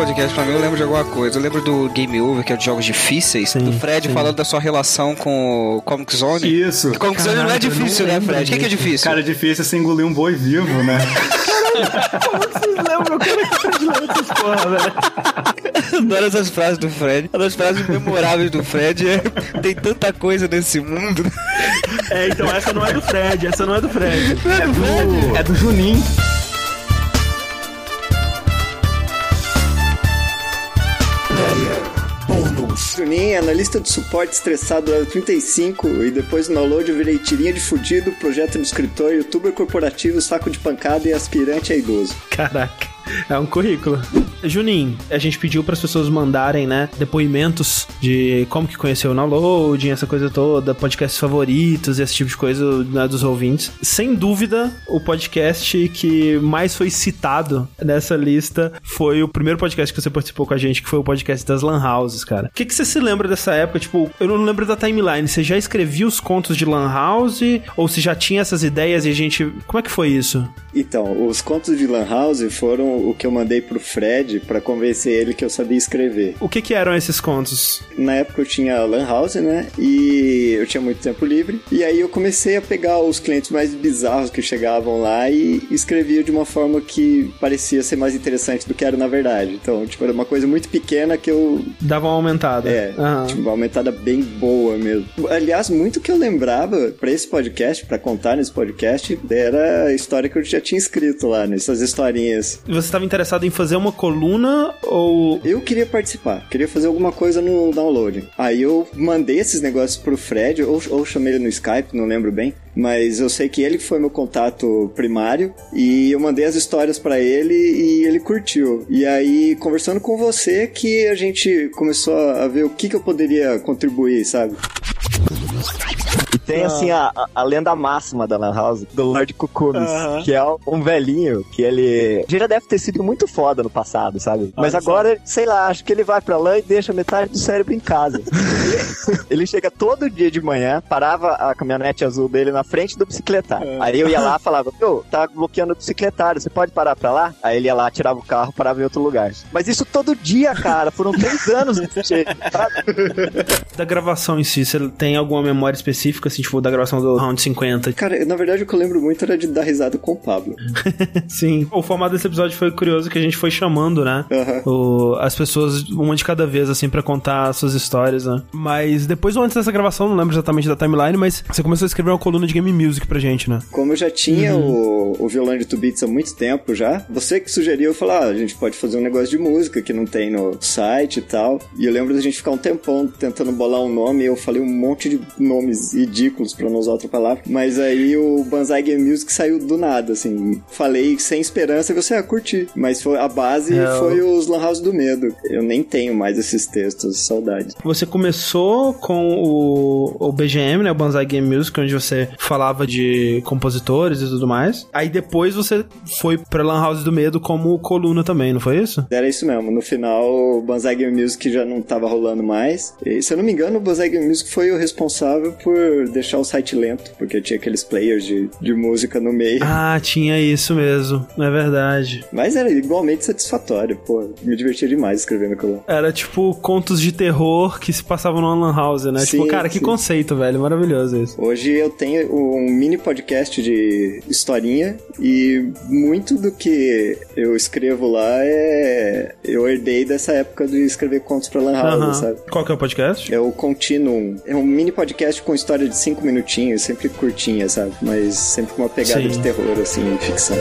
Podcast pra mim eu lembro de alguma coisa. Eu lembro do Game Over, que é de jogos difíceis, do Fred sim. falando da sua relação com o Comic Zone. Isso. Comic Zone não é difícil, né, lembro Fred? O que, que é difícil? Cara, é difícil você engolir um boi vivo, né? Vocês lembram que eu Fred lembra essas porra, velho? Adoro essas frases do Fred. Uma das frases memoráveis do Fred é tem tanta coisa nesse mundo. É, então essa não é do Fred, essa não é do Fred. É do Fred. É do Juninho. Juninho, analista de suporte estressado level 35 e depois no download eu virei tirinha de fudido, projeto no escritório, youtuber corporativo, saco de pancada e aspirante a idoso. Caraca. É um currículo. Juninho, a gente pediu para as pessoas mandarem, né, depoimentos de como que conheceu o downloading, essa coisa toda, podcasts favoritos, esse tipo de coisa né, dos ouvintes. Sem dúvida, o podcast que mais foi citado nessa lista foi o primeiro podcast que você participou com a gente, que foi o podcast das Lan Houses, cara. O que, que você se lembra dessa época? Tipo, eu não lembro da timeline. Você já escrevia os contos de Lan House? Ou você já tinha essas ideias e a gente. Como é que foi isso? Então, os contos de Lan House foram o que eu mandei pro Fred pra convencer ele que eu sabia escrever. O que que eram esses contos? Na época eu tinha Lan House, né? E eu tinha muito tempo livre. E aí eu comecei a pegar os clientes mais bizarros que chegavam lá e escrevia de uma forma que parecia ser mais interessante do que era na verdade. Então, tipo, era uma coisa muito pequena que eu. Dava uma aumentada. É, Aham. tipo, uma aumentada bem boa mesmo. Aliás, muito que eu lembrava pra esse podcast, pra contar nesse podcast, era a história que eu já tinha escrito lá, nessas historinhas. Você você estava interessado em fazer uma coluna ou. Eu queria participar, queria fazer alguma coisa no download. Aí eu mandei esses negócios pro Fred, ou, ou chamei ele no Skype, não lembro bem. Mas eu sei que ele foi meu contato primário e eu mandei as histórias pra ele e ele curtiu. E aí, conversando com você, que a gente começou a ver o que, que eu poderia contribuir, sabe? E tem, assim, a, a- lenda máxima da Lan House, do Lord Cucumis, Aham. que é um velhinho que ele... Ele já deve ter sido muito foda no passado, sabe? Mas agora, sei lá, acho que ele vai pra lá e deixa metade do cérebro em casa. ele chega todo dia de manhã, parava a caminhonete azul dele na frente do bicicletário. Aí eu ia lá e falava, meu, tá bloqueando o bicicletário, você pode parar pra lá? Aí ele ia lá, tirava o carro, parava em outro lugar. Mas isso todo dia, cara, foram três anos desse jeito? Da gravação em si, você tem alguma memória específica, assim, tipo, da gravação do Round 50? Cara, na verdade o que eu lembro muito era de dar risada com o Pablo. Sim. O formato desse episódio foi curioso que a gente foi chamando, né? O- as pessoas, uma de cada vez, assim, pra contar suas histórias, né? Mas depois ou antes dessa gravação, não lembro exatamente da timeline, mas você começou a escrever uma coluna de game music pra gente, né? Como eu já tinha o, o violão de 2 bits há muito tempo já, você que sugeriu, eu falei, ah, a gente pode fazer um negócio de música que não tem no site e tal. E eu lembro da gente ficar um tempão tentando bolar um nome, e eu falei um monte de nomes ridículos pra não usar outra palavra. Mas aí o Banzai Game Music saiu do nada, assim. Falei sem esperança, você, ah, curti. Mas foi, a base É, foi os Lan House do Medo. Eu nem tenho mais esses textos, saudade. Você começou com o, o BGM, né? O Banzai Game Music, onde você falava de compositores e tudo mais. Aí depois você foi pra Lan House do Medo como coluna também, não foi isso? Era isso mesmo. No final, o Banzai Game Music já não tava rolando mais. E, se eu não me engano, o Banzai Game Music foi o responsável por deixar o site lento, porque tinha aqueles players de, de música no meio. Ah, tinha isso mesmo. É verdade. Mas era igualmente satisfatório, pô. Me divertia demais escrevendo aquilo. Era tipo contos de terror que se passavam numa Lan House, né? Sim, tipo, cara, que sim. conceito, velho. Maravilhoso isso. Hoje eu tenho um mini podcast de historinha e muito do que eu escrevo lá é. Eu herdei dessa época de escrever contos pra Lan House, Aham. sabe? Qual que é o podcast? É o Continuum. É um mini podcast com história de cinco minutinhos, sempre curtinha, sabe? Mas sempre com uma pegada Sim. de terror, assim, ficção.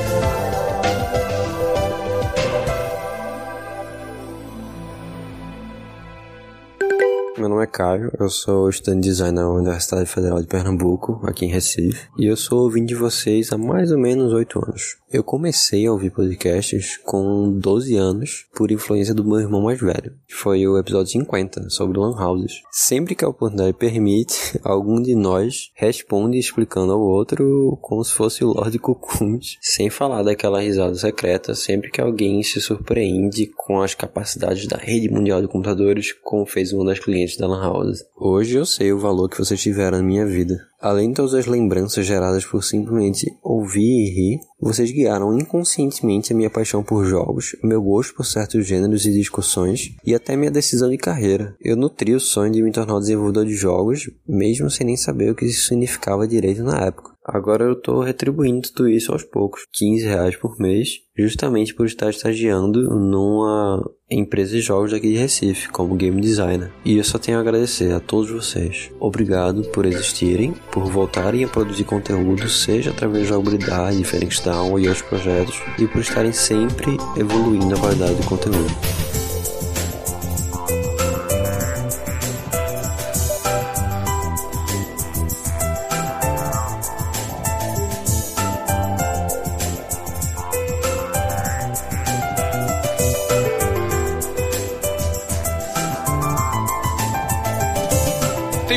Meu nome é Caio, eu sou estudante de design na Universidade Federal de Pernambuco, aqui em Recife, e eu sou ouvinte de vocês há mais ou menos 8 anos. Eu comecei a ouvir podcasts com 12 anos por influência do meu irmão mais velho, que foi o episódio 50 sobre lan houses. Sempre que a oportunidade permite, algum de nós responde explicando ao outro como se fosse o Lord Cucumes, sem falar daquela risada secreta sempre que alguém se surpreende com as capacidades da rede mundial de computadores, como fez uma das clientes da Lan House. Hoje eu sei o valor que vocês tiveram na minha vida. Além de todas as lembranças geradas por simplesmente ouvir e rir, vocês guiaram inconscientemente a minha paixão por jogos, meu gosto por certos gêneros e discussões, e até minha decisão de carreira. Eu nutri o sonho de me tornar um desenvolvedor de jogos, mesmo sem nem saber o que isso significava direito na época. Agora eu tô retribuindo tudo isso aos poucos, 15 reais por mês, justamente por estar estagiando numa empresa de jogos aqui de Recife, como game designer. E eu só tenho a agradecer a todos vocês. Obrigado por existirem, por voltarem a produzir conteúdo, seja através de jogabilidade, Phoenix Down e outros projetos, e por estarem sempre evoluindo a qualidade do conteúdo.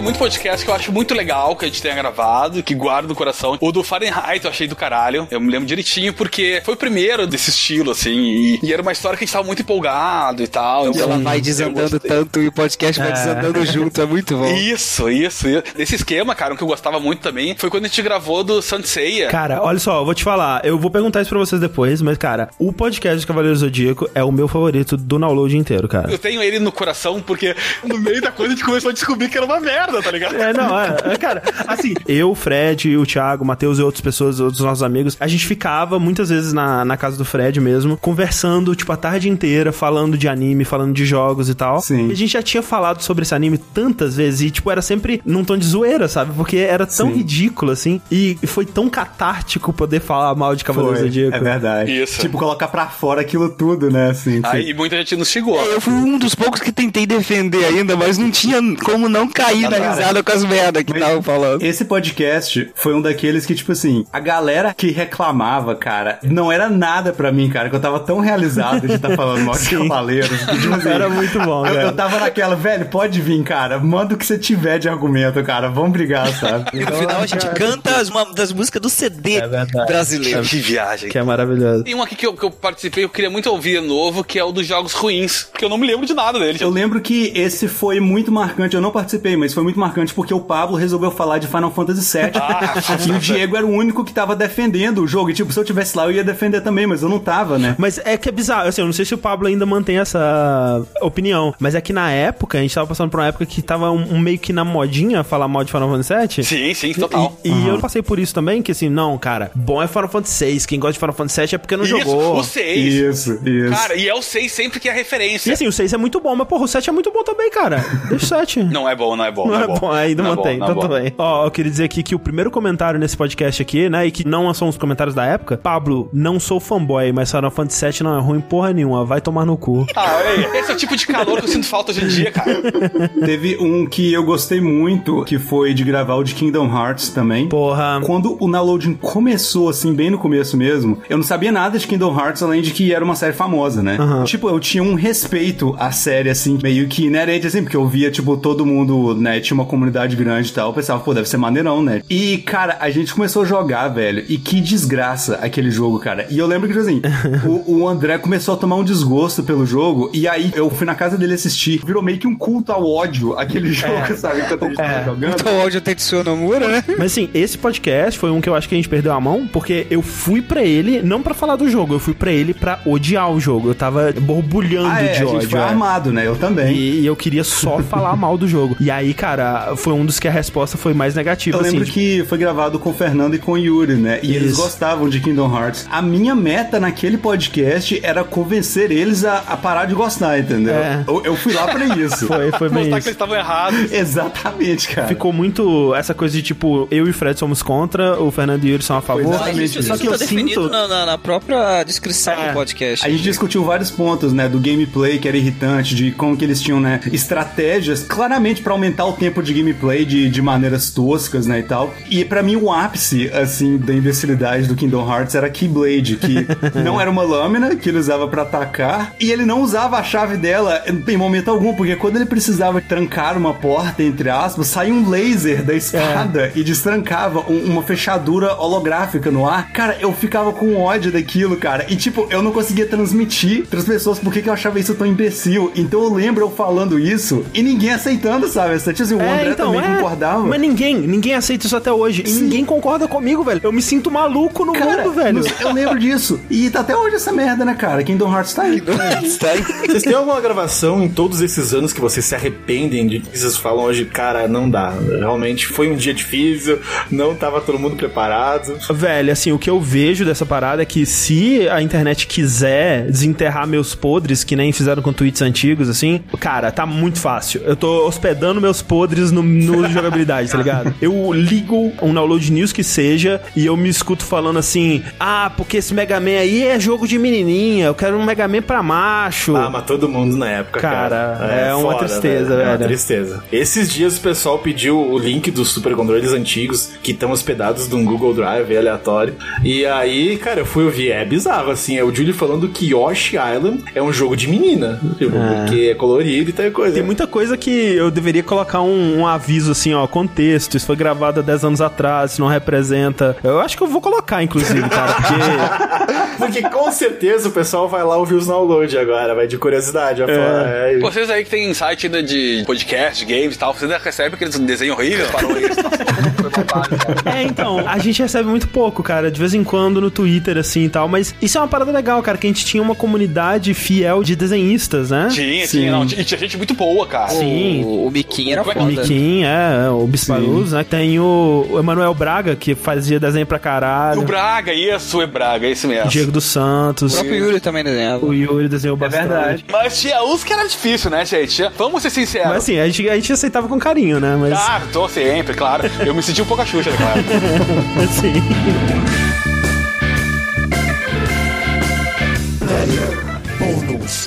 Muito podcast que eu acho muito legal que a gente tenha gravado, que guardo no coração. O do Fahrenheit eu achei do caralho. Eu me lembro direitinho porque foi o primeiro desse estilo, assim. E, e era uma história que a gente tava muito empolgado e tal. E ela vai desandando tanto e o podcast vai É. desandando junto, é muito bom. Isso, isso, isso. Esse esquema, cara, um que eu gostava muito também, foi quando a gente gravou do Sanseia. Cara, olha só, eu vou te falar. Eu vou perguntar isso pra vocês depois, mas, cara, o podcast de Cavaleiro Zodíaco é o meu favorito do download inteiro, cara. Eu tenho ele no coração porque no meio da coisa a gente começou a descobrir que era uma merda. Merda, tá ligado? É, não, é, é, cara, assim, eu, o Fred, o Thiago, o Matheus e outras pessoas, outros nossos amigos, a gente ficava muitas vezes na, na casa do Fred mesmo, conversando, tipo, a tarde inteira, falando de anime, falando de jogos e tal. Sim. E a gente já tinha falado sobre esse anime tantas vezes e, tipo, era sempre num tom de zoeira, sabe? Porque era tão Sim. ridículo, assim, e foi tão catártico poder falar mal de Cavaleiro Foi, Zodíaco. é verdade. Isso. Tipo, colocar pra fora aquilo tudo, né? Assim, Aí muita gente nos xingou. Eu fui um dos poucos que tentei defender ainda, mas não tinha como não cair na Cara, risada com as merda que estavam falando. Esse podcast foi um daqueles que, tipo assim, a galera que reclamava, cara, não era nada pra mim, cara, que eu tava tão realizado de estar falando mal de. Cavaleiros. tipo assim, Era muito bom, eu, eu tava naquela, velho, pode vir, cara, manda o que você tiver de argumento, cara, vamos brigar, sabe? E no final a gente canta as, uma das músicas do CD brasileiro. Que viagem. Que é maravilhoso. Tem um aqui que eu, que eu participei, eu queria muito ouvir novo, que é o dos jogos ruins, porque eu não me lembro de nada dele. Eu lembro que esse foi muito marcante, eu não participei, mas foi muito marcante porque o Pablo resolveu falar de Final Fantasy VII. e o Diego era o único que tava defendendo o jogo. E tipo, se eu tivesse lá, eu ia defender também, mas eu não tava, né? Mas é que é bizarro, assim, eu não sei se o Pablo ainda mantém essa opinião, mas é que na época, a gente tava passando por uma época que tava um, um meio que na modinha falar mal de Final Fantasy VII. Sim, sim, total. E, e eu passei por isso também, que assim, não, cara, bom é Final Fantasy VI, quem gosta de Final Fantasy VII é porque não Isso, jogou. o 6. Isso, isso. Cara, e é o 6 sempre que é referência. E assim, o 6 é muito bom, mas porra, o 7 é muito bom também, cara. Deixa o 7. Não é bom, não é bom. Não, é bom, ainda Não é mantém, bom, não é então tudo bom. bem. Ó, eu queria dizer aqui que o primeiro comentário nesse podcast aqui, né, e que não são os comentários da época, Pablo, não sou fanboy, mas Final Fantasy VII não é ruim porra nenhuma, vai tomar no cu. Ah, olha aí. Esse é o tipo de calor que eu sinto falta hoje em dia, cara. Teve um que eu gostei muito, que foi de gravar o de Kingdom Hearts também. Porra. Quando o downloading começou, assim, bem no começo mesmo, eu não sabia nada de Kingdom Hearts, além de que era uma série famosa, né? Aham. Tipo, eu tinha um respeito à série, assim, meio que inerente, assim, porque eu via, tipo, todo mundo, né, tinha uma comunidade grande e tal, eu pensava, pô, deve ser maneirão, né? E, cara, a gente começou a jogar, velho, e que desgraça aquele jogo, cara. E eu lembro que, tipo assim, o, o André começou a tomar um desgosto pelo jogo, e aí eu fui na casa dele assistir, virou meio que um culto ao ódio aquele jogo, sabe? Enquanto a gente tava jogando. Então o áudio Tetsuya Nomura, né? Mas assim, esse podcast foi um que eu acho que a gente perdeu a mão, porque eu fui pra ele, não pra falar do jogo, eu fui pra ele pra odiar o jogo. Eu tava borbulhando Ah, é, de a ódio. gente foi é. armado, né? Eu também. E, e eu queria só falar mal do jogo. E aí, cara, foi um dos que a resposta foi mais negativa. Eu assim, lembro de- que foi gravado com o Fernando e com o Yuri, né? E eles Isso. gostavam de Kingdom Hearts. A minha meta naquele podcast era convencer eles a, a parar de gostar, entendeu? É. Eu, eu fui lá pra isso. Foi, foi bem Mostrar isso. que eles estavam errados. Exatamente, cara. Ficou muito essa coisa de tipo, eu e o Fred somos contra, o Fernando e o Yuri são a favor. exatamente Isso, Só que tá eu definido sinto. na, na- na própria descrição É. do podcast. A gente discutiu vários pontos, né, do gameplay que era irritante, de como que eles tinham, né, estratégias claramente pra aumentar o tempo de gameplay de, de maneiras toscas, né, e tal. E pra mim o ápice, assim, da imbecilidade do Kingdom Hearts era a Keyblade, que não era uma lâmina que ele usava pra atacar, e ele não usava a chave dela em momento algum, porque quando ele precisava trancar uma porta, entre aspas, saía um laser da escada e destrancava um- uma fechadura holográfica no ar. Cara, eu ficava com ódio daquilo, cara. E tipo, eu não conseguia transmitir pras pessoas por que eu achava isso tão imbecil. Então eu lembro eu falando isso e ninguém aceitando, sabe? Essa, assim, o André também é. concordava. Mas ninguém, ninguém aceita isso até hoje. E ninguém concorda comigo, velho. Eu me sinto maluco no Cara, mundo, velho. eu lembro disso. E tá até hoje essa merda, né, cara? Kingdom Hearts tá aí. Vocês têm alguma gravação em todos esses anos que vocês se arrependem de que vocês falam hoje, cara, não dá. Realmente foi um dia difícil, não tava todo mundo preparado. Velho, assim, o que eu vejo dessa parada é que se a internet quiser desenterrar meus podres, que nem fizeram com tweets antigos, assim, cara, tá muito fácil. Eu tô hospedando meus podres no, no jogabilidade, tá ligado? Eu ligo um download news que seja e eu me escuto falando assim: ah, porque esse Mega Man aí é jogo de menininha, eu quero um Mega Man pra macho. Ah, mas todo mundo na época, cara. Cara, é uma tristeza, É uma velho. tristeza. Esses dias o pessoal pediu o link dos super controles antigos que estão hospedados num Google Drive aleatório. E aí, cara, eu fui ouvir. É bizarro, assim. É o Julie falando que Yoshi Island é um jogo de menina. Tipo, É. porque é colorido e tal coisa. Tem muita coisa que eu deveria colocar um, um aviso assim, ó, contexto, isso foi gravado há 10 anos atrás, isso não representa. Eu acho que eu vou colocar, inclusive, cara, porque. Porque com certeza o pessoal vai lá ouvir os download agora, vai de curiosidade. Vai falar, é, Vocês aí que tem site ainda de podcast, de games e tal, vocês ainda recebem aqueles desenhos horríveis, parodias? Nossa, É, então, a gente recebe muito pouco, cara, de vez em quando no Twitter, assim e tal, mas isso é uma parada legal, cara, que a gente tinha uma comunidade fiel de desenhistas, né? Tinha, tinha, não, e tinha gente muito boa, cara. Sim. O, o Miquinho era é foda. Miquim, é, o Bisparuz, né? Tem o, o Emanuel Braga, que fazia desenho pra O caralho. Braga, isso, é Braga, esse mesmo. Diego dos Santos. O próprio Yuri também desenhava. O Yuri desenhou bastante. verdade. Mas tinha uns que era difícil, né, gente? Vamos ser sinceros. Mas assim, a gente, a gente aceitava com carinho, né? Mas. Ah, tô sempre, claro. Eu me senti um pouco a Xuxa, claro. assim.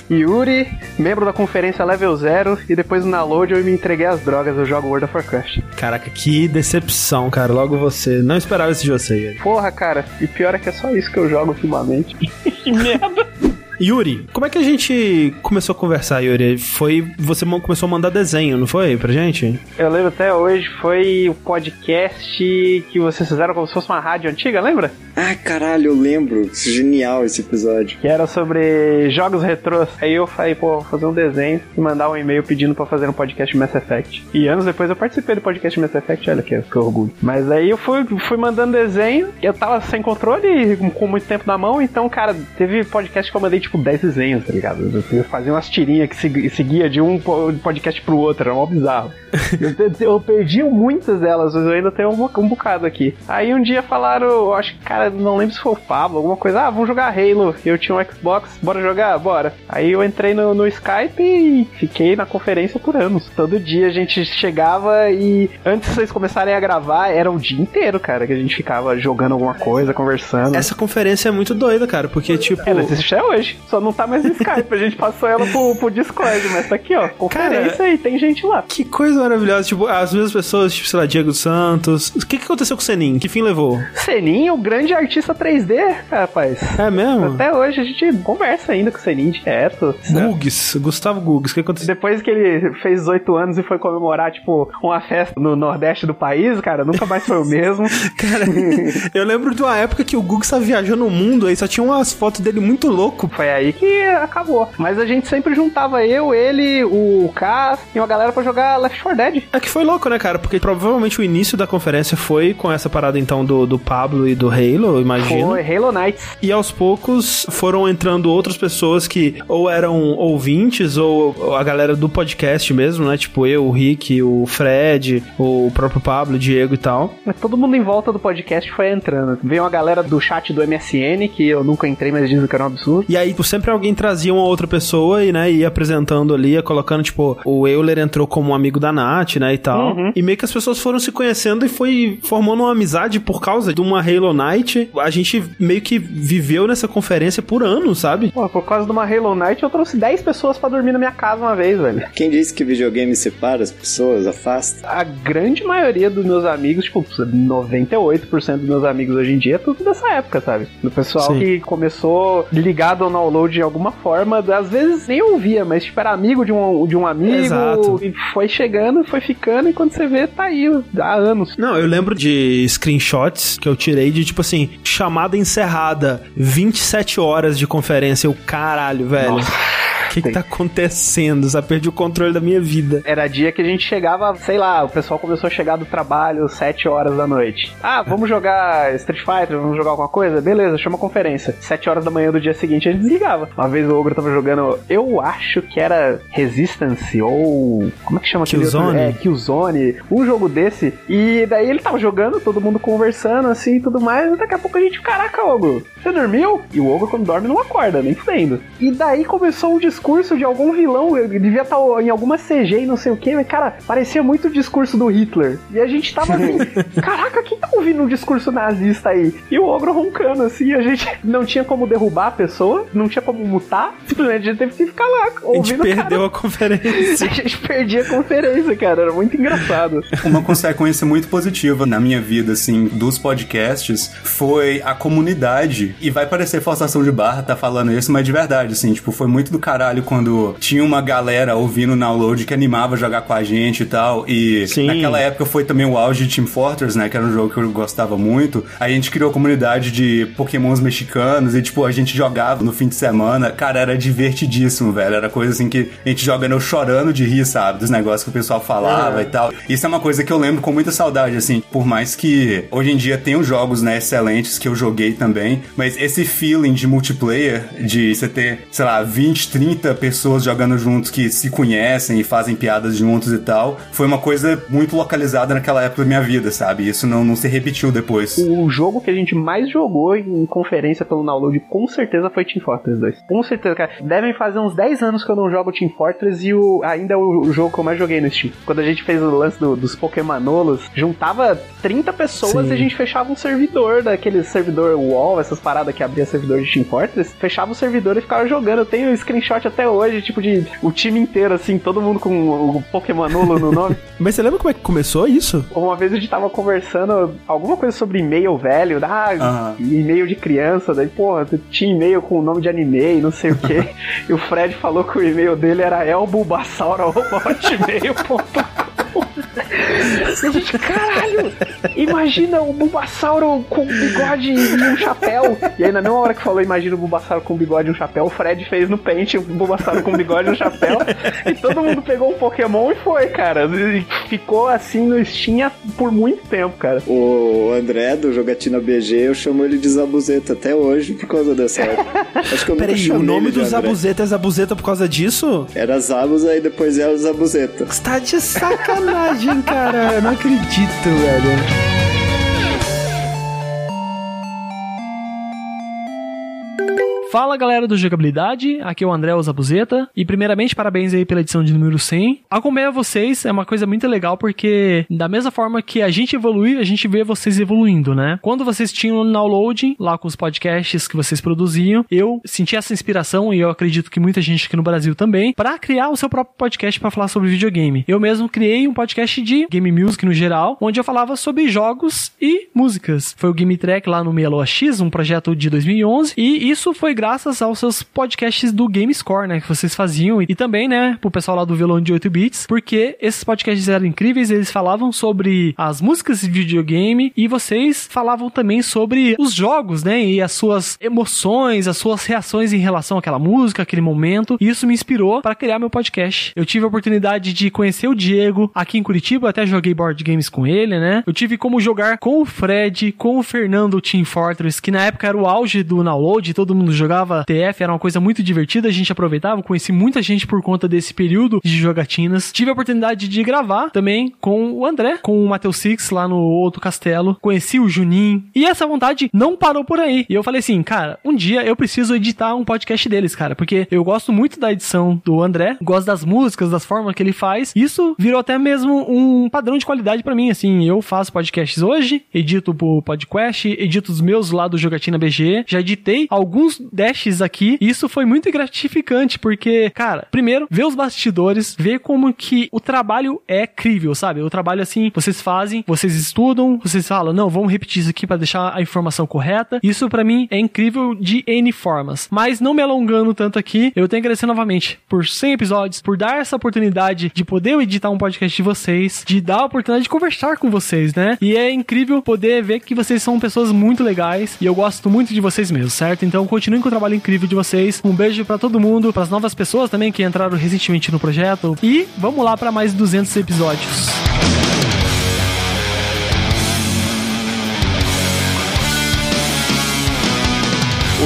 Yuri, membro da conferência Level Zero, e depois no download eu me entreguei às drogas, eu jogo World of Warcraft. Caraca, que decepção, cara. Logo você. Não esperava isso de você, Yuri. Porra, cara, e pior é que é só isso que eu jogo ultimamente. que merda. Yuri, como é que a gente começou a conversar, Yuri? Foi. Você começou a mandar desenho, não foi? Pra gente? Eu lembro até hoje, foi o podcast que vocês fizeram como se fosse uma rádio antiga, lembra? Ah, caralho, eu lembro. Genial esse episódio. Que era sobre jogos retrôs. Aí eu falei, pô, vou fazer um desenho e mandar um e-mail pedindo pra fazer um podcast Mass Effect. E anos depois eu participei do podcast Mass Effect, olha que, que orgulho. Mas aí eu fui, fui mandando desenho, eu tava sem controle, com muito tempo na mão, então, cara, teve podcast que eu mandei tipo 10 desenhos, tá ligado? Eu fazia umas tirinhas que segui- seguia de um po- podcast pro outro, era mó bizarro. eu, eu perdi muitas delas, mas eu ainda tenho um, um bocado aqui. Aí um dia falaram, eu acho que, cara, não lembro se foi o Pablo, alguma coisa, ah, vamos jogar Halo. Eu tinha um Xbox, bora jogar? Bora. Aí eu entrei no, no Skype e fiquei na conferência por anos. Todo dia a gente chegava e antes de vocês começarem a gravar, era o dia inteiro, cara, que a gente ficava jogando alguma coisa, conversando. Essa conferência é muito doida, cara, porque, tipo. Ela existe até hoje, só não tá mais no Skype. A gente passou ela pro, pro Discord, mas tá aqui, ó. Conferência e tem gente lá. Que coisa maravilhosa. Tipo, as mesmas pessoas, tipo, sei lá, Diego Santos. O que, que aconteceu com o Senin? Que fim levou? Senin, o grande artista 3D, rapaz. É mesmo? Até hoje a gente conversa ainda com o Senin direto. Gugs, Gustavo Gugs, o que aconteceu? Depois que ele fez 18 anos e foi comemorar, tipo, uma festa no nordeste do país, cara, nunca mais foi o mesmo. Cara, eu lembro de uma época que o Gugs tava viajando o mundo aí, só tinha umas fotos dele muito louco. Foi aí que acabou. Mas a gente sempre juntava eu, ele, o Cass e uma galera pra jogar Left 4 Dead. É que foi louco, né, cara? Porque provavelmente o início da conferência foi com essa parada, então, do, do Pablo e do Halo, eu imagino. Foi Halo Nights. E aos poucos foram entrando outras pessoas que ou eram ouvintes ou a galera do podcast mesmo, né? Tipo eu, o Rick, o Fred, o próprio Pablo, o Diego e tal. Mas todo mundo em volta do podcast foi entrando. Veio uma galera do chat do MSN, que eu nunca entrei, mas dizem que era um absurdo. E aí, tipo, sempre alguém trazia uma outra pessoa e, né, ia apresentando ali, ia colocando, tipo, o Euler entrou como um amigo da Nath, né, e tal. Uhum. E meio que as pessoas foram se conhecendo e foi formando uma amizade por causa de uma Halo Night. A gente meio que viveu nessa conferência por anos, sabe? Pô, por causa de uma Halo Night, eu trouxe 10 pessoas pra dormir na minha casa uma vez, velho. Quem disse que videogame separa as pessoas, afasta? A grande maioria dos meus amigos, tipo, 98% dos meus amigos hoje em dia é tudo dessa época, sabe? Do pessoal Sim. que começou ligado ao download de alguma forma, às vezes nem ouvia, mas tipo, era amigo de um, de um amigo, Exato. e foi chegando, foi ficando, e quando você vê, tá aí há anos. Não, eu lembro de screenshots que eu tirei de, tipo assim, chamada encerrada, 27 horas de conferência. Eu, caralho, velho. O que, que tá acontecendo? Sabe? Perdi o controle da minha vida. Era dia que a gente chegava, sei lá, o pessoal começou a chegar do trabalho 7 horas da noite. Ah, vamos jogar Street Fighter, vamos jogar alguma coisa? Beleza, chama a conferência. 7 horas da manhã do dia seguinte a gente desligava. Uma vez o Ogro tava jogando, eu acho que era Resistance ou. Como é que chama aquele outro? Killzone? É, Killzone. Um jogo desse. E daí ele tava jogando, todo mundo conversando assim e tudo mais. E daqui a pouco a gente, caraca, Ogro, você dormiu? E o Ogro, quando dorme, não acorda, nem fudendo. E daí começou um discurso de algum vilão. Ele devia estar em alguma CG e não sei o que, mas cara, parecia muito o discurso do Hitler. E a gente tava assim, caraca, quem tá ouvindo um discurso nazista aí? E o Ogro roncando assim, a gente não tinha como derrubar a pessoa, não tinha como mutar, simplesmente a gente teve que ficar lá A gente ouvindo o cara. perdeu a conferência. A gente perdia a conferência, cara. Era muito engraçado. Uma consequência muito positiva na minha vida, assim, dos podcasts foi a comunidade. E vai parecer forçação de barra tá falando isso, mas de verdade, assim, tipo, foi muito do caralho caralho quando tinha uma galera ouvindo o download que animava jogar com a gente e tal. E Sim. naquela época foi também o auge de Team Fortress, né? Que era um jogo que eu gostava muito. Aí a gente criou a comunidade de pokémons mexicanos e, tipo, a gente jogava no fim de semana. Cara, era divertidíssimo, velho. Era coisa assim que a gente jogando eu chorando de rir, sabe? Dos negócios que o pessoal falava É. e tal. Isso é uma coisa que eu lembro com muita saudade, assim. Por mais que hoje em dia tenham jogos, né, excelentes que eu joguei também. Mas esse feeling de multiplayer, de você ter, sei lá, 20, 30 pessoas jogando juntos que se conhecem e fazem piadas juntos e tal, foi uma coisa muito localizada naquela época da minha vida, sabe? Isso não, não se repetiu depois. O jogo que a gente mais jogou em conferência pelo download com certeza foi Team Fortress 2. Com certeza, cara. Devem fazer uns 10 anos que eu não jogo Team Fortress e o, ainda é o, o jogo que eu mais joguei no Steam. Quando a gente fez o lance do- dos Pokémonolos, juntava 30 pessoas Sim. e a gente fechava um servidor daquele servidor wall, essas paradas que abria servidor de Team Fortress, fechava o servidor e ficava jogando. Eu tenho screenshot até hoje, tipo de o time inteiro assim, todo mundo com o Pokémonolo no nome. Mas você lembra como é que começou isso? Uma vez a gente tava conversando alguma coisa sobre e-mail velho, ah, Aham. e-mail de criança, daí, porra, tinha e-mail com o nome de anime e não sei o que. e o Fred falou que o e-mail dele era elbulbasauro.hotmail.com E a gente, caralho, imagina o Bulbasauro com bigode e um chapéu. E aí, na mesma hora que falou, imagina o Bulbasauro com bigode e um chapéu, o Fred fez no Paint o Bulbasauro com bigode e um chapéu. E todo mundo pegou um Pokémon e foi, cara. E ficou assim no Steam por muito tempo, cara. O André do Jogatina BG, eu chamo ele de Zabuzeta até hoje por causa dessa época. Acho que eu Peraí, o nome do. Zabuzeta é Zabuzeta por causa disso? Era Zabuza e depois era Zabuzeta. Você tá de sacanagem, cara. Não acredito, velho. Fala galera do Jogabilidade, aqui é o André Zabuzeta e primeiramente parabéns aí pela edição de número 100. Acompanhar vocês é uma coisa muito legal porque da mesma forma que a gente evolui, a gente vê vocês evoluindo, né? Quando vocês tinham o downloading lá com os podcasts que vocês produziam, eu senti essa inspiração e eu acredito que muita gente aqui no Brasil também para criar o seu próprio podcast para falar sobre videogame. Eu mesmo criei um podcast de game music no geral, onde eu falava sobre jogos e músicas. Foi o Game Track lá no Meia X, um projeto de 2011, e isso foi graças aos seus podcasts do GameScore, né, que vocês faziam, e também, né, pro pessoal lá do Violão de 8 bits, porque esses podcasts eram incríveis, eles falavam sobre as músicas de videogame e vocês falavam também sobre os jogos, né, e as suas emoções, as suas reações em relação àquela música, aquele momento, e isso me inspirou para criar meu podcast. Eu tive a oportunidade de conhecer o Diego aqui em Curitiba, até joguei board games com ele, né? Eu tive como jogar com o Fred, com o Fernando Team Fortress, que na época era o auge do download, todo mundo jogava TF, era uma coisa muito divertida, a gente aproveitava, conheci muita gente por conta desse período de jogatinas. Tive a oportunidade de gravar também com o André, com o Matheus Six lá no outro castelo, conheci o Juninho, e essa vontade não parou por aí. E eu falei assim, cara, um dia eu preciso editar um podcast deles, cara, porque eu gosto muito da edição do André, gosto das músicas, das formas que ele faz. Isso virou até mesmo um padrão de qualidade pra mim, assim, eu faço podcasts hoje, edito pro podcast, edito os meus lá do Jogatina BG, já editei alguns dashes aqui, isso foi muito gratificante, porque, cara, primeiro, ver os bastidores, ver como que o trabalho é crível, sabe? O trabalho assim, vocês fazem, vocês estudam, vocês falam, não, vamos repetir isso aqui pra deixar a informação correta. Isso pra mim é incrível de N formas. Mas não me alongando tanto aqui, eu tenho que agradecer novamente por 100 episódios, por dar essa oportunidade de poder editar um podcast de vocês, de dar a oportunidade de conversar com vocês, né? E é incrível poder ver que vocês são pessoas muito legais e eu gosto muito de vocês mesmo, certo? Então continuem o trabalho incrível de vocês. Um beijo pra todo mundo, pras novas pessoas também que entraram recentemente no projeto e vamos lá pra mais 200 episódios.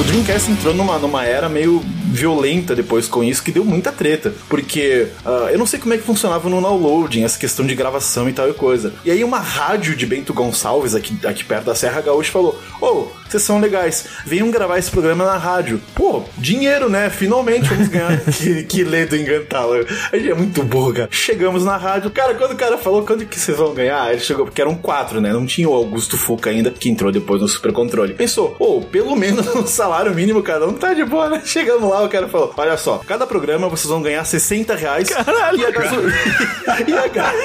O Dreamcast entrou numa, numa era meio violenta depois com isso, que deu muita treta. Porque ah, eu não sei como é que funcionava no downloading, essa questão de gravação e tal e coisa. E aí uma rádio de Bento Gonçalves, aqui, aqui perto da Serra Gaúcha, falou: Ô, vocês são legais, venham gravar esse programa na rádio. Pô, dinheiro, né? Finalmente vamos ganhar. que, que ledo engantá-lo. A gente é muito burro, cara. Chegamos na rádio. Cara, quando o cara falou quando que vocês vão ganhar, ele chegou, porque eram quatro, né? Não tinha o Augusto Fuca ainda, que entrou depois no Super Controle. Pensou, ô, pelo menos um salário mínimo cada um tá de boa, né? Chegamos lá, o cara falou: olha só, cada programa vocês vão ganhar 60 reais. Caralho, e a gasolina. e, a ga...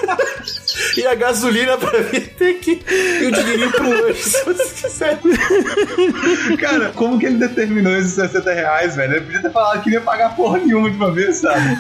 E a gasolina pra vir tem que. E o dinheirinho pro lanche, se você quiser. Cara, como que ele determinou esses 60 reais, velho? Ele podia ter falado que não ia pagar porra nenhuma de uma vez, sabe?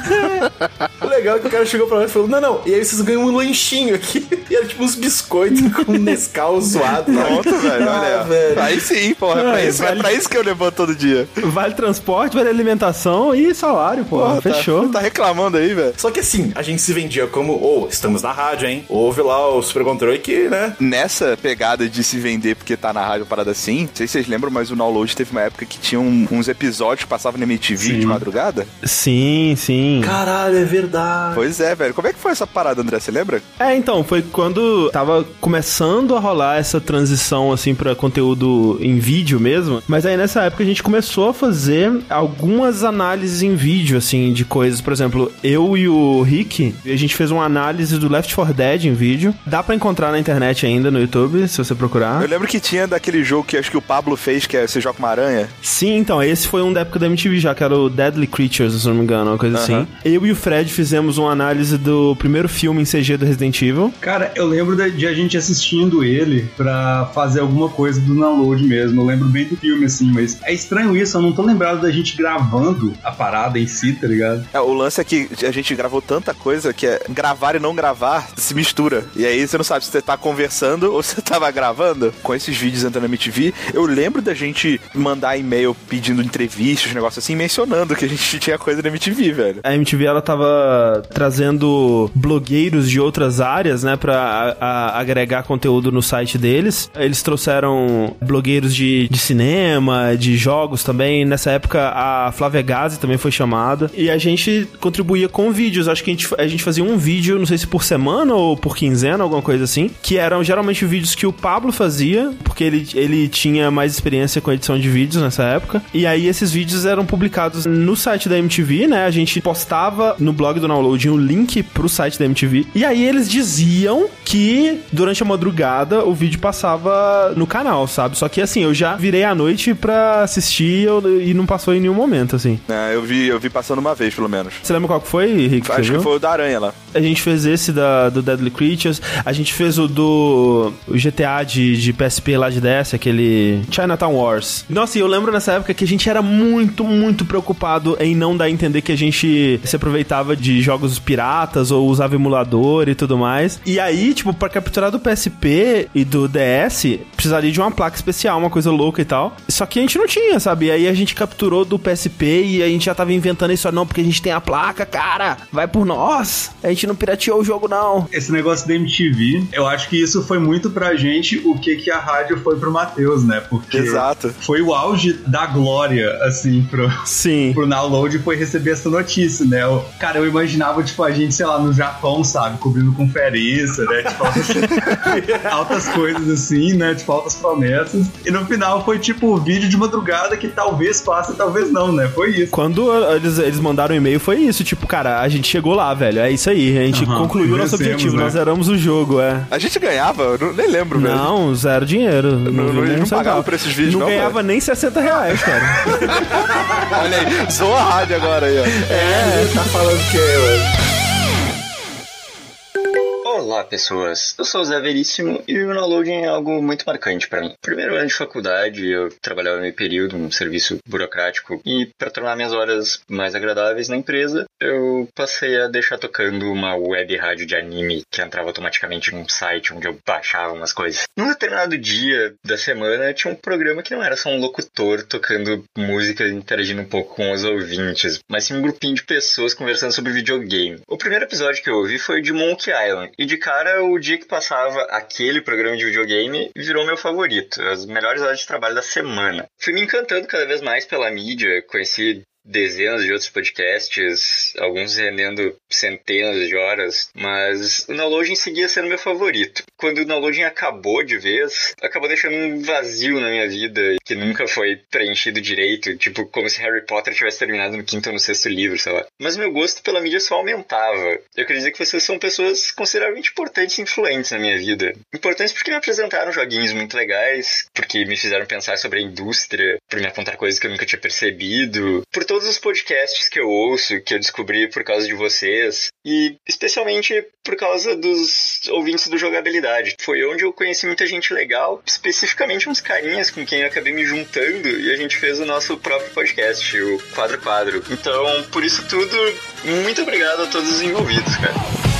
O legal é que o cara chegou pra nós e falou: Não, não, e aí vocês ganham um lanchinho aqui. E era tipo uns biscoitos com Nescau zoado. Pronto, velho, Ah, olha. velho. Aí sim, porra. É pra, Ah, isso, é pra isso que eu todo dia. Vale transporte, vale alimentação e salário, pô. Porra, tá- Fechou. Tá reclamando aí, velho. Só que assim, a gente se vendia como, ô, estamos na rádio, hein? Ouve lá o Super Controle que, né? Nessa pegada de se vender porque tá na rádio parada assim, não sei se vocês lembram, mas o Download teve uma época que tinha um- uns episódios que passavam na MTV de madrugada. Sim, sim. Caralho, é verdade. Pois é, velho. Como é que foi essa parada, André? Você lembra? É, então, foi quando tava começando a rolar essa transição, assim, pra conteúdo em vídeo mesmo. Mas aí nessa época a gente começou a fazer algumas análises em vídeo, assim, de coisas. Por exemplo, eu e o Rick, a gente fez uma análise do Left 4 Dead em vídeo. Dá pra encontrar na internet ainda, no YouTube, se você procurar. Eu lembro que tinha daquele jogo que acho que o Pablo fez, que é você joga uma aranha. Sim, então, esse foi um da época da MTV já, que era o Deadly Creatures, se não me engano, uma coisa Aham. assim. Eu e o Fred fizemos uma análise do primeiro filme em CG do Resident Evil. Cara, eu lembro de, de a gente assistindo ele pra fazer alguma coisa do download mesmo. Eu lembro bem do filme, assim, mas é estranho isso, eu não tô lembrado da gente gravando a parada em si, tá ligado? É, o lance é que a gente gravou tanta coisa que é gravar e não gravar se mistura. E aí você não sabe se você tá conversando ou se você tava gravando. Com esses vídeos entrando na MTV, eu lembro da gente mandar e-mail pedindo entrevistas, negócio assim, mencionando que a gente tinha coisa na MTV, velho. A MTV ela tava trazendo blogueiros de outras áreas, né, pra a- a- agregar conteúdo no site deles. Eles trouxeram blogueiros de, de cinema, de jogos também. Nessa época a Flávia Gazi também foi chamada. E a gente contribuía com vídeos. Acho que a gente, a gente fazia um vídeo, não sei se por semana ou por quinzena, alguma coisa assim, que eram geralmente vídeos que o Pablo fazia, porque ele, ele tinha mais experiência com edição de vídeos nessa época. E aí esses vídeos eram publicados no site da MTV, né? A gente postava no blog do Download o link pro site da MTV. E aí eles diziam que durante a madrugada o vídeo passava no canal, sabe? Só que assim, eu já virei à noite pra assistir eu- e não passou em nenhum momento, assim. É, eu vi, eu vi passando uma vez, pelo menos. Você lembra qual que foi, Rick? Acho que foi o da aranha lá. A gente fez esse da, do Deadly Creatures, a gente fez o do o GTA de, de PSP lá de DS, aquele Chinatown Wars. Nossa, e eu lembro nessa época que a gente era muito, muito preocupado em não dar a entender que a gente se aproveitava de jogos piratas ou usava emulador e tudo mais. E aí, tipo, pra capturar do PSP e do DS, precisaria de uma placa especial, uma coisa louca e tal. Só que a gente não tinha, sabe? E aí a gente capturou do PSP e a gente já tava inventando isso, não, porque a gente tem a placa, cara, vai por nós. A gente não pirateou o jogo, não. Esse negócio da MTV, eu acho que isso foi muito pra gente o que, que a rádio foi pro Matheus, né? Porque Exato. foi o auge da glória, assim, pro, Sim. pro download foi receber essa notícia, né? Eu- cara, eu imaginava, tipo, a gente, sei lá, no Japão, sabe? Cobrindo conferência, né? Tipo, altas, altas coisas assim, né? Tipo, altas promessas. E no final foi, tipo, o vídeo de madrugada que talvez passe, talvez não, né? Foi isso. Quando eles, eles mandaram um e-mail, foi isso. Tipo, cara, a gente chegou lá, velho. É isso aí. A gente Aham, concluiu nosso vencemos, objetivo. né? Nós zeramos o jogo, é. A gente ganhava? Eu nem lembro, velho. Não, zero dinheiro. Não, não- não pagavam por esses vídeos, Não não, ganhava nem 60 reais, cara. Olha aí, zoa a rádio agora aí, ó. É, tá falando que, mano. Olá, pessoas. Eu sou o Zé Veríssimo e o downloading é algo muito marcante para mim. Primeiro ano de faculdade, eu trabalhava meio período, um serviço burocrático, e para tornar minhas horas mais agradáveis na empresa, eu passei a deixar tocando uma web rádio de anime que entrava automaticamente num site onde eu baixava umas coisas. Num determinado dia da semana, tinha um programa que não era só um locutor tocando música e interagindo um pouco com os ouvintes, mas sim um grupinho de pessoas conversando sobre videogame. O primeiro episódio que eu ouvi foi de Monkey Island, e de cara, o dia que passava aquele programa de videogame virou meu favorito, as melhores horas de trabalho da semana. Fui me encantando cada vez mais pela mídia, conheci dezenas de outros podcasts, alguns rendendo centenas de horas, mas o downloading seguia sendo meu favorito. Quando o downloading acabou de vez, acabou deixando um vazio na minha vida que nunca foi preenchido direito, tipo como se Harry Potter tivesse terminado no quinto ou no sexto livro, sei lá. Mas meu gosto pela mídia só aumentava. Eu queria dizer que vocês são pessoas consideravelmente importantes e influentes na minha vida. Importantes porque me apresentaram joguinhos muito legais, porque me fizeram pensar sobre a indústria, por me apontar coisas que eu nunca tinha percebido, por todo todos os podcasts que eu ouço, que eu descobri por causa de vocês, e especialmente por causa dos ouvintes do Jogabilidade. Foi onde eu conheci muita gente legal, especificamente uns carinhas com quem eu acabei me juntando e a gente fez o nosso próprio podcast, o Quadro Quadro. Então, por isso tudo, muito obrigado a todos os envolvidos, cara.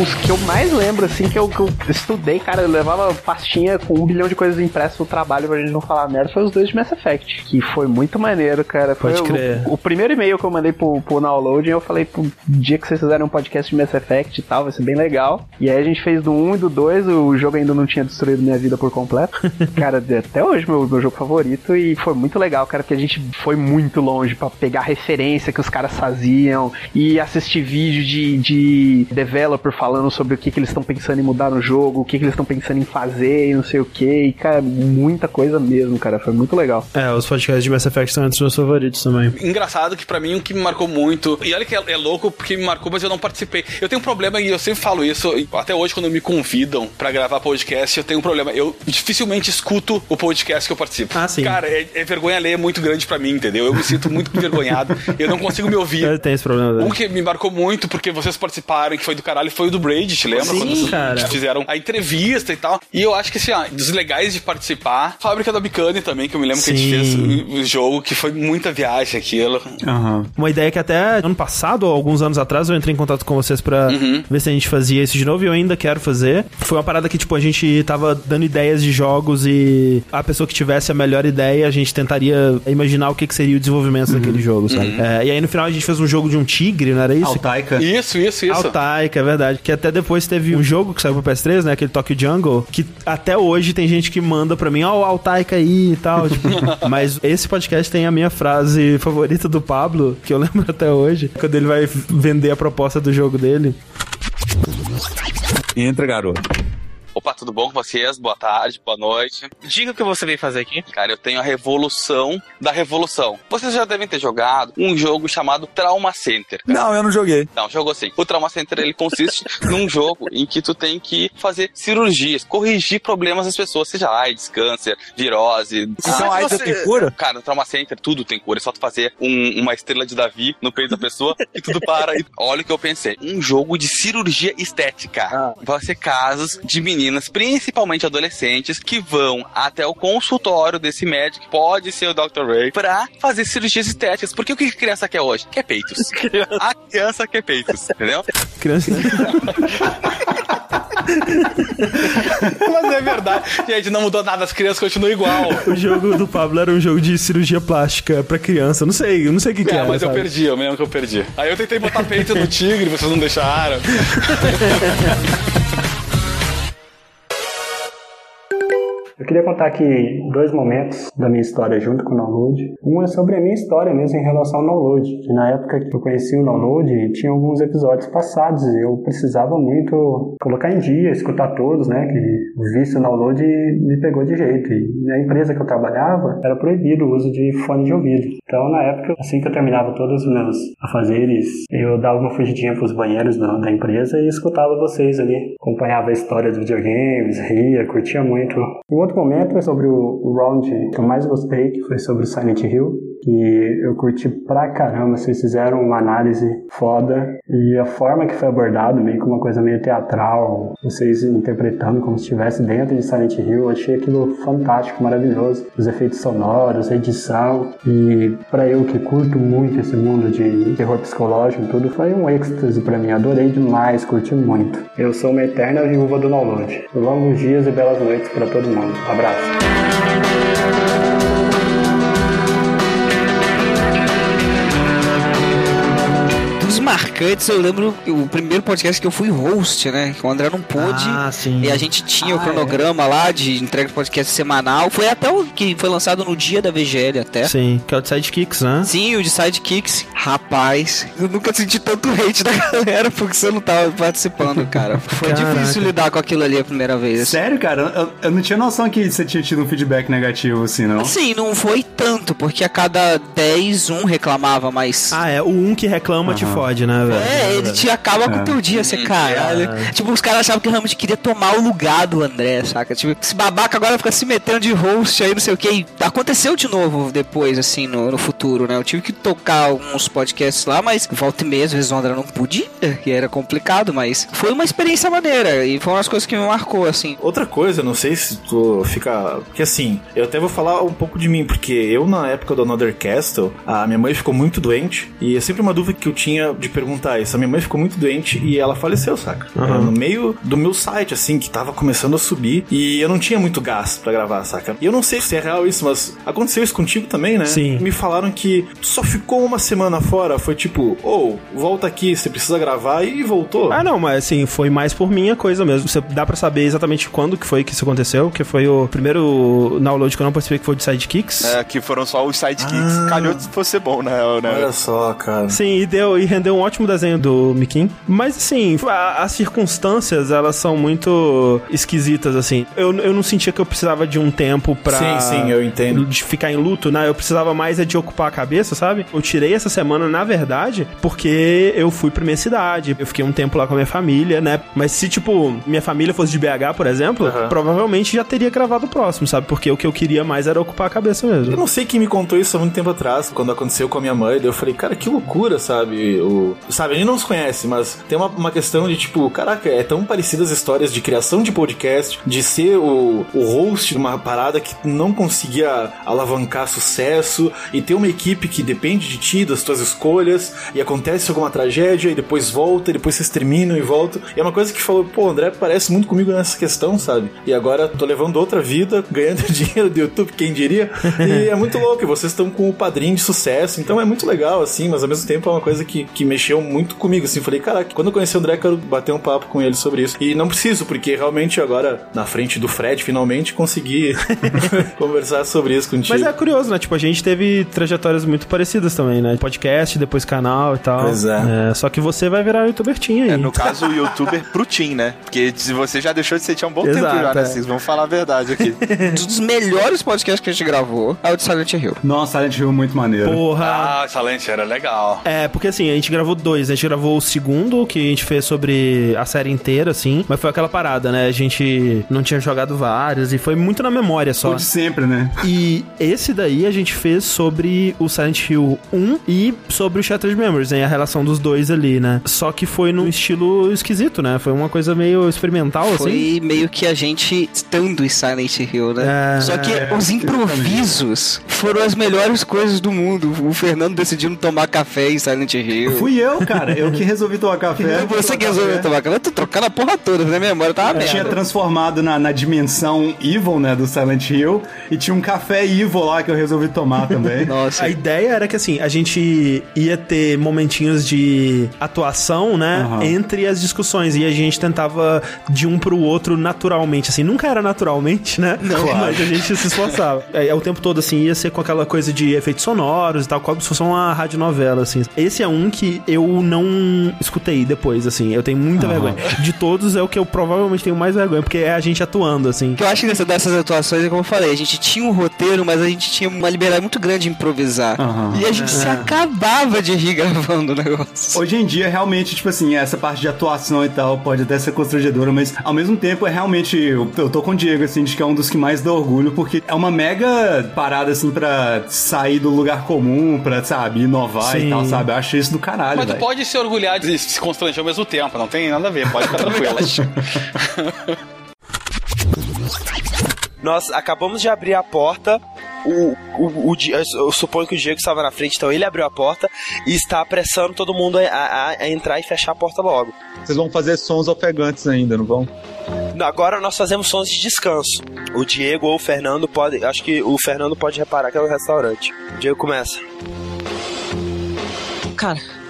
Os que eu mais lembro, assim, que eu, que eu estudei, cara, eu levava pastinha com um bilhão de coisas impressas no trabalho pra gente não falar merda, foi os dois de Mass Effect, que foi muito maneiro, cara. Foi Pode o- crer. O, primeiro e-mail que eu mandei pro, pro Download, eu falei, pro dia que vocês fizerem um podcast de Mass Effect e tal, vai ser bem legal. E aí a gente fez do 1 e do 2, o jogo ainda não tinha destruído minha vida por completo. cara, até hoje meu, meu jogo favorito e foi muito legal, cara, porque a gente foi muito longe pra pegar referência que os caras faziam e assistir vídeo de, de developer falando sobre o que, que eles estão pensando em mudar no jogo, o que, que eles estão pensando em fazer e não sei o que. E, cara, muita coisa mesmo, cara. Foi muito legal. É, os podcasts de Mass Effect são entre os meus favoritos também. Engraçado que pra mim o que me marcou muito, e olha que é, é louco porque me marcou, mas eu não participei. Eu tenho um problema e eu sempre falo isso, até hoje quando me convidam pra gravar podcast, eu tenho um problema. Eu dificilmente escuto o podcast que eu participo. Ah, sim. Cara, é, é vergonha ler muito grande pra mim, entendeu? Eu me sinto muito envergonhado, eu não consigo me ouvir. Eu tenho esse problema. Um que me marcou muito, porque vocês participaram, que foi do caralho, foi o do Braid, te lembra? Sim, Quando cara. fizeram a entrevista e tal. E eu acho que, assim, ó, dos legais de participar, Fábrica da Bicane também, que eu me lembro que a gente fez Sim. o, jogo, que foi muita viagem aquilo. Uma ideia que até ano passado, ou alguns anos atrás, eu entrei em contato com vocês pra Uhum. ver se a gente fazia isso de novo e eu ainda quero fazer. Foi uma parada que, tipo, a gente tava dando ideias de jogos e a pessoa que tivesse a melhor ideia, a gente tentaria imaginar o que, que seria o desenvolvimento daquele jogo, sabe? Uhum. É, e aí no final a gente fez um jogo de um tigre, não era isso? Altaika. Isso, isso, isso. Altaika, é verdade. Que até depois teve um jogo que saiu pro PS3, né? Aquele Tokyo Jungle, que até hoje tem gente que manda pra mim, ó, o Altaika aí e tal. tipo, mas esse podcast tem a minha frase favorita do Pablo, que eu lembro até hoje, quando ele vai vender a proposta do jogo dele. Entra, garoto. Opa, tudo bom com vocês? Boa tarde, boa noite. Diga o que você veio fazer aqui. Cara, eu tenho a revolução da revolução. Vocês já devem ter jogado um jogo chamado Trauma Center. Não, eu não joguei. Não, jogou sim. O Trauma Center ele consiste num jogo em que tu tem que fazer cirurgias, corrigir problemas das pessoas, seja AIDS, câncer, virose. Então, Ah, AIDS você- tem cura? Cara, no Trauma Center tudo tem cura. É só tu fazer um- uma estrela de Davi no peito da pessoa e tudo para. E olha o que eu pensei. Um jogo de cirurgia estética. Vai ser casos de meninas, principalmente adolescentes, que vão até o consultório desse médico, pode ser o Dr. Ray, pra fazer cirurgias estéticas. Porque o que a criança quer hoje? Quer peitos. A criança quer peitos, entendeu? Criança. Mas é verdade. Gente, não mudou nada, as crianças continuam igual. O jogo do Pablo era um jogo de cirurgia plástica pra criança. Não sei, eu não sei o que, que É, é. mas eu sabe? perdi, eu me lembro que eu perdi. Aí eu tentei botar peito no tigre, vocês não deixaram. Eu queria contar aqui dois momentos da minha história junto com o download. Um é sobre a minha história mesmo em relação ao download. Que na época que eu conheci o download, tinha alguns episódios passados e eu precisava muito colocar em dia, escutar todos, né? Que o vício no download me pegou de jeito. E na empresa que eu trabalhava, era proibido o uso de fone de ouvido. Então, na época, assim que eu terminava todos os meus afazeres, eu dava uma fugidinha pros banheiros da, da empresa e escutava vocês ali. Acompanhava a história dos videogames, ria, curtia muito. Outro momento é sobre o round que eu mais gostei, que foi sobre o Silent Hill, que eu curti pra caramba. Vocês fizeram uma análise foda e a forma que foi abordado, meio que uma coisa meio teatral, vocês interpretando como se estivesse dentro de Silent Hill, eu achei aquilo fantástico, maravilhoso. Os efeitos sonoros, a edição e pra eu que curto muito esse mundo de terror psicológico e tudo, foi um êxtase pra mim. Adorei demais, curti muito. Eu sou uma eterna viúva do download. Longos dias e belas noites pra todo mundo. Abraço. Marcantes, eu lembro o primeiro podcast que eu fui host, né? Que o André não pôde. Ah, sim. E a gente tinha o Ah, cronograma lá de entrega de podcast semanal. Foi até o que foi lançado no dia da VGL até. Sim, que é o de Sidekicks, né? Sim, o de Sidekicks. Rapaz, eu nunca senti tanto hate da galera porque você não tava participando, cara. Foi Caraca. difícil lidar com aquilo ali a primeira vez. Sério, cara? Eu, eu não tinha noção que você tinha tido um feedback negativo assim, não? Sim, não foi tanto, porque a cada 10, um reclamava, mas. Ah, é. O um que reclama te Aham. fode, verdade, né, velho? É, ele te acaba com o teu dia, você caralho. Tipo, os caras achavam que realmente queria tomar o lugar do André, saca? Tipo, esse babaca agora fica se metendo de host aí, não sei o que. E aconteceu de novo depois, assim, no, no futuro, né? Eu tive que tocar alguns podcasts lá, mas volta e meia, às vezes o André não podia, que era complicado, mas foi uma experiência maneira e foi uma das coisas que me marcou, assim. Outra coisa, não sei se tu fica. Porque assim, eu até vou falar um pouco de mim, porque eu, na época do Another Castle, a minha mãe ficou muito doente, e é sempre uma dúvida que eu tinha de perguntar isso. A minha mãe ficou muito doente e ela faleceu, saca? Era no meio do meu site, assim, que tava começando a subir, e eu não tinha muito gás pra gravar, saca? E eu não sei se é real isso, mas aconteceu isso contigo também, né? Sim. Me falaram que só ficou uma semana fora, foi tipo, ou volta aqui, você precisa gravar, e voltou. Ah, não, mas assim, foi mais por minha coisa mesmo. Você dá pra saber exatamente quando que foi que isso aconteceu, que foi o primeiro download que eu não participei, que foi de Sidekicks. É, que foram só os sidekicks. Calhou de você bom, né? né? Olha só, cara. Sim, e deu e rendeu um ótimo desenho do Mikin. Mas assim, a- as circunstâncias, elas são muito esquisitas, assim. Eu, eu não sentia que eu precisava de um tempo pra. Sim, sim, eu entendo. De ficar em luto, né? Eu precisava mais é de ocupar a cabeça, sabe? Eu tirei essa semana, na verdade, porque eu fui pra minha cidade. Eu fiquei um tempo lá com a minha família, né? Mas se, tipo, minha família fosse de BH, por exemplo, provavelmente já teria gravado o próximo, sabe? Porque o que eu queria mais era ocupar a cabeça mesmo. Eu não sei quem me contou isso há muito tempo atrás, quando aconteceu com a minha mãe. Daí eu falei, cara, que loucura, sabe? O, sabe, a gente não se conhece, mas tem uma, uma questão de tipo, caraca, é tão parecidas as histórias de criação de podcast, de ser o, o host de uma parada que não conseguia alavancar sucesso e ter uma equipe que depende de ti, das tuas escolhas, e acontece alguma tragédia e depois volta, e depois vocês terminam e voltam. E é uma coisa que falou, pô, André parece muito comigo nessa questão, sabe? E agora tô levando outra vida, ganhando dinheiro do YouTube, quem diria? E é muito louco, e vocês estão com o padrinho de sucesso, então é muito legal, assim, mas ao mesmo tempo é uma coisa que, que mexeu muito comigo, assim. Falei, caraca, quando eu conheci o André, quero bater um papo com ele sobre isso. E não preciso, porque realmente agora, na frente do Fred, finalmente consegui conversar sobre isso contigo. Mas é curioso, né? Tipo, a gente teve trajetórias muito parecidas também, né? Podcast, depois canal e tal. Pois é. só que você vai virar youtuber teen aí. É, no caso, o youtuber pro Team, né? Porque se você já deixou de ser Team há um bom tempo Exato, já, né? é. Vocês vão falar a verdade aqui. Um dos melhores podcasts que a gente gravou é o de Silent Hill. Nossa, Silent Hill é muito maneiro. Porra! Ah, Silent era legal. É, porque assim, a gente gravou dois. A gente gravou o segundo, que a gente fez sobre a série inteira, assim. Mas foi aquela parada, né? A gente não tinha jogado vários e foi muito na memória só. O de sempre, né? E esse daí a gente fez sobre o Silent Hill 1 e sobre o Shattered Memories, né? A relação dos dois ali, né? Só que foi num estilo esquisito, né? Foi uma coisa meio experimental, assim. Foi meio que a gente estando em Silent Hill, né? É, Só que é, os improvisos foram as melhores coisas do mundo. O Fernando decidindo tomar café em Silent Hill. Fui eu, cara. Eu que resolvi tomar café. Você que resolveu tomar café. Eu tô trocando a porra toda, na memória tava Eu merda. tinha transformado na, na dimensão Evil, né, do Silent Hill, e tinha um café Evil lá que eu resolvi tomar também. A ideia era que assim, a gente ia ter momentinhos de atuação, né, Aham. entre as discussões e a gente tentava de um pro outro naturalmente, assim, nunca era naturalmente, né? Não. mas a gente se esforçava. É, o tempo todo assim ia ser com aquela coisa de efeitos sonoros e tal, como se fosse uma radionovela assim. Esse é um que eu não escutei depois, assim. Eu tenho muita vergonha. De todos é o que eu provavelmente tenho mais vergonha, porque é a gente atuando assim. Eu acho que dessas atuações é como eu falei, a gente tinha um roteiro, mas a gente tinha uma liberdade muito grande de improvisar. E a gente se É. acabava de rir gravando o negócio. Hoje em dia, realmente, tipo assim, essa parte de atuação e tal pode até ser constrangedora, mas ao mesmo tempo é realmente. Eu, eu tô com o Diego, assim, de que é um dos que mais dá orgulho, porque é uma mega parada, assim, pra sair do lugar comum, pra, sabe, inovar Sim. e tal, sabe? Eu acho isso do caralho, Mas tu velho. pode se orgulhar de se constranger ao mesmo tempo, não tem nada a ver, pode ficar tranquilo. Nós acabamos de abrir a porta. O, o, o, eu suponho que o Diego estava na frente, então ele abriu a porta e está apressando todo mundo a, a- a entrar e fechar a porta logo. Vocês vão fazer sons ofegantes ainda, não vão? Agora nós fazemos sons de descanso. O Diego ou o Fernando pode. Acho que o Fernando pode reparar que é um restaurante. O Diego começa. Cara, o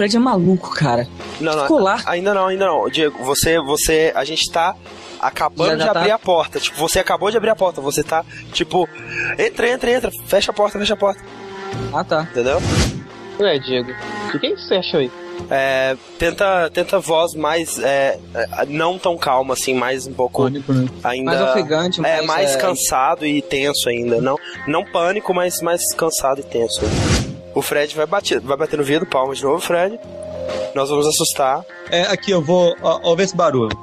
Fred é maluco, cara. Não, não. Ficou lá. Ainda não, ainda não. Diego, você, você. A gente tá acabando Já- já de tá? abrir a porta. Tipo, você acabou de abrir a porta. Você tá, tipo, entra, entra, entra. Fecha a porta, fecha a porta. Ah, tá. Entendeu? Ué, Diego, o que, que você achou aí? É, tenta, tenta voz mais é, é, não tão calma assim, mais um pouco ainda Mais ofegante, é mais, mais é, cansado e tenso ainda, não não pânico, mas mais cansado e tenso. O Fred vai bater, vai bater no vidro, palmas de novo, Fred. Nós vamos assustar. É, aqui eu vou. Ó, ó, ver esse barulho.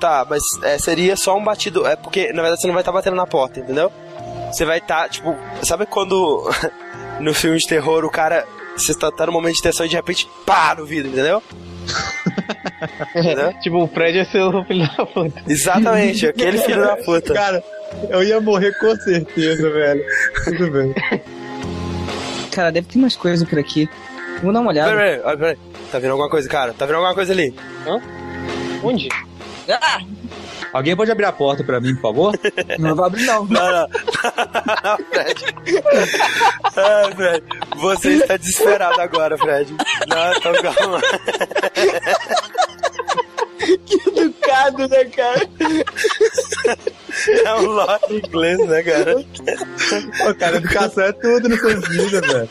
Tá, mas é, seria só um batido. É porque, na verdade, você não vai estar batendo na porta, entendeu? Você vai estar, tipo. Sabe quando no filme de terror o cara. Você tá, tá no momento de tensão e de repente pá no vidro, entendeu? É, tipo, o Fred é seu filho da puta. Exatamente, aquele filho da puta. Cara, eu ia morrer com certeza, velho. Tudo bem. Cara, deve ter mais coisa por aqui. Vamos dar uma olhada. Peraí, peraí, peraí. Tá vendo alguma coisa, cara? Tá vendo alguma coisa ali? Hã? Onde? Ah! Alguém pode abrir a porta pra mim, por favor? Não vai abrir, não. Não, não. não, Fred. Ah, Fred. Você está desesperado agora, Fred. Não, então calma. que educado, né, cara? É um lore inglês, né, cara? Pô, cara, educação é tudo nessa vida, velho.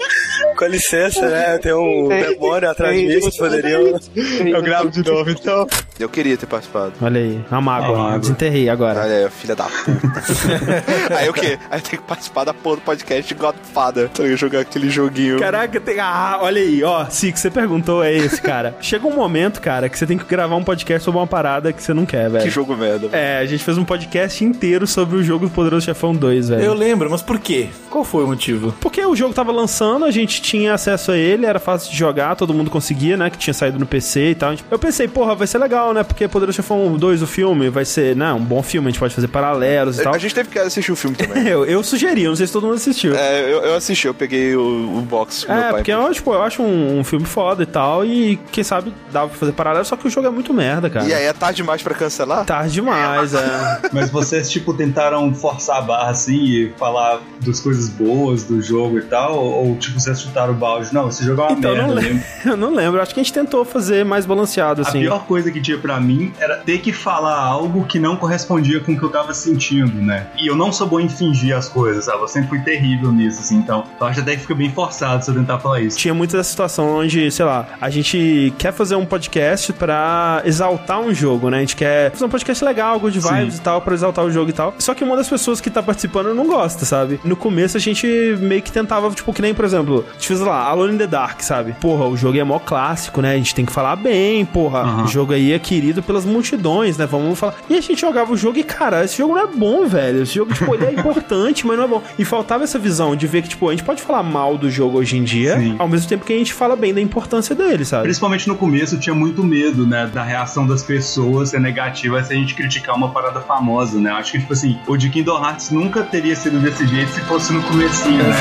Com licença, né? Tem um demônio atrás de mim, poderiam. Eu gravo de novo, então. Eu queria ter participado. Olha aí, a mágoa. Desenterrei agora. Olha aí, filha da puta. aí o quê? Aí eu tenho que participar da porra do podcast de Godfather. Então eu ia jogar aquele joguinho. Caraca, tem... ah, olha aí, ó, Six, você perguntou, é esse, cara. Chega um momento, cara, que você tem que gravar um podcast sobre uma parada que você não quer, velho. Que jogo merda. É, a gente fez um podcast inteiro sobre o jogo do Poderoso Chefão 2, velho. Eu lembro, mas por quê? Qual foi o motivo? Porque o jogo tava lançando, a gente tinha acesso a ele, era fácil de jogar, todo mundo conseguia, né? Que tinha saído no PC e tal. Eu pensei, porra, vai ser legal, né? Porque Poderoso Chefão 2, o filme, vai ser, né? Um bom filme, a gente pode fazer paralelos e tal. A gente teve que assistir o filme também. eu, eu sugeri, eu não sei se todo mundo assistiu. É, eu, eu assisti, eu peguei o, o box com meu É, pai. porque eu, tipo, eu acho um, um filme foda e tal, e quem sabe dava pra fazer paralelo, só que o jogo é muito merda, cara. E aí, é tarde demais pra cancelar? Tarde demais, é. Mas tipo, tentaram forçar a barra assim e falar das coisas boas do jogo e tal? Ou, tipo, vocês chutaram o balde? Não, esse jogo é uma Então, merda. não lembro. Eu não lembro. Acho que a gente tentou fazer mais balanceado, A assim. pior coisa que tinha pra mim era ter que falar algo que não correspondia com o que eu tava sentindo, né? E eu não sou bom em fingir as coisas, sabe? Eu sempre fui terrível nisso, assim. Então, eu acho até que fica bem forçado se eu tentar falar isso. Tinha muito dessa situação onde, sei lá, a gente quer fazer um podcast pra exaltar um jogo, né? A gente quer fazer um podcast legal, good vibes Sim. e tal, pra exaltar o jogo e tal. Só que uma das pessoas que tá participando não gosta, sabe? No começo a gente meio que tentava, tipo, que nem, por exemplo, a gente fez lá, Alone in the Dark, sabe? Porra, o jogo é mó clássico, né? A gente tem que falar bem, porra. Aham. O jogo aí é querido pelas multidões, né? Vamos falar. E a gente jogava o jogo e, cara, esse jogo não é bom, velho. Esse jogo, tipo, ele é importante, mas não é bom. E faltava essa visão de ver que, tipo, a gente pode falar mal do jogo hoje em dia, Sim. ao mesmo tempo que a gente fala bem da importância dele, sabe? Principalmente no começo, eu tinha muito medo, né, da reação das pessoas ser negativa se a gente criticar uma parada famosa, né? Acho que, tipo assim, o de Kingdom Hearts nunca teria sido desse jeito se fosse no comecinho, né?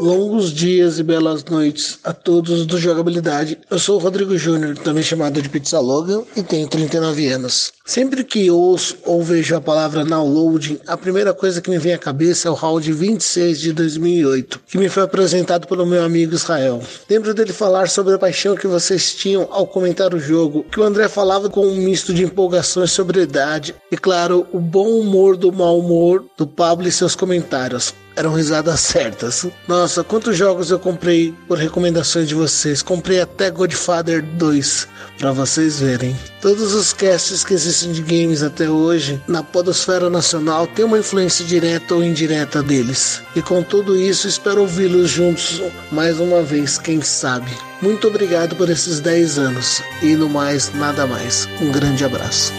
Longos dias e belas noites a todos do Jogabilidade. Eu sou o Rodrigo Júnior, também chamado de Pizza Logan, e tenho 39 anos. Sempre que ouço ou vejo a palavra downloading, a primeira coisa que me vem à cabeça é o round 26 de 2008, que me foi apresentado pelo meu amigo Israel. Lembro dele falar sobre a paixão que vocês tinham ao comentar o jogo, que o André falava com um misto de empolgação e sobriedade, e claro, o bom humor do mau humor do Pablo e seus comentários eram risadas certas. Nossa, quantos jogos eu comprei por recomendações de vocês. Comprei até Godfather 2 para vocês verem. Todos os casts que existem de games até hoje na podosfera nacional têm uma influência direta ou indireta deles. E com tudo isso, espero ouvi-los juntos mais uma vez, quem sabe. Muito obrigado por esses 10 anos. E no mais, nada mais. Um grande abraço.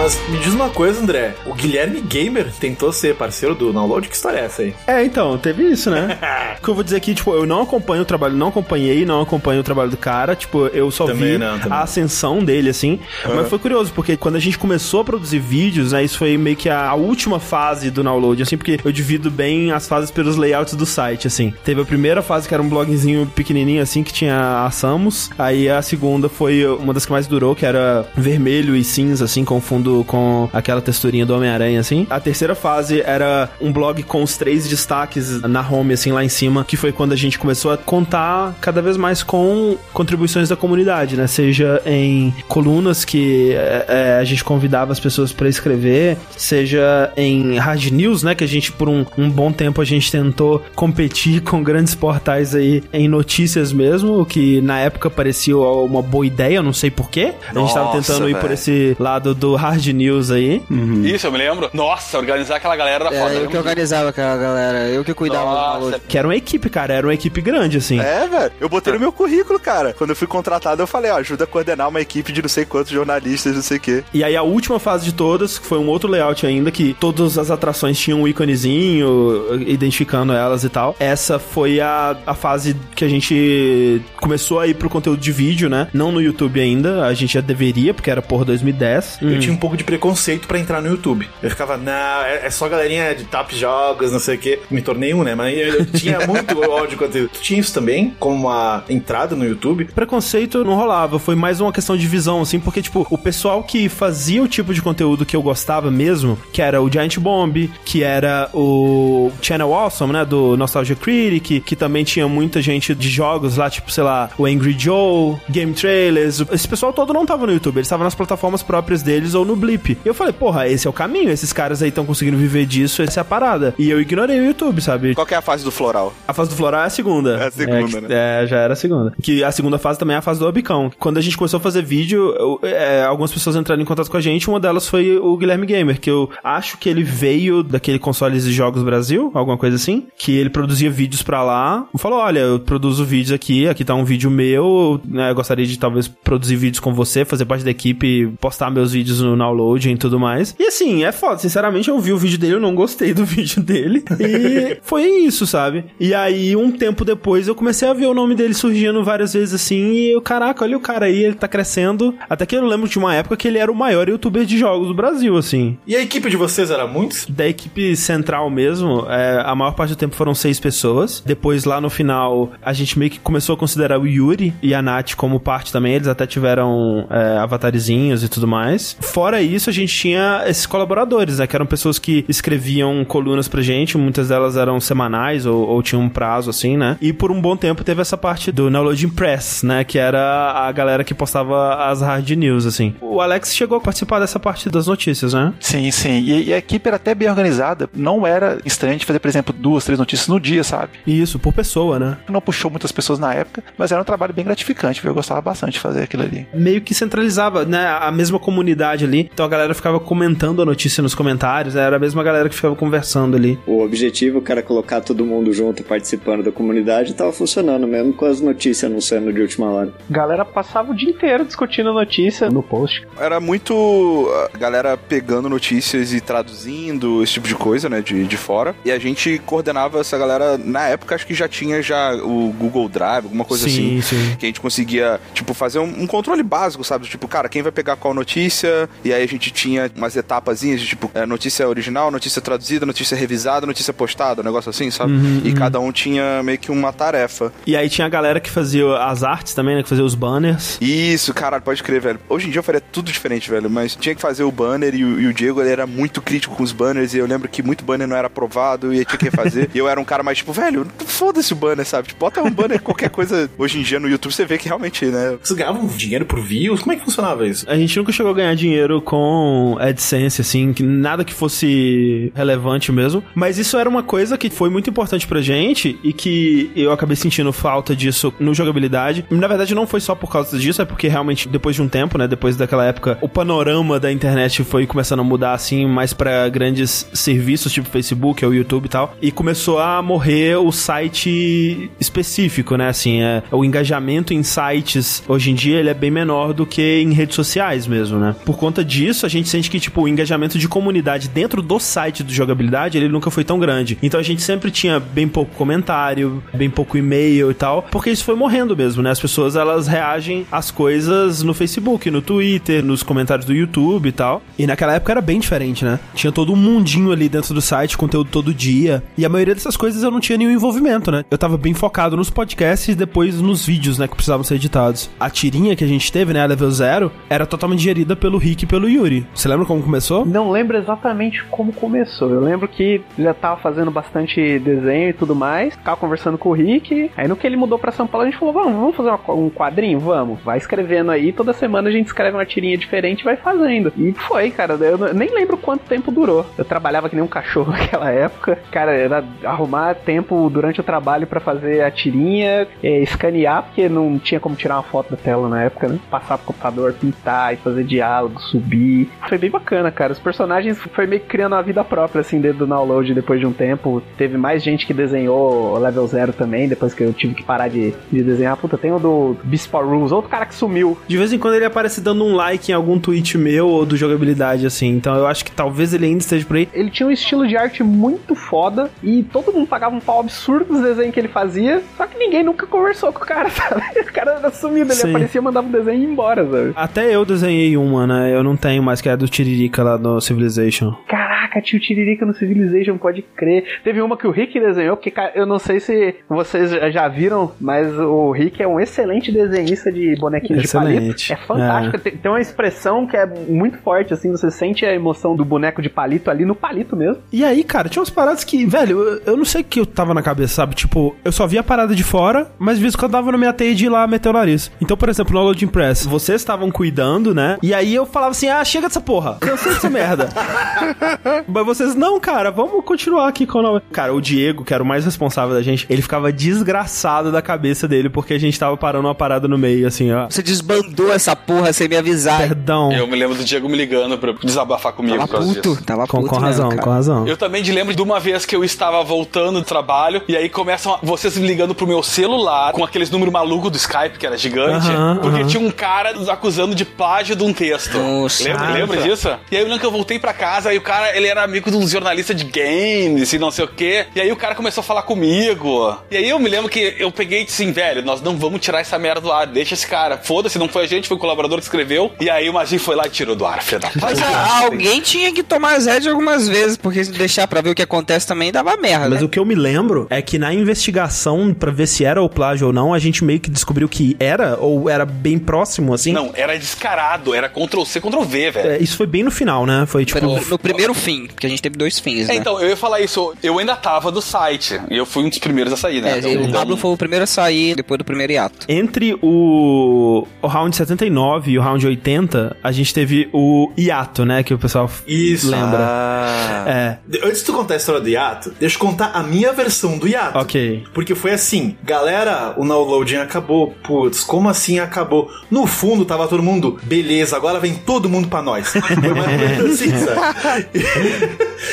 Mas me diz uma coisa, André. O Guilherme Gamer tentou ser parceiro do download? Que história é essa aí? É, então, teve isso, né? O que eu vou dizer aqui, tipo, eu não acompanho o trabalho, não acompanhei, não acompanho o trabalho do cara, tipo, eu só Também vi não, a ascensão dele, assim. Aham. Mas foi curioso, porque quando a gente começou a produzir vídeos, né, isso foi meio que a, a última fase do download, assim, porque eu divido bem as fases pelos layouts do site, assim. Teve a primeira fase que era um blogzinho pequenininho, assim, que tinha a Samus, aí a segunda foi uma das que mais durou, que era vermelho e cinza, assim, com fundo com aquela texturinha do Homem-Aranha, assim. A terceira fase era um blog com os três destaques na home, assim, lá em cima, que foi quando a gente começou a contar cada vez mais com contribuições da comunidade, né? Seja em colunas que é, é, a gente convidava as pessoas para escrever, seja em hard news, né? Que a gente, por um, um bom tempo, a gente tentou competir com grandes portais aí em notícias mesmo, o que na época parecia uma boa ideia, eu não sei porquê. A gente tava Nossa, tentando ir por esse lado do hard hard news aí. Isso, eu me lembro. Nossa, organizar aquela galera da foda. Era eu que organizava aquela galera, eu que cuidava do download. Que era uma equipe, cara, era uma equipe grande, assim. É, velho. Eu botei no meu currículo, cara. Quando eu fui contratado, eu falei, ó, ajuda a coordenar uma equipe de não sei quantos jornalistas, não sei o quê. E aí a última fase de todas, que foi um outro layout ainda, que todas as atrações tinham um íconezinho, identificando elas e tal. Essa foi a, a fase que a gente começou a ir pro conteúdo de vídeo, né? Não no YouTube ainda, a gente já deveria, porque era por 2010. Eu tinha um pouco de preconceito pra entrar no YouTube. Eu ficava, não, é, é só galerinha de top jogos, não sei o quê. Me tornei um, né? Mas eu, eu tinha muito ódio de conteúdo. Tu tinha isso também, como uma entrada no YouTube? Preconceito não rolava, foi mais uma questão de visão, assim, porque, tipo, o pessoal que fazia o tipo de conteúdo que eu gostava mesmo, que era o Giant Bomb, que era o Channel Awesome, né, do Nostalgia Critic, que também tinha muita gente de jogos lá, tipo, sei lá, o Angry Joe, Game Trailers, esse pessoal todo não tava no YouTube, eles estavam nas plataformas próprias deles ou no Blip. E eu falei, porra, esse é o caminho, esses caras aí estão conseguindo viver disso, essa é a parada. E eu ignorei o YouTube, sabe? Qual que é a fase do floral? A fase do floral é a segunda. É a segunda, é, né? É, já era a segunda. Que a segunda fase também é a fase do Abicão. Quando a gente começou a fazer vídeo, eu- é, algumas pessoas entraram em contato com a gente, uma delas foi o Guilherme Gamer, que eu acho que ele veio daquele Consoles e Jogos Brasil, alguma coisa assim, que ele produzia vídeos pra lá. Falou, olha, eu produzo vídeos aqui, aqui tá um vídeo meu, né, eu gostaria de talvez produzir vídeos com você, fazer parte da equipe, postar meus vídeos no download e tudo mais. E assim, é foda, sinceramente, eu vi o vídeo dele, eu não gostei do vídeo dele, e foi isso, sabe? E aí, um tempo depois, eu comecei a ver o nome dele surgindo várias vezes assim, e eu, caraca, olha o cara aí, ele tá crescendo. Até que eu lembro de uma época que ele era o maior youtuber de jogos do Brasil, assim. E a equipe de vocês era muitos? Da equipe central mesmo, é, a maior parte do tempo foram seis pessoas. Depois, lá no final, a gente meio que começou a considerar o Yuri e a Nath como parte também. Eles até tiveram é, avatarzinhos e tudo mais. Fora isso, a gente tinha esses colaboradores, né? Que eram pessoas que escreviam colunas pra gente. Muitas delas eram semanais ou, ou tinham um prazo, assim, né? E por um bom tempo teve essa parte do Downloading Press, né? Que era a galera que postava as hard news, assim. O Alex chegou a participar dessa parte das notícias, né? Sim, sim. E, e a equipe era até bem organizada. Não era estranho de fazer, por exemplo, duas, três notícias no dia, sabe? Isso, por pessoa, né? Não puxou muitas pessoas na época, mas era um trabalho bem gratificante, viu? Eu gostava bastante de fazer aquilo ali. meio que centralizava, né, a mesma comunidade ali. Então a galera ficava comentando a notícia nos comentários, era a mesma galera que ficava conversando ali. O objetivo, cara, colocar todo mundo junto participando da comunidade, tava funcionando mesmo com as notícias anunciando de última hora. Galera passava o dia inteiro discutindo notícia no post. Era muito a galera pegando notícias e traduzindo, esse tipo de coisa, né, de, de fora. E a gente coordenava essa galera, na época acho que já tinha já o Google Drive, alguma coisa Sim, assim. sim. Que a gente conseguia, tipo, fazer um, um controle básico, sabe? Tipo, cara, quem vai pegar qual notícia? E aí a gente tinha umas etapazinhas de, tipo, é, notícia original, notícia traduzida, notícia revisada, notícia postada, um negócio assim, sabe? Uhum, e uhum. cada um tinha meio que uma tarefa. E aí tinha a galera que fazia as artes também, né, que fazia os banners. Isso, caralho, pode crer, velho. Hoje em dia eu faria tudo diferente, velho, mas tinha que fazer o banner e o, e o Diego ele era muito crítico com os banners e eu lembro que muito banner não era aprovado e tinha que fazer. e eu era um cara mais tipo, velho, foda-se o banner, sabe? Tipo, bota um banner, qualquer coisa. Hoje em dia no YouTube você vê que realmente, né? Vocês ganhavam dinheiro por views? Como é que funcionava isso? A gente nunca chegou a ganhar dinheiro com AdSense, assim, que nada que fosse relevante mesmo. Mas isso era uma coisa que foi muito importante pra gente e que eu acabei sentindo falta disso no jogabilidade. Na verdade, não foi só por causa disso, é porque realmente, depois de um tempo, né, depois daquela época, o panorama da internet foi começando a mudar, assim, mais pra grandes serviços, tipo Facebook ou YouTube e tal. E começou a morrer o site específico, né, assim, é, o engajamento em sites, hoje em dia, ele é bem menor do que em redes sociais mesmo, né? Por conta disso, a gente sente que, tipo, o engajamento de comunidade dentro do site do jogabilidade, ele nunca foi tão grande. Então a gente sempre tinha bem pouco comentário, bem pouco e-mail e tal, porque isso foi morrendo mesmo, né? As pessoas, elas reagem às coisas no Facebook, no Twitter, nos comentários do YouTube e tal. E naquela época era bem diferente, né? Tinha todo um mundinho ali dentro do site, conteúdo todo dia. E a maioria dessas coisas eu não tinha nenhum envolvimento, né? Eu tava bem focado nos podcasts e depois nos vídeos, né, que precisavam ser editados. A tirinha que a gente teve, né, a Level Zero, era totalmente gerida pelo Rick e pelo Yuri. Você lembra como começou? Não lembro exatamente como começou. Eu lembro que já tava fazendo bastante desenho e tudo mais. Ficava conversando com o Rick. Aí no que ele mudou pra São Paulo, a gente falou: vamos, vamos fazer uma- um quadrinho? Vamos. Vai escrevendo aí. Toda semana a gente escreve uma tirinha diferente e vai fazendo. E foi, cara. Eu nem lembro quanto tempo durou. Eu trabalhava que nem um cachorro naquela época. Cara, era arrumar tempo durante o trabalho pra fazer a tirinha, é, escanear, porque não tinha como tirar uma foto da tela na época, né? Passar pro computador, pintar e fazer diálogo, subir Rubi. Foi bem bacana, cara. Os personagens foi meio que criando a vida própria, assim, dentro do download depois de um tempo. Teve mais gente que desenhou level zero também, depois que eu tive que parar de, de desenhar. Puta, tem o do Power Rules, outro cara que sumiu. De vez em quando ele aparece dando um like em algum tweet meu ou do jogabilidade, assim. Então eu acho que talvez ele ainda esteja por aí. Ele tinha um estilo de arte muito foda e todo mundo pagava um pau absurdo dos desenhos que ele fazia, só que ninguém nunca conversou com o cara, sabe? O cara era sumido, ele Sim. aparecia, mandava um desenho e ia embora, sabe? Até eu desenhei uma, né? Eu não tenho mais, que é do Tiririca lá no Civilization. Caraca, tio Tiririca no Civilization, pode crer. Teve uma que o Rick desenhou, porque cara, eu não sei se vocês já viram, mas o Rick é um excelente desenhista de bonequinhos Excelente. de palito. É fantástico. É. Tem, tem uma expressão que é muito forte, assim, você sente a emoção do boneco de palito ali no palito mesmo. E aí, cara, tinha umas paradas que, velho, eu, eu não sei o que eu tava na cabeça, sabe? Tipo, eu só via a parada de fora, mas visto que eu tava na minha teia de ir lá meter o nariz. Então, por exemplo, no Loading Press, vocês estavam cuidando, né? E aí eu falava assim: ah, chega dessa porra, cansei dessa merda. mas vocês, não, cara, vamos continuar aqui com o nome. Cara, o Diego, que era o mais responsável da gente, ele ficava desgraçado da cabeça dele porque a gente tava parando uma parada no meio, assim, ó. Você desbandou essa porra sem me avisar. Perdão. Eu me lembro do Diego me ligando pra desabafar comigo Tava puto, disso. tava Com, puto com mesmo, razão, cara. com razão. Eu também te lembro de uma vez que eu estava voltando do trabalho e aí começam a- vocês me ligando pro meu celular com aqueles números malucos do Skype, que era gigante, Aham, porque aham. tinha um cara nos acusando de plágio de um texto. Nossa. lembra, lembra disso? E aí eu lembro que eu voltei pra casa e o cara, ele era amigo de um jornalista de games e não sei o quê. E aí o cara começou a falar comigo. E aí eu me lembro que eu peguei e disse assim, velho, nós não vamos tirar essa merda do ar, deixa esse cara. Foda-se, não foi a gente, foi o colaborador que escreveu. E aí o Magin foi lá e tirou do ar, filha da Mas puta. ah, alguém tinha que tomar as rédeas algumas vezes, porque se deixar pra ver o que acontece também dava merda. Mas né? o que eu me lembro é que na investigação, pra ver se era o plágio ou não, a gente meio que descobriu que era, ou era bem próximo, assim. Não, era descarado, era Ctrl C, Ctrl V, velho. É, isso foi bem no final, né? Foi tipo. Foi no, no primeiro fim, porque a gente teve dois fins, É, né? então, eu ia falar isso, eu ainda tava do site, e eu fui um dos primeiros a sair, né? É, Então, o Pablo foi o primeiro a sair depois do primeiro hiato. Entre o, o round 79 e o round 80, a gente teve o hiato, né? Que o pessoal Isso. lembra. Ah. É. Antes de tu contar a história do hiato, deixa eu contar a minha versão do hiato. Ok. Porque foi assim, galera, o downloading acabou. Putz, como assim acabou? No fundo tava todo mundo, beleza, agora vem todo mundo pra nós. Foi mais ou menos assim, sabe?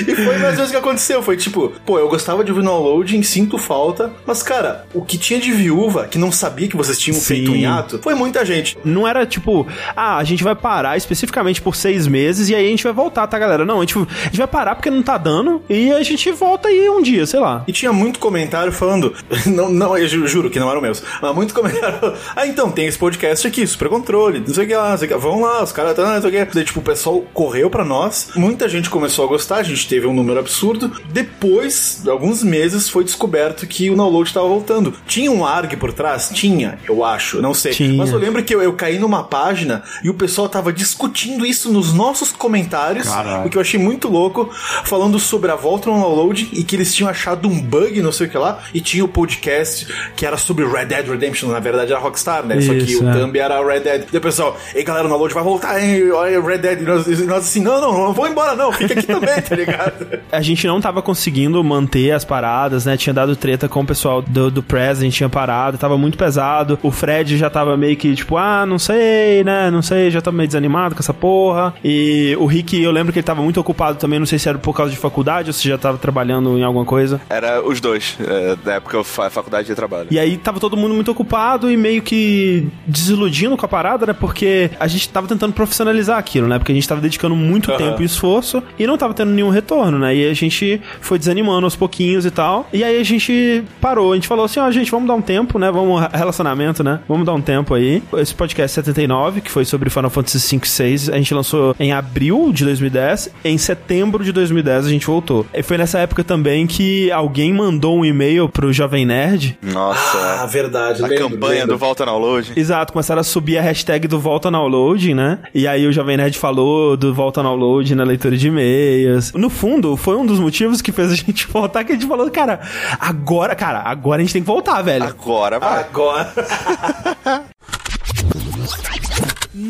E foi mais ou menos o que aconteceu. Foi tipo, pô, eu gostava de ouvir downloading, sinto falta. Mas, cara, o que tinha de viúva que não sabia que vocês tinham feito um hiato foi muita gente. Não era tipo, ah, a gente vai parar especificamente por seis meses e aí a gente vai voltar, tá, galera? Não, a gente, a gente vai parar porque não tá dando e a gente volta aí um dia, sei lá. E tinha muito comentário falando. Não, não, eu ju- juro que não eram meus. Mas muito comentário. Ah, então, tem esse podcast aqui, Super Controle, não sei o que lá, não sei o que. Vão lá, os caras estão, não sei o que. Daí, tipo, o pessoal correu pra nós. Muita gente começou a gostar, a gente teve um número absurdo. Depois, de alguns meses, foi descoberto que o download tava voltando. Tinha um ARG por trás? Tinha, eu acho, não sei. Tinha. Mas eu lembro que eu, eu caí numa página e o pessoal tava discutindo isso nos nossos comentários, Caralho. o que eu achei muito louco, falando sobre a volta no download e que eles tinham achado um bug, não sei o que lá, e tinha o podcast que era sobre Red Dead Redemption, na verdade era Rockstar, né? Só que Isso, o é. thumb era Red Dead. E o pessoal, ei galera, o download vai voltar, hein? Olha Red Dead. E nós, e nós assim, não, não, não vou embora não, fica aqui também, tá ligado? A gente não tava conseguindo manter as paradas, né? Tinha dado treta com o pessoal do, do Press, a gente tinha parado, tava muito pesado. O Fred já tava meio que tipo, ah, não sei, né? Não sei, já tava meio desanimado com essa porra. E o Rick, eu lembro que ele tava muito ocupado também, não sei se era por causa de faculdade ou se já tava trabalhando em alguma coisa. Era os dois, é, da época fa faculdade de trabalho. E aí tava todo mundo muito ocupado e meio que desiludindo com a parada, né? Porque a gente tava tentando profissionalizar aquilo, né? Porque a gente tava dedicando muito Aham. tempo e esforço e não tava tendo nenhum retorno, né? E a gente foi desanimando aos pouquinhos e tal. E aí a gente parou, a gente falou assim, ó, gente, vamos dar um tempo, né? Vamos relacionamento, né? Vamos dar um tempo aí. Esse podcast 79, que foi sobre Final Fantasy 5 e 6, a gente lançou em abril de 2010. Em setembro de 2010 a gente voltou. E foi nessa época também que alguém mandou um e-mail pro Jovem Nerd Nossa. Ah, verdade. a lembro, campanha lembro. do Volta Download. Exato, começaram a subir a hashtag do Volta Download, né? E aí o Jovem Nerd falou do Volta Download na leitura de e-mails. No fundo, foi um dos motivos que fez a gente voltar, que a gente falou, cara, agora, cara, agora a gente tem que voltar, velho. Agora vai. Agora.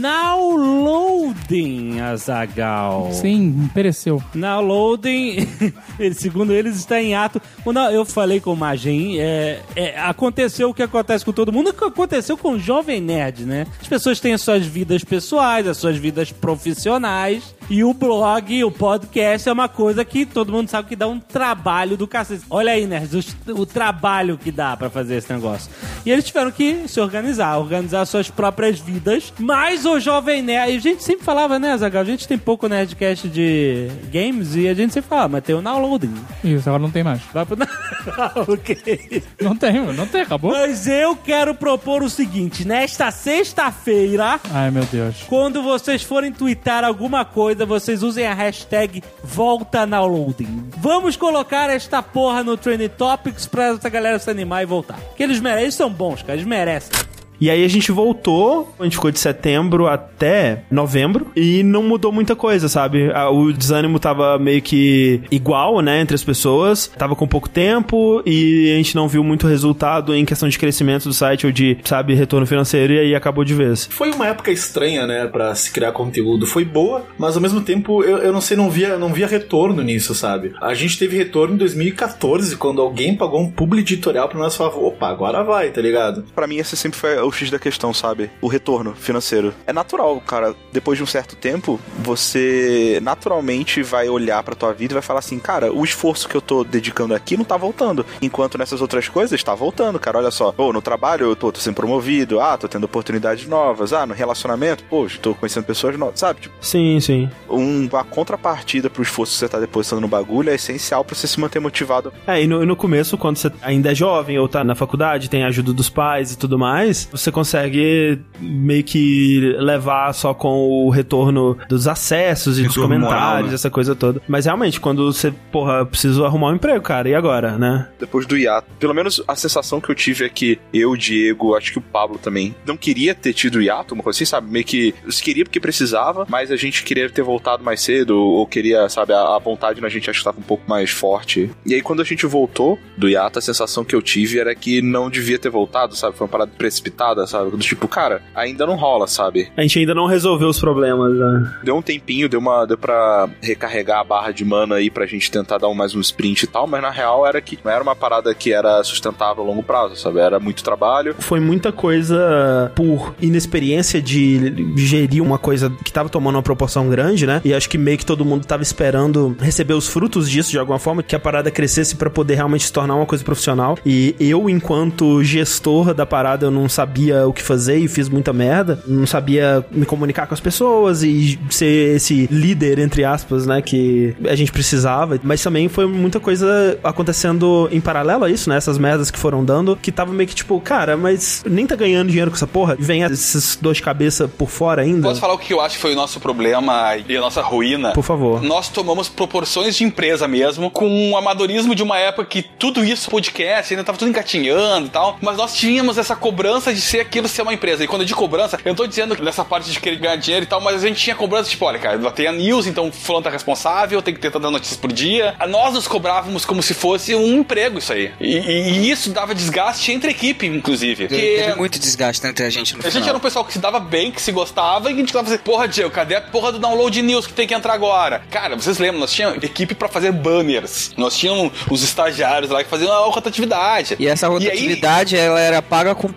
Downloading, Azagal. Sim, pereceu. Downloading, ele, segundo eles, está em ato. Quando eu falei com o Magem, é, é, aconteceu o que acontece com todo mundo, o que aconteceu com o Jovem Nerd, né? As pessoas têm as suas vidas pessoais, as suas vidas profissionais, e o blog, o podcast é uma coisa que todo mundo sabe que dá um trabalho do cacete. Olha aí, nerds, o, o trabalho que dá pra fazer esse negócio. E eles tiveram que se organizar, organizar suas próprias vidas. Mas o Jovem Nerd, a gente sempre falava, né, Zagal? A gente tem pouco Nerdcast de games e a gente sempre falava, mas tem o downloading. Isso, agora não tem mais. Vai pro... ok. Não tem, não tem, acabou. Mas eu quero propor o seguinte, nesta sexta-feira... Ai, meu Deus. Quando vocês forem twittar alguma coisa, vocês usem a hashtag volta downloading. Vamos colocar esta porra no Trending Topics pra essa galera se animar e voltar. Que eles merecem, eles são bons, cara, eles merecem. E aí a gente voltou, a gente ficou de setembro até novembro e não mudou muita coisa, sabe? O desânimo tava meio que igual, né, entre as pessoas, tava com pouco tempo e a gente não viu muito resultado em questão de crescimento do site ou de, sabe, retorno financeiro e aí acabou de vez. Foi uma época estranha, né, pra se criar conteúdo. Foi boa, mas ao mesmo tempo eu, eu não sei, não via, não via retorno nisso, sabe? A gente teve retorno em 2014, quando alguém pagou um publi editorial pra nós falava, opa, agora vai, tá ligado? Pra mim, esse sempre foi o X da questão, sabe? O retorno financeiro. É natural, cara. Depois de um certo tempo, você naturalmente vai olhar pra tua vida e vai falar assim, cara, o esforço que eu tô dedicando aqui não tá voltando. Enquanto nessas outras coisas tá voltando, cara. Olha só. Pô, no trabalho eu tô, tô sendo promovido. Ah, tô tendo oportunidades novas. Ah, no relacionamento, pô, tô conhecendo pessoas novas, sabe? Tipo, sim, sim. Um, uma contrapartida pro esforço que você tá depositando no bagulho é essencial pra você se manter motivado. É, e no, no começo, quando você ainda é jovem ou tá na faculdade, tem a ajuda dos pais e tudo mais, você consegue meio que levar só com o retorno dos acessos e dos Retorno comentários, moral, né? essa coisa toda. Mas realmente, quando você, porra, precisa arrumar um emprego, cara, e agora, né? depois do hiato. Pelo menos a sensação que eu tive é que eu, o Diego, acho que o Pablo também, não queria ter tido hiato, uma coisa assim, sabe? Meio que se queria porque precisava, mas a gente queria ter voltado mais cedo, ou queria, sabe, a, a vontade na gente acho que estava um pouco mais forte. E aí quando a gente voltou do hiato, a sensação que eu tive era que não devia ter voltado, sabe? Foi uma parada precipitada, sabe? Do tipo, cara, ainda não rola, sabe? A gente ainda não resolveu os problemas, né? Deu um tempinho, deu, uma, deu pra recarregar a barra de mana aí pra gente tentar dar um, mais um sprint e tal, mas na real era que não era uma parada que era sustentável a longo prazo, sabe? Era muito trabalho. Foi muita coisa por inexperiência de gerir uma coisa que tava tomando uma proporção grande, né? E acho que meio que todo mundo tava esperando receber os frutos disso de alguma forma, que a parada crescesse pra poder realmente se tornar uma coisa profissional. E eu, enquanto gestor da parada, eu não sabia o que fazer e fiz muita merda. Não sabia me comunicar com as pessoas e ser esse líder, entre aspas, né? Que a gente precisava. Mas também foi muita coisa acontecendo em paralelo a isso, né? Essas merdas que foram dando, que tava meio que tipo, cara, mas nem tá ganhando dinheiro com essa porra. Vem esses dois cabeça por fora ainda. Posso falar o que eu acho que foi o nosso problema e a nossa ruína? Por favor. Nós tomamos proporções de empresa mesmo, com um amadorismo de uma época que tudo isso, podcast, ainda tava tudo engatinhando e tal, mas nós tínhamos essa cobrança de ser aquilo, ser uma empresa. E quando eu digo cobrança, eu não tô dizendo dessa parte de querer ganhar dinheiro e tal, mas a gente tinha cobrança, tipo, olha, cara, tem a news, então fulano tá responsável, tem que tentar dar notícias por dia. Nós nos cobrávamos como se fosse um emprego isso aí. E, e- e isso dava desgaste entre a equipe, inclusive. Teve Porque muito desgaste entre a gente no a gente final. era um pessoal que se dava bem, que se gostava, e a gente ficava assim, porra, Diego, cadê a porra do download news que tem que entrar agora? Cara, vocês lembram, nós tínhamos equipe pra fazer banners. Nós tínhamos os estagiários lá que faziam a rotatividade. E essa rotatividade, ela era paga com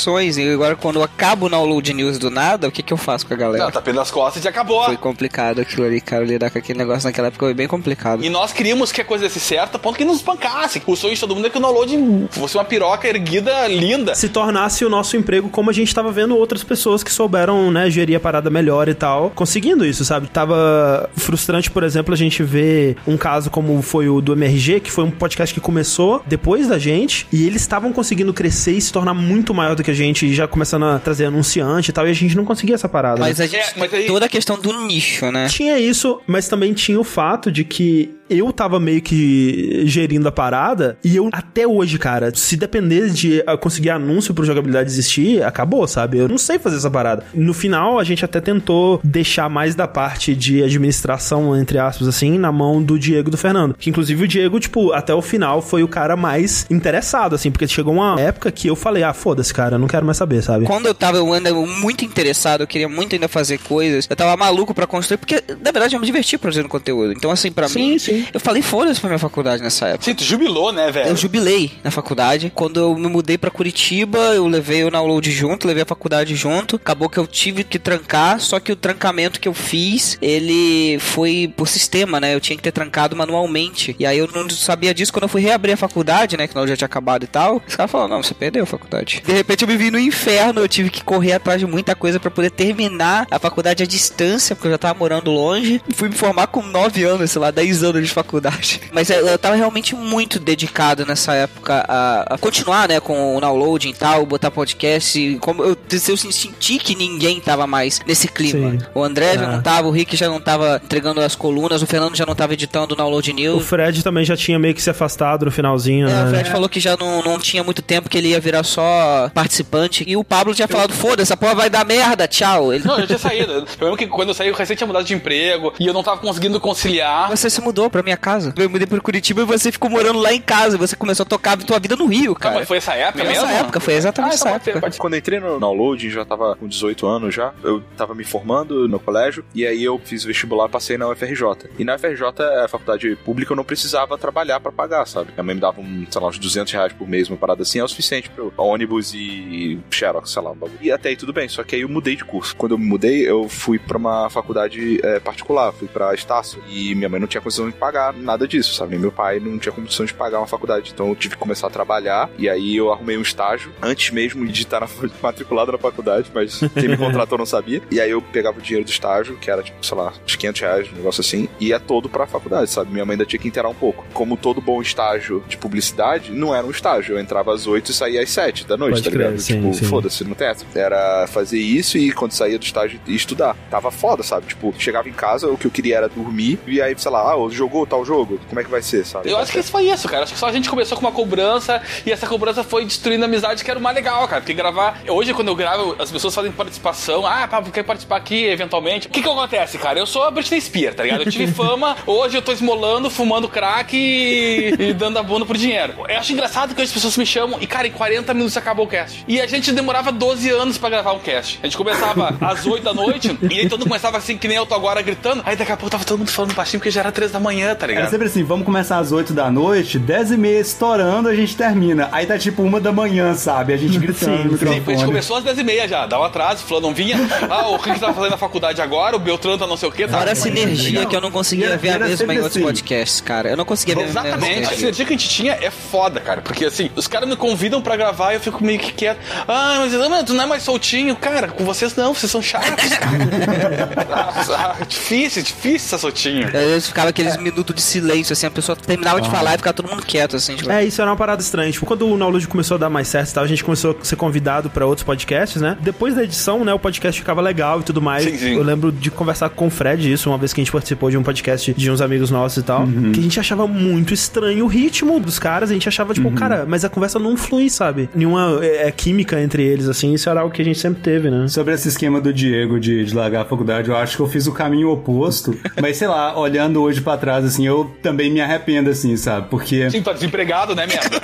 participações. E agora, quando acaba o download news do nada, o que, que eu faço com a galera? Não, tá pelas costas e acabou. Foi complicado aquilo ali, cara. Lidar com aquele negócio naquela época foi bem complicado. E nós queríamos que a coisa desse certo a ponto que nos espancasse. O sonho de todo mundo é que o download fosse uma piroca erguida, linda. Se tornasse o nosso emprego como a gente tava vendo outras pessoas que souberam, né, gerir a parada melhor e tal, conseguindo isso, sabe? Tava frustrante, por exemplo, a gente ver um caso como foi o do MRG, que foi um podcast que começou depois da gente, e eles estavam conseguindo crescer e se tornar muito maior do que a gente, já começando a trazer anunciante e tal, e a gente não conseguia essa parada. Mas né? a gente tem toda a questão do nicho, né? Tinha isso, mas também tinha o fato de que eu tava meio que gerindo a parada e eu até hoje, cara, se depender de ah, conseguir anúncio pro jogabilidade existir, acabou, sabe? Eu não sei fazer essa parada. No final, a gente até tentou deixar mais da parte de administração, entre aspas, assim, na mão do Diego e do Fernando. Que inclusive o Diego, tipo, até o final foi o cara mais interessado, assim, porque chegou uma época que eu falei, ah, foda-se, cara, eu não quero mais saber, sabe? Quando eu tava eu ainda muito interessado, eu queria muito ainda fazer coisas, eu tava maluco pra construir, porque na verdade eu me diverti produzindo conteúdo. Então, assim, pra Sim, mim, sim. Eu falei foda-se pra minha faculdade nessa época. Sim, tu jubilou, né, velho? Eu jubilei na faculdade. Quando eu me mudei pra Curitiba, eu levei o download junto, levei a faculdade junto. Acabou que eu tive que trancar, só que o trancamento que eu fiz, ele foi por sistema, né? Eu tinha que ter trancado manualmente. E aí eu não sabia disso quando eu fui reabrir a faculdade, né? Que não já tinha acabado e tal. Os caras falaram, não, você perdeu a faculdade. De repente eu me vi no inferno, eu tive que correr atrás de muita coisa pra poder terminar a faculdade à distância, porque eu já tava morando longe. Fui me formar com 9 anos, sei lá, 10 anos de faculdade. Mas eu, eu tava realmente muito dedicado nessa época a, a continuar, né, com o downloading e tal, botar podcast. E Como eu, eu senti que ninguém tava mais nesse clima. Sim. O André já Ah. não tava, o Rick já não tava entregando as colunas, o Fernando já não tava editando o download O news. Fred também já tinha meio que se afastado no finalzinho, É, né? o Fred falou que já não, não tinha muito tempo, que ele ia virar só participante. E o Pablo tinha falado, foda, essa porra vai dar merda, tchau. Ele... Não, eu tinha saído. Eu lembro que quando eu saí, eu recém tinha mudado de emprego e eu não tava conseguindo conciliar. Você se mudou pra minha casa. Eu mudei pra Curitiba e você ficou morando lá em casa. Você começou a tocar a tua vida no Rio, Ah, cara. mas foi essa época Foi mesmo? essa época, foi exatamente Ah, essa então época. ser. Quando eu entrei no downloading, já tava com 18 anos já. Eu tava me formando no colégio e aí eu fiz vestibular, passei na UFRJ. E na UFRJ, a faculdade pública, eu não precisava trabalhar pra pagar, sabe? Minha mãe me dava, um, sei lá, uns 200 reais por mês, uma parada assim, é o suficiente pro ônibus e xerox, sei lá, um bagulho. E até aí tudo bem, só que aí eu mudei de curso. Quando eu me mudei, eu fui pra uma faculdade é, particular, fui pra Estácio. E minha mãe não tinha condição de pagar nada disso, sabe? Meu pai não tinha condição de pagar uma faculdade. Então eu tive que começar a trabalhar e aí eu arrumei um estágio antes mesmo de estar na, matriculado na faculdade, mas quem me contratou não sabia. E aí eu pegava o dinheiro do estágio, que era tipo, sei lá, uns 500 reais, um negócio assim, e ia todo pra faculdade, sabe? Minha mãe ainda tinha que inteirar um pouco. Como todo bom estágio de publicidade, não era um estágio. Eu entrava às 8 e saía às 7 da noite, Pode tá crer, ligado? sim, tipo, foda-se, no teto. Era fazer isso e quando saía do estágio estudar. Tava foda, sabe? Tipo, chegava em casa, o que eu queria era dormir, e aí, sei lá, ah, jogou tal jogo, como é que vai ser, sabe? Eu acho que isso foi isso, cara. Acho que só a gente começou com uma cobrança e essa cobrança foi destruindo a amizade, que era o mais legal, cara. Porque gravar. Hoje, quando eu gravo, as pessoas fazem participação. Ah, Pablo, quer participar aqui eventualmente? O que que acontece, cara? Eu sou a Britney Spears, tá ligado? Eu tive fama, hoje eu tô esmolando, fumando crack e, e dando a bunda por dinheiro. Eu acho engraçado que as pessoas me chamam e, cara, em 40 minutos acabou o cast. E a gente demorava 12 anos pra gravar um cast. A gente começava às 8 da noite e aí todo mundo começava assim, que nem eu tô agora gritando. Aí daqui a pouco tava todo mundo falando baixinho porque já era 3 da manhã, tá ligado? Era sempre assim, vamos começar às 8 da noite, 10 e meia estourando, a gente termina. Aí tá tipo uma da manhã, sabe? A gente gritando no Sim, a gente começou às 10h30 já, dá um atraso, fulano não vinha. Ah, o Rick tá fazendo na faculdade agora, o Beltrano tá não sei o que. Tá Fora a sinergia que eu não conseguia ver a era mesma em outros assim. podcasts, cara. Eu não conseguia ver a mesma Exatamente, a sinergia. que a gente tinha é foda, cara. Porque assim, os caras me convidam pra gravar e eu fico meio que quieto. Ah, mas ah, tu não é mais soltinho. Cara, com vocês não, vocês são chatos, cara. ah, difícil, difícil ser soltinho. Vezes ficava aqueles minutos de silêncio, assim, a pessoa terminava de Ah. falar e ficava todo mundo quieto, assim, tipo. É, isso era uma parada estranha. Tipo, quando o Download começou a dar mais certo e tal, a gente começou a ser convidado pra outros podcasts, né? Depois da edição, né, o podcast ficava legal e tudo mais. Sim, sim. Eu lembro de conversar com o Fred isso, uma vez que a gente participou de um podcast de uns amigos nossos e tal, Uhum. que a gente achava muito estranho o ritmo dos caras. A gente achava, Uhum. tipo, cara, mas a conversa não flui, sabe? Nenhuma é, é, química entre eles, assim. Isso era algo que a gente sempre teve, né? Sobre esse esquema do Diego de, de largar a faculdade, eu acho que eu fiz o caminho oposto. Mas sei lá, olhando hoje pra trás, assim, eu também me arrependo, assim, sabe? Porque. Sim, tá desempregado, né, merda?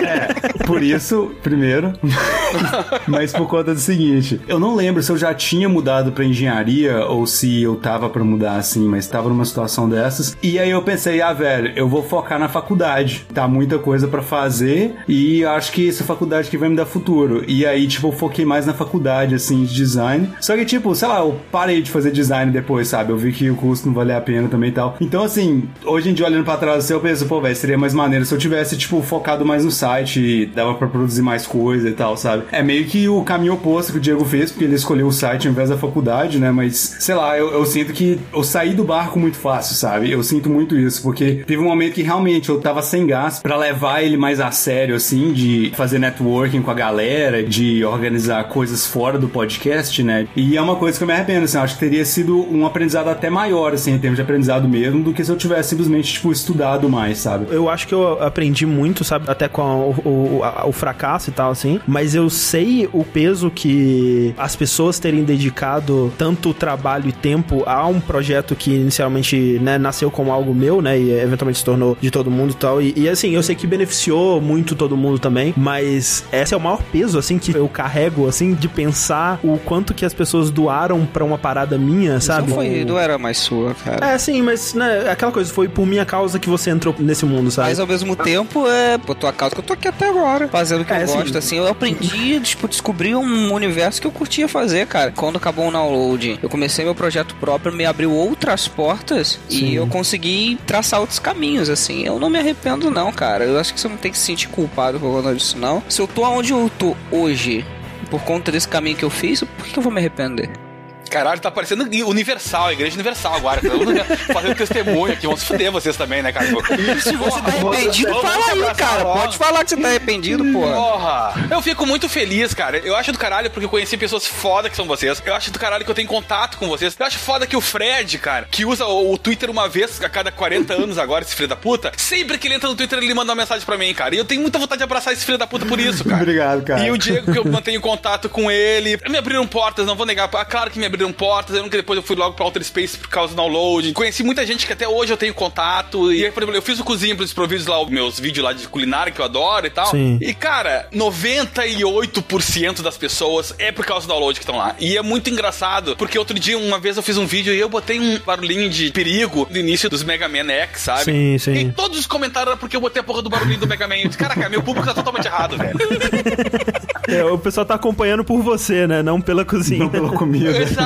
Por isso, primeiro. Mas por conta do seguinte, eu não lembro se eu já tinha mudado pra engenharia ou se eu tava pra mudar assim, mas tava numa situação dessas. E aí eu pensei, ah, velho, eu vou focar na faculdade. Tá muita coisa pra fazer e acho que essa faculdade que vai me dar futuro. E aí, tipo, eu foquei mais na faculdade, assim, de design. Só que, tipo, sei lá, eu parei de fazer design depois, sabe? Eu vi que o custo não valia a pena também e tal. Então, assim, hoje em dia, olhando pra trás, assim, eu penso, pô, velho, seria mais maneiro se eu tivesse, tipo, focado mais no site e dava pra produzir mais coisa e tal, sabe? É meio que o caminho oposto que o Diego fez, porque ele escolheu o site ao invés da faculdade, né? Mas, sei lá, eu, eu sinto que eu saí do barco muito fácil, sabe? Eu sinto muito isso, porque teve um momento que realmente eu tava sem gás pra levar ele mais a sério, assim, de fazer networking com a galera, de organizar coisas fora do podcast, né? E é uma coisa que eu me arrependo, assim, acho que teria sido um aprendizado até maior, assim, em termos de aprendizado mesmo, do que se eu tivesse simplesmente, tipo, estudado mais, sabe? Eu acho que eu aprendi muito, sabe? Até com o, o, a- o fracasso e tal, assim. Mas eu sei o peso que as pessoas terem dedicado tanto trabalho e tempo a um projeto que inicialmente né, nasceu como algo meu, né? E eventualmente se tornou de todo mundo e tal. E, e, assim, eu sei que beneficiou muito todo mundo também. Mas esse é o maior peso, assim, que eu carrego, assim, de pensar o quanto que as pessoas doaram pra uma parada minha, sabe? Não foi, não era mais sua, cara. É, sim, mas né, aquela coisa, foi por minha causa que você entrou nesse mundo, sabe? Mas ao mesmo tempo, é por tua causa que eu tô aqui até agora, fazendo o que É, eu sim. gosto, assim. Eu aprendi, tipo, descobri um universo que eu curtia fazer, cara. Quando acabou o download, eu comecei meu projeto próprio, me abriu outras portas Sim. e eu consegui traçar outros caminhos, assim. Eu não me arrependo, não, cara. Eu acho que você não tem que se sentir culpado por conta disso, não. Se eu tô onde eu tô hoje, por conta desse caminho que eu fiz, por que que eu vou me arrepender? Caralho, tá parecendo Universal, a Igreja Universal agora. Todo mundo fazendo testemunho aqui. Vamos se fuder vocês também, né, cara? Se você tá arrependido, fala aí, cara. Pode falar que você tá arrependido, porra. Porra! Eu fico muito feliz, cara. Eu acho do caralho porque eu conheci pessoas foda que são vocês. Eu acho do caralho que eu tenho contato com vocês. Eu acho foda que o Fred, cara, que usa o, Twitter uma vez a cada 40 anos agora, esse filho da puta, sempre que ele entra no Twitter, ele manda uma mensagem pra mim, cara. E eu tenho muita vontade de abraçar esse filho da puta por isso, cara. Obrigado, cara. E o Diego, que eu mantenho contato com ele. Me abriram portas, não vou negar. Claro que me abriram portas. Eu nunca depois eu fui logo pra Outer Space por causa do download. Conheci muita gente que até hoje eu tenho contato. E aí, por exemplo, eu fiz o Cozinha pelos Providos lá, os meus vídeos lá de culinária que eu adoro e tal. Sim. E, cara, 98% das pessoas é por causa do download que estão lá. E é muito engraçado, porque outro dia, uma vez eu fiz um vídeo e eu botei um barulhinho de perigo no início dos Mega Man X, sabe? Sim, sim. E todos os comentários eram porque eu botei a porra do barulhinho do Mega Man. Eu disse, Caraca, meu público tá totalmente errado, velho. É, o pessoal tá acompanhando por você, né? Não pela cozinha. Não pela comida. Exato.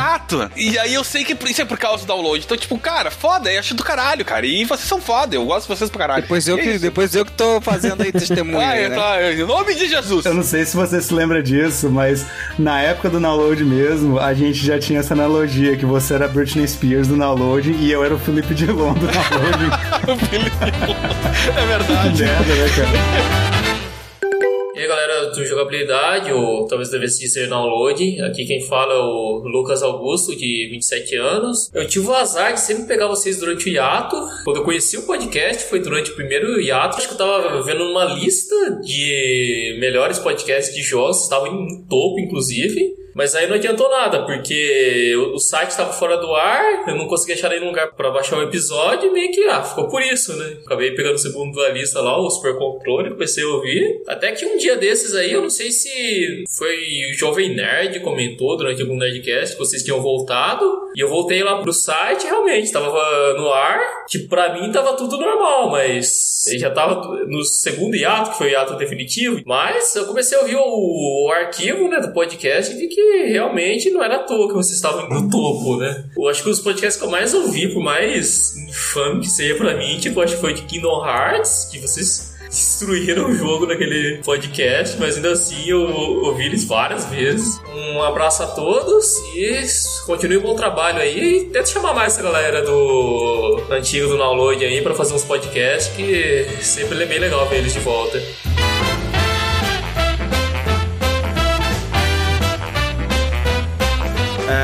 E aí eu sei que isso é por causa do download. Então, tipo, cara, foda, eu acho do caralho, cara. E vocês são foda, eu gosto de vocês pra caralho. Depois eu, É que, isso. depois eu que tô fazendo aí testemunho. Ah, aí, é, né? tá, em nome de Jesus. Eu não sei se você se lembra disso, mas na época do download mesmo, a gente já tinha essa analogia que você era a Britney Spears do download e eu era o Felipe Dilon do download. é verdade. Merda, né, cara? E aí galera do Jogabilidade, ou talvez devesse dizer download, aqui quem fala é o Lucas Augusto, de 27 anos. Eu tive o azar de sempre pegar vocês durante o hiato. Quando eu conheci o podcast foi durante o primeiro hiato, acho que eu tava vendo uma lista de melhores podcasts de jogos, estavam em topo inclusive. Mas aí não adiantou nada, porque o site estava fora do ar, eu não consegui achar nenhum lugar para baixar o episódio e meio que, ah, ficou por isso, né? Acabei pegando o segundo da lista lá, o Super Controle, comecei a ouvir. Até que um dia desses aí, eu não sei se foi o Jovem Nerd comentou durante algum Nerdcast que vocês tinham voltado. E eu voltei lá pro site, realmente, tava no ar. Tipo, pra mim tava tudo normal, mas já tava no segundo hiato, que foi o hiato definitivo. Mas eu comecei a ouvir o, o arquivo, né, do podcast e vi que realmente não era à toa que vocês estavam no topo, né? Eu acho que os podcasts que eu mais ouvi, por mais infame que seja pra mim, tipo, acho que foi de Kingdom Hearts, que vocês destruíram o jogo naquele podcast, mas ainda assim eu ouvi eles várias vezes. Um abraço a todos e continue o bom trabalho aí. E tenta chamar mais essa galera do antigo do download aí pra fazer uns podcasts que sempre é bem legal ver eles de volta.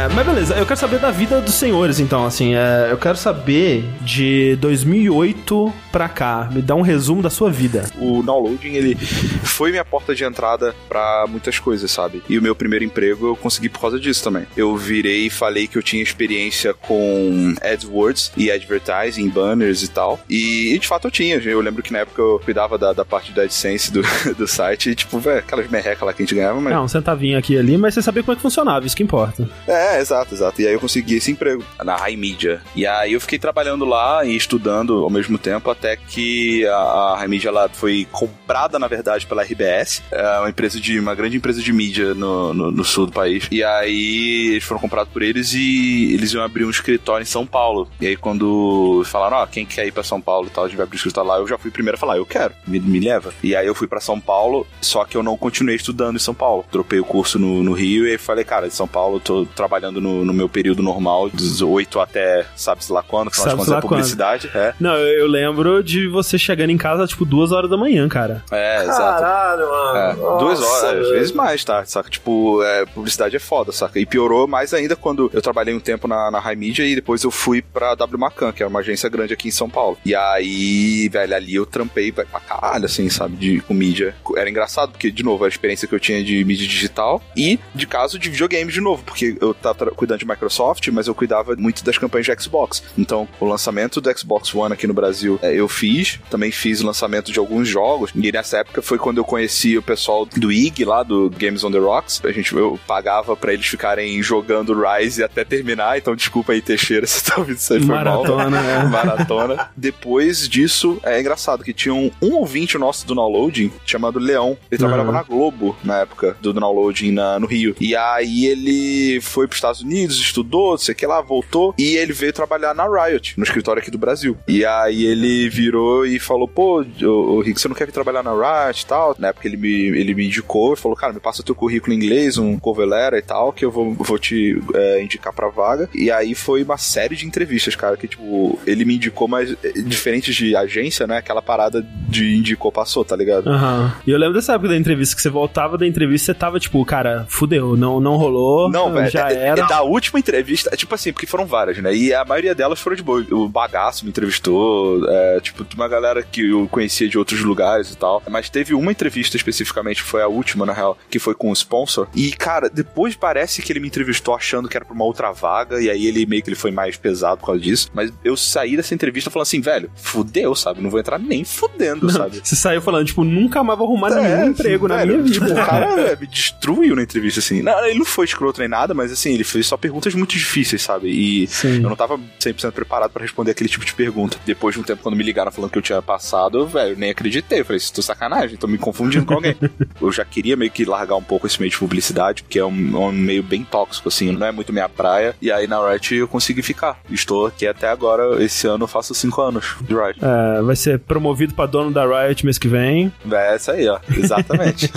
É, mas beleza, eu quero saber da vida dos senhores, então, assim, é, eu quero saber de 2008 pra cá, me dá um resumo da sua vida. O downloading, ele foi minha porta de entrada pra muitas coisas, sabe? E o meu primeiro emprego eu consegui por causa disso também. Eu virei e falei que eu tinha experiência com AdWords e advertising, banners e tal. E, e, de fato eu tinha. Eu lembro que na época eu cuidava da, da parte da AdSense do, do site e, tipo, velho, aquelas merrecas lá que a gente ganhava, mas. Não, um centavinho aqui e ali, mas você sabia como é que funcionava, isso que importa. É, exato, exato. E aí eu consegui esse emprego na High Media. E aí eu fiquei trabalhando lá e estudando ao mesmo tempo até que a, a High Media foi comprada, na verdade, pela RBS, é uma empresa de uma grande empresa de mídia no, no, no sul do país. E aí eles foram comprados por eles e eles iam abrir um escritório em São Paulo. E aí quando falaram, ó, quem quer ir pra São Paulo e tal, a gente vai abrir um escritório lá, eu já fui primeiro falar, eu quero, me, me leva. E aí eu fui pra São Paulo, só que eu não continuei estudando em São Paulo. Tropei o curso no, no Rio e falei, cara, em São Paulo eu tô trabalhando trabalhando no, no meu período normal, dos 8 até sabe-se lá quando, de Sabe-se lá é publicidade. É. Não, eu, eu lembro de você chegando em casa, tipo, duas horas da manhã, cara. É, exato. Caralho, mano. É, Nossa, duas horas, às vezes mais, tá? Saca? Tipo, é, publicidade é foda, saca? E piorou mais ainda quando eu trabalhei um tempo na, na High Media e depois eu fui pra W Macan, que é uma agência grande aqui em São Paulo. E aí, velho, ali eu trampei velho, pra caralho, assim, sabe? De, com mídia. Era engraçado, porque, de novo, a experiência que eu tinha de mídia digital e de caso de videogame de novo, porque eu tava tra- cuidando de Microsoft, mas eu cuidava muito das campanhas de Xbox. Então, o lançamento do Xbox One aqui no Brasil é, eu fiz, também fiz o lançamento de alguns jogos, e nessa época foi quando eu conheci o pessoal do IG lá, do Games on the Rocks. A gente, eu pagava pra eles ficarem jogando Rise até terminar, então desculpa aí, Teixeira, se tá ouvindo isso aí, foi Maratona, mal. é. Maratona. Depois disso, é engraçado que tinha um, um ouvinte nosso do downloading chamado Leão. Ele trabalhava Uhum. na Globo na época do downloading na, no Rio. E aí ele foi pros Estados Unidos, estudou, não sei o que lá, voltou. E ele veio trabalhar na Riot, no escritório aqui do Brasil. E aí ele virou e falou: pô, ô, Rick, você não quer vir trabalhar na Riot e tal? Na época ele me, ele me indicou e falou: cara, me passa teu currículo em inglês, um cover letter e tal, que eu vou, vou te é, indicar pra vaga. E aí foi uma série de entrevistas, cara, que tipo, ele me indicou, mas é, diferente de agência, né? Aquela parada de indicou, passou, tá ligado? Aham. E eu lembro dessa época da entrevista, que você voltava da entrevista, você tava tipo, cara, fudeu, não, não rolou, Não, velho. já é- era. É da última entrevista, é tipo assim, porque foram várias, né? E a maioria delas foram de boa. O Bagaço me entrevistou, é, tipo, uma galera que eu conhecia de outros lugares e tal. Mas teve uma entrevista especificamente, foi a última, na real, que foi com o sponsor. E, cara, depois parece que ele me entrevistou achando que era pra uma outra vaga, e aí ele meio que ele foi mais pesado por causa disso. Mas eu saí dessa entrevista falando assim, velho, fudeu, sabe? Não vou entrar nem fudendo, Não, sabe? Você saiu falando, tipo, nunca mais vou arrumar nenhum emprego na É, velho, minha vida. Tipo, o cara é, me destruiu na entrevista, assim. Não, ele não foi escroto nem nada, mas assim, ele fez só perguntas muito difíceis, sabe? E eu não tava 100% preparado pra responder aquele tipo de pergunta. Depois de um tempo, quando me ligaram falando que eu tinha passado, eu, velho, nem acreditei. Eu falei, isso tô sacanagem, tô me confundindo com alguém. eu já queria meio que largar um pouco esse meio de publicidade, porque é um, um meio bem tóxico, assim, não é muito minha praia. E aí na Riot eu consegui ficar. Estou aqui até agora, esse ano eu faço 5 anos de Riot. É, vai ser promovido pra dono da Riot mês que vem. É essa aí, ó. Exatamente.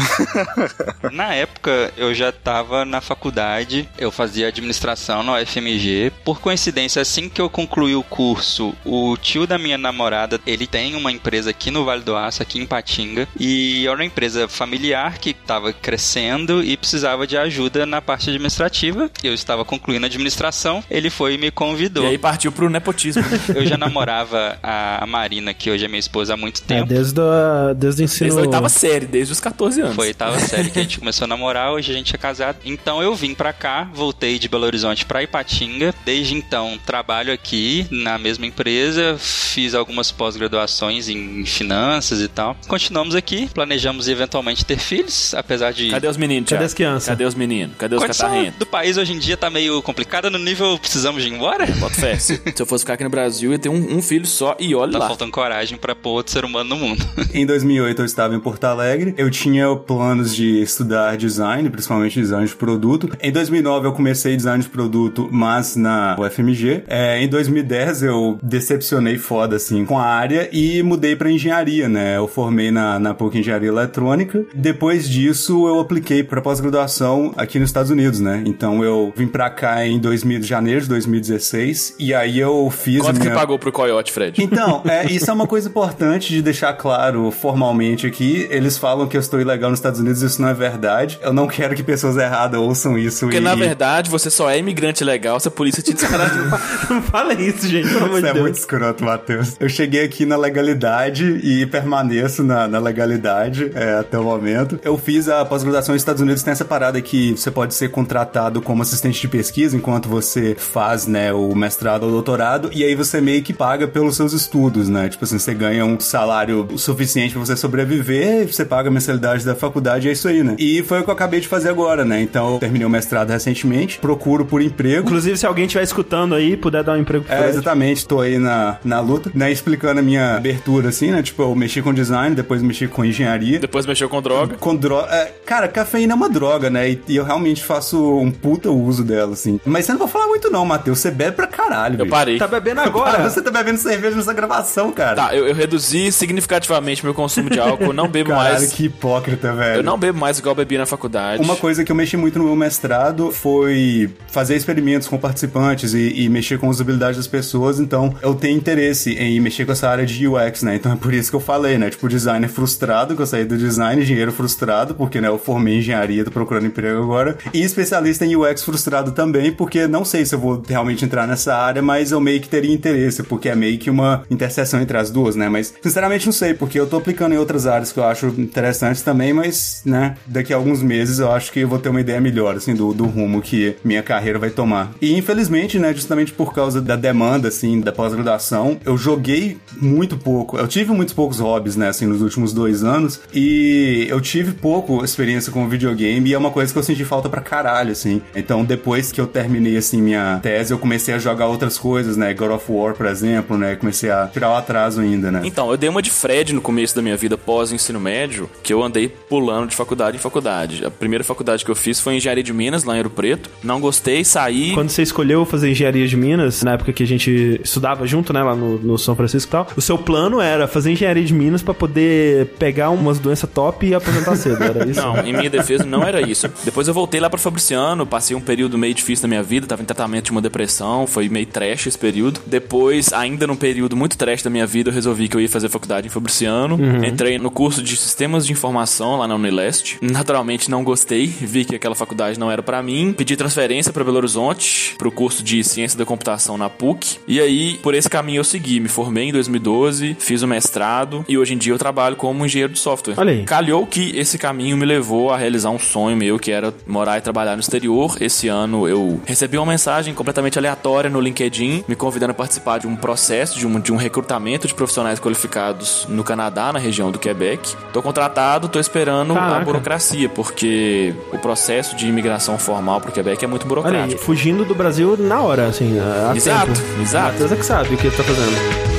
Na época, eu já estava na faculdade, eu fazia administração na UFMG. Por coincidência, assim que eu concluí o curso, o tio da minha namorada, ele tem uma empresa aqui no Vale do Aço, aqui em Patinga, e era uma empresa familiar que estava crescendo e precisava de ajuda na parte administrativa. Eu estava concluindo a administração, ele foi e me convidou. E aí partiu pro nepotismo. Eu já namorava a Marina, que hoje é minha esposa há muito É, tempo. desde, a, desde o ensino... Desde a oitava série, desde os 14 anos. Foi a oitava série que a gente começou a namorar, hoje a gente é casado. Então eu vim pra cá, voltei de Belo Horizonte pra Ipatinga. Desde então trabalho aqui na mesma empresa, fiz algumas pós-graduações em finanças e tal. Continuamos aqui, planejamos eventualmente ter filhos, apesar de. Cadê os meninos, Cadê as crianças? Cadê os meninos? Cadê os catarrentos? do país hoje em dia tá meio complicada no nível precisamos de ir embora? Bota fé. Se eu fosse ficar aqui no Brasil, eu ia ter um, um filho só e olha Tá lá. faltando coragem pra pôr outro ser humano no mundo. Em 2008 eu estava em Porto Alegre. Eu tinha planos de estudar design, principalmente design de produto. Em 2009 eu comecei design de produto, mas na UFMG. É, em 2010 eu decepcionei foda assim com a área e mudei para engenharia, né? Eu formei na, na PUC Engenharia Eletrônica. Depois disso eu apliquei para pós-graduação aqui nos Estados Unidos, né? Então eu vim para cá em 2000, janeiro de 2016 e aí eu fiz Quanto minha... que pagou pro Coyote, Fred? Então, é, isso é uma coisa importante de deixar claro formalmente aqui. Eles falam que eu estou ilegal nos Estados Unidos, isso não é verdade. Eu não quero que pessoas erradas ouçam isso. Porque e... na verdade você só é imigrante legal se a polícia te descaralhar. não fala isso, gente, pelo amor Isso de é Deus. muito escroto, Matheus. Eu cheguei aqui na legalidade e permaneço na, na legalidade é, até o momento. Eu fiz a pós-graduação nos Estados Unidos, tem essa parada que você pode ser contratado como assistente de pesquisa enquanto você faz, né, o mestrado ou doutorado, e aí você meio que paga pelos seus estudos, né? Tipo assim, você ganha um salário suficiente pra você sobreviver, você paga a mensalidade da faculdade, é isso aí, né? E foi o que eu acabei de fazer agora, né? Então eu terminei o mestrado recentemente, procuro por emprego. Inclusive, se alguém estiver escutando aí, puder dar um emprego pro É, Fred. exatamente, tô aí na, na luta, né, explicando a minha abertura, assim, né, tipo, eu mexi com design, depois mexi com engenharia. Depois mexeu com droga. Com droga, é, cara, cafeína é uma droga, né, e, e eu realmente faço um puta uso dela, assim. Mas você não vai falar muito não, Matheus, você bebe pra caralho, Eu parei. Tá bebendo agora? Você tá bebendo cerveja nessa gravação, cara. Tá, eu, eu reduzi significativamente meu consumo de álcool. Não bebo Caralho, mais. que hipócrita, velho. Eu não bebo mais igual eu bebia na faculdade. Uma coisa que eu mexi muito no meu mestrado foi fazer experimentos com participantes e, e mexer com a usabilidade das pessoas, então eu tenho interesse em mexer com essa área de UX, né? Então é por isso que eu falei, né? Tipo, designer frustrado, que eu saí do design, engenheiro frustrado, porque, né, eu formei engenharia, tô procurando emprego agora, e especialista em UX frustrado também, porque não sei se eu vou realmente entrar nessa área, mas eu meio que teria interesse, porque é meio que uma interseção entre as duas, né? Mas, sinceramente, não sei, porque eu tô aplicando em outras áreas que eu acho interessantes também, mas, né, daqui a alguns meses eu acho que eu vou ter uma ideia melhor, assim, do, do rumo que minha carreira vai tomar. E, infelizmente, né, justamente por causa da demanda, assim, da pós-graduação, eu joguei muito pouco. Eu tive muitos poucos hobbies, né, assim, nos últimos dois anos, e eu tive pouco experiência com videogame, e é uma coisa que eu senti falta pra caralho, assim. Então, depois que eu terminei, assim, minha tese, eu comecei a jogar outras coisas, né, God of War, por exemplo, né, comecei a tirar o atraso ainda, né. Então, eu dei uma de Fred no começo da minha vida pós-ensino médio, que eu andei pulando de faculdade em faculdade. A primeira faculdade que eu fiz foi Engenharia de Minas, lá em Ouro Preto. Não gostei, saí. Quando você escolheu fazer engenharia de Minas, na época que a gente estudava junto, né, lá no, no São Francisco e tal, o seu plano era fazer engenharia de Minas pra poder pegar umas doenças top e aposentar cedo, era isso? Não, em minha defesa não era isso. Depois eu voltei lá pra Fabriciano, passei um período meio difícil na minha vida, tava em tratamento de uma depressão, foi meio trash esse período. Depois, ainda num período muito trash da minha vida, eu resolvi que eu ia fazer faculdade em Fabriciano. Uhum. Entrei no curso de Sistemas de Informação lá na Unileste. Naturalmente não gostei, vi que aquela faculdade não era pra mim. Pedi transferência pra Belo Horizonte, pro curso de Ciência da Computação na PUC. E aí, por esse caminho eu segui. Me formei em 2012, fiz o mestrado e hoje em dia eu trabalho como engenheiro de software. Olha aí. Calhou que esse caminho me levou a realizar um sonho meu, que era morar e trabalhar no exterior. Esse ano eu recebi uma mensagem completamente aleatória no LinkedIn, me convidando a participar de um processo, de um, de um recrutamento de profissionais qualificados no Canadá, na região do Quebec. Tô contratado, tô esperando a Caraca. burocracia, porque o processo de imigração formal pro Quebec é muito Olha aí, burocrático. fugindo do Brasil na hora, assim, Exato, tempo. exato. Matheus é que sabe o que ele tá fazendo.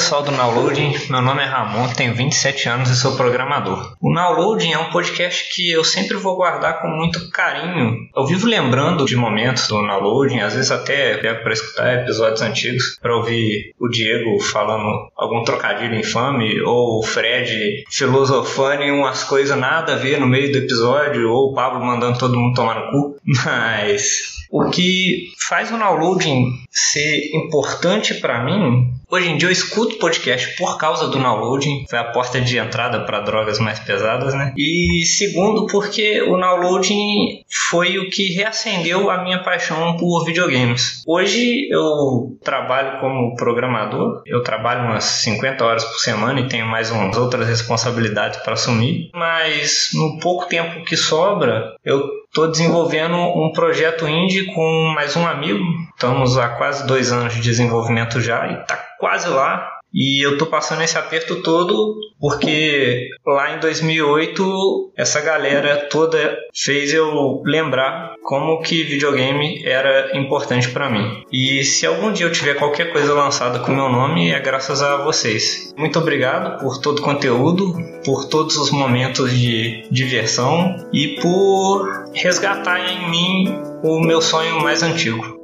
Pessoal do Nowloading. Meu nome é Ramon, tenho 27 anos e sou programador. O Nowloading é um podcast que eu sempre vou guardar com muito carinho. Eu vivo lembrando de momentos do Nowloading, às vezes até pego para escutar episódios antigos, para ouvir o Diego falando algum trocadilho infame, ou o Fred filosofando em umas coisas nada a ver no meio do episódio, ou o Pablo mandando todo mundo tomar no cu. Mas o que faz o downloading ser importante para mim, hoje em dia eu escuto podcast por causa do downloading, foi a porta de entrada para drogas mais pesadas, né? E segundo, porque o downloading foi o que reacendeu a minha paixão por videogames. Hoje eu trabalho como programador, eu trabalho umas 50 horas por semana e tenho mais umas outras responsabilidades para assumir, mas no pouco tempo que sobra, eu Estou desenvolvendo um projeto indie com mais um amigo. Estamos há quase dois anos de desenvolvimento já e está quase lá. E eu tô passando esse aperto todo porque lá em 2008 essa galera toda fez eu lembrar como que videogame era importante para mim. E se algum dia eu tiver qualquer coisa lançada com meu nome é graças a vocês. Muito obrigado por todo o conteúdo, por todos os momentos de diversão e por resgatar em mim o meu sonho mais antigo.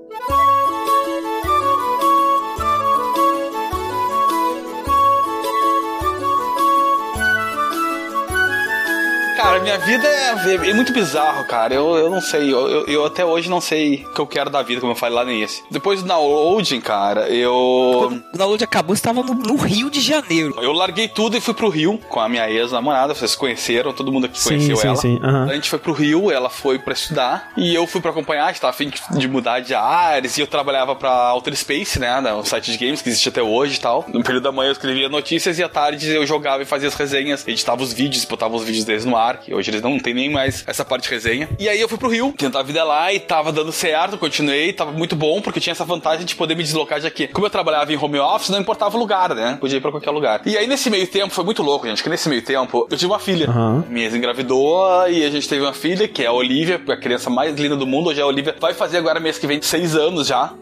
Minha vida é, é muito bizarro, cara. Eu, eu não sei. Eu, eu, eu até hoje não sei o que eu quero da vida, como eu falei lá nesse. Depois do downloading, cara, eu. O download acabou, você tava no, no Rio de Janeiro. Eu larguei tudo e fui pro Rio com a minha ex-namorada. Vocês conheceram, todo mundo aqui Sim, conheceu sim, ela. sim, aham. A gente foi pro Rio, ela foi pra estudar e eu fui pra acompanhar. A gente tava a fim de mudar de áreas e eu trabalhava pra Outer Space, né? Um site de games que existe até hoje e tal. No período da manhã eu escrevia notícias e à tarde eu jogava e fazia as resenhas, editava os vídeos, botava os vídeos deles no ar. Hoje eles não tem nem mais essa parte de resenha. E aí eu fui pro Rio, tentar a vida lá e tava dando certo, continuei, tava muito bom, porque eu tinha essa vantagem de poder me deslocar de aqui. Como eu trabalhava em home office, não importava o lugar, né? Podia ir pra qualquer lugar. E aí nesse meio tempo, foi muito louco, gente, que nesse meio tempo eu tive uma filha. Minha ex engravidou e a gente teve uma filha, que é a Olivia, a criança mais linda do mundo. Hoje a Olivia vai fazer agora mês que vem seis anos já.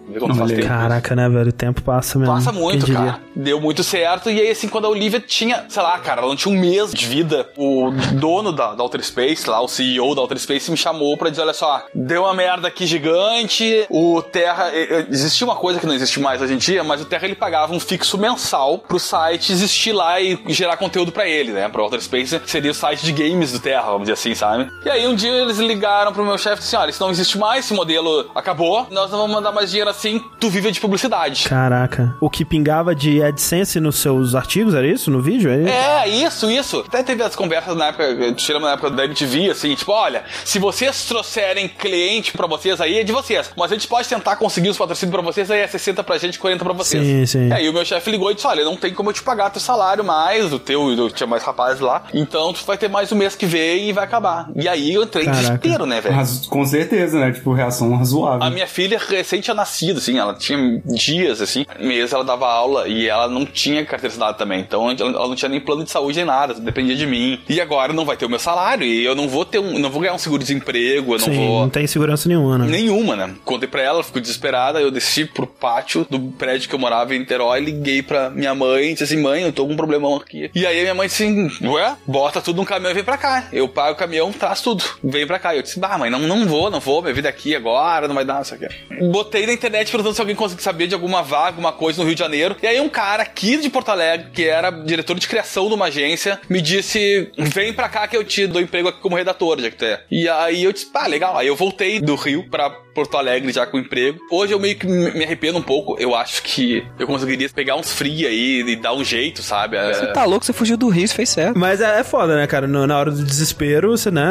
Caraca, né, velho? O tempo passa mesmo. Passa muito, cara. Deu muito certo. E aí, assim, quando a Olivia tinha, sei lá, cara, ela não tinha um mês de vida, o dono da, da Outer Space, lá, o CEO da Outer Space, me chamou pra dizer: olha só, deu uma merda aqui gigante, o Terra. Existia uma coisa que não existe mais hoje em dia, mas o Terra ele pagava um fixo mensal pro site existir lá e gerar conteúdo pra ele, né? Pro Outer Space seria o site de games do Terra, vamos dizer assim, sabe? E aí um dia eles ligaram pro meu chefe e disseram: olha, isso não existe mais, esse modelo acabou, nós não vamos mandar mais dinheiro assim, tu vive de publicidade. Caraca. O que pingava de AdSense nos seus artigos, era isso? No vídeo? É isso? É, isso, isso. Até teve as conversas na época, tiramos na época da MTV, assim, tipo, olha, se vocês trouxerem cliente pra vocês aí, é de vocês. Mas a gente pode tentar conseguir os patrocínios pra vocês, aí é 60 pra gente, 40 pra vocês. Sim, sim. E aí o meu chefe ligou e disse, olha, não tem como eu te pagar teu salário mais, o teu, eu tinha mais rapazes lá, então tu vai ter mais um mês que vem e vai acabar. E aí eu entrei em desespero, né, velho? Com certeza, né? Tipo, reação razoável. A minha filha recém tinha nascido, assim, ela tinha dias, assim, mês ela dava aula e ela não tinha carteira assinada também, então ela ela não tinha nem plano de saúde nem nada, dependia de mim. E agora não vai ter o meu salário e eu não vou ter um, não vou ganhar um seguro-desemprego, eu não Sim, vou... não tem segurança nenhuma, né? Nenhuma, né? Contei pra ela, ficou desesperada. Eu desci pro pátio do prédio que eu morava em Niterói, liguei pra minha mãe, disse assim: mãe, eu tô com um problemão aqui. E aí a minha mãe disse assim: ué, bota tudo num caminhão e vem pra cá. Eu pago o caminhão, traz tudo, vem pra cá. Eu disse: bah, mãe, não, não vou, não vou, minha vida aqui agora, não vai dar, isso aqui. Botei na internet perguntando se alguém conseguia saber de alguma vaga, alguma coisa no Rio de Janeiro. E aí um cara aqui de Porto Alegre, que era diretor de criação de uma agência, me disse: vem pra cá que eu te dou emprego aqui como redator, já que tu. E aí eu disse: pá, legal. Aí eu voltei do Rio pra Porto Alegre já com emprego. Hoje eu meio que me arrependo um pouco. Eu acho que eu conseguiria pegar uns free aí e dar um jeito, sabe? É- Você tá louco, você fugiu do Rio, você fez certo. Mas é, é foda, né, cara? No- na hora do desespero, você, né?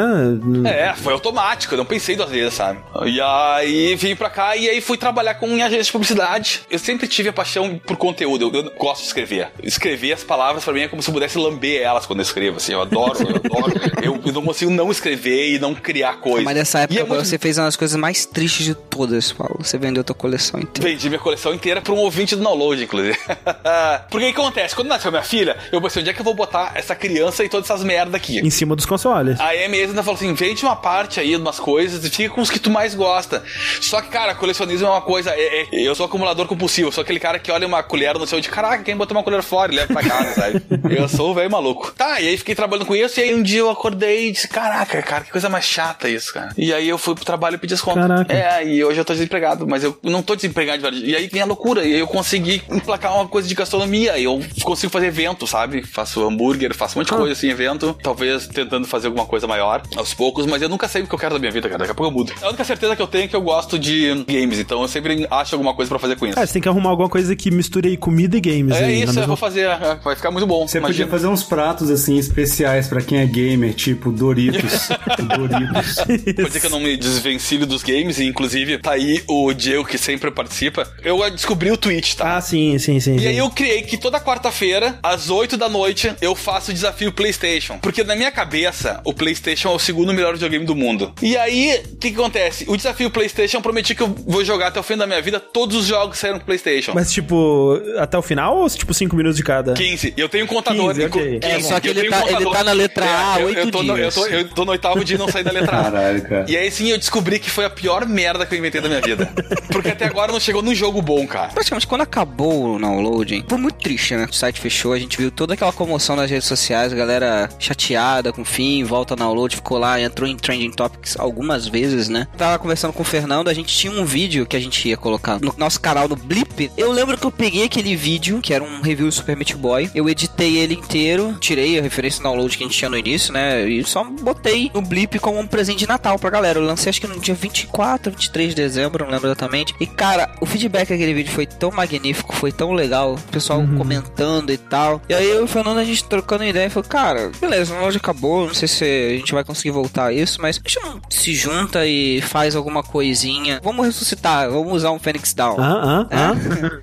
É, foi automático, eu não pensei duas vezes, sabe? E aí vim pra cá e aí fui trabalhar com em agência de publicidade. Eu sempre tive a paixão por conteúdo, eu, eu gosto de escrever. Escrever as palavras pra mim é como se eu pudesse lamber elas quando eu escrevo, assim, eu adoro, eu adoro. eu, eu não consigo não escrever e não criar coisas. Mas nessa época E é muito- você fez uma das coisas mais tristes de todas, Paulo. Você vendeu tua coleção inteira. Vendi minha coleção inteira pra um ouvinte do download, inclusive. Porque o que acontece? Quando nasceu minha filha, eu pensei, onde é que eu vou botar essa criança e todas essas merda aqui? Em cima dos consoles. A Amy ainda falou assim: vende uma parte aí de umas coisas e fica com os que tu mais gosta. Só que, cara, colecionismo é uma coisa. é- é- eu sou acumulador compulsivo, sou aquele cara que olha uma colher no céu de caraca, quem botou uma colher fora e leva pra casa, sabe? Eu sou o velho maluco. Tá, e aí fiquei trabalhando com isso, e aí um dia eu acordei e disse: caraca, cara, que coisa mais chata isso, cara. E aí eu fui pro trabalho e pedi desconto. Caraca. É, e hoje eu tô desempregado, mas eu não tô desempregado de verdade. E aí vem a loucura, e aí eu consegui emplacar uma coisa de gastronomia, e eu consigo fazer evento, sabe? Faço hambúrguer, faço um monte de coisa assim, evento. Talvez tentando fazer alguma coisa maior aos poucos, mas eu nunca sei o que eu quero da minha vida, cara. Daqui a pouco eu mudo. A única certeza que eu tenho é que eu gosto de games, então eu sempre acho alguma coisa pra fazer com isso. É, você tem que arrumar alguma coisa que misture aí comida e games. É aí, isso, eu mesma- vou fazer, é, vai ficar muito bom. Você podia fazer uns pratos assim especiais pra quem é gamer, tipo Doritos. Doritos. Pode dizer que eu não me desvencilho dos games, e inclusive tá aí o Diego que sempre participa. Eu descobri o Twitch, tá? Ah, sim, sim, sim. E sim. aí eu criei que toda quarta-feira, às 8 da noite, eu faço o desafio PlayStation. Porque na minha cabeça, o PlayStation é o segundo melhor videogame do mundo. E aí, o que, que acontece? O desafio PlayStation eu prometi que eu vou jogar até o fim da minha vida todos os jogos que saíram pro PlayStation. Mas, tipo, até o final ou tipo 5 minutos de cada? 15. Eu tenho um contador. 15, ok. inclu- É, só que eu ele tá- ele contador. tá na letra A, É, eu- oito eu tô no- dias. Eu tô, eu tô no oitavo dia e não saí da letra A. Caralho, cara. E aí sim eu descobri que foi a pior merda que eu inventei da minha vida. Porque até agora não chegou num jogo bom, cara. Praticamente quando acabou o downloading, foi muito triste, né? O site fechou, a gente viu toda aquela comoção nas redes sociais, a galera chateada com o fim, volta ao download, ficou lá, entrou em trending topics algumas vezes, né? Tava conversando com o Fernando, a gente tinha um vídeo que a gente ia colocar no nosso canal no Blip. Eu lembro que eu peguei aquele vídeo, que era um review do Super Meat Boy, eu editei ele inteiro, tirei a referência do download que a gente tinha no início, né? E só botei no Blip como um presente de Natal pra galera. Eu lancei acho que no dia 24, 23 de dezembro, não lembro exatamente. E cara, o feedback daquele vídeo foi tão magnífico, foi tão legal. O pessoal Uhum. comentando e tal. E aí eu e o Fernando, a gente trocando ideia, falou, cara, beleza, a loja acabou, não sei se a gente vai conseguir voltar a isso, mas a gente não se junta e faz alguma coisinha. Vamos ressuscitar, vamos usar um Phoenix Down. Ah, ah,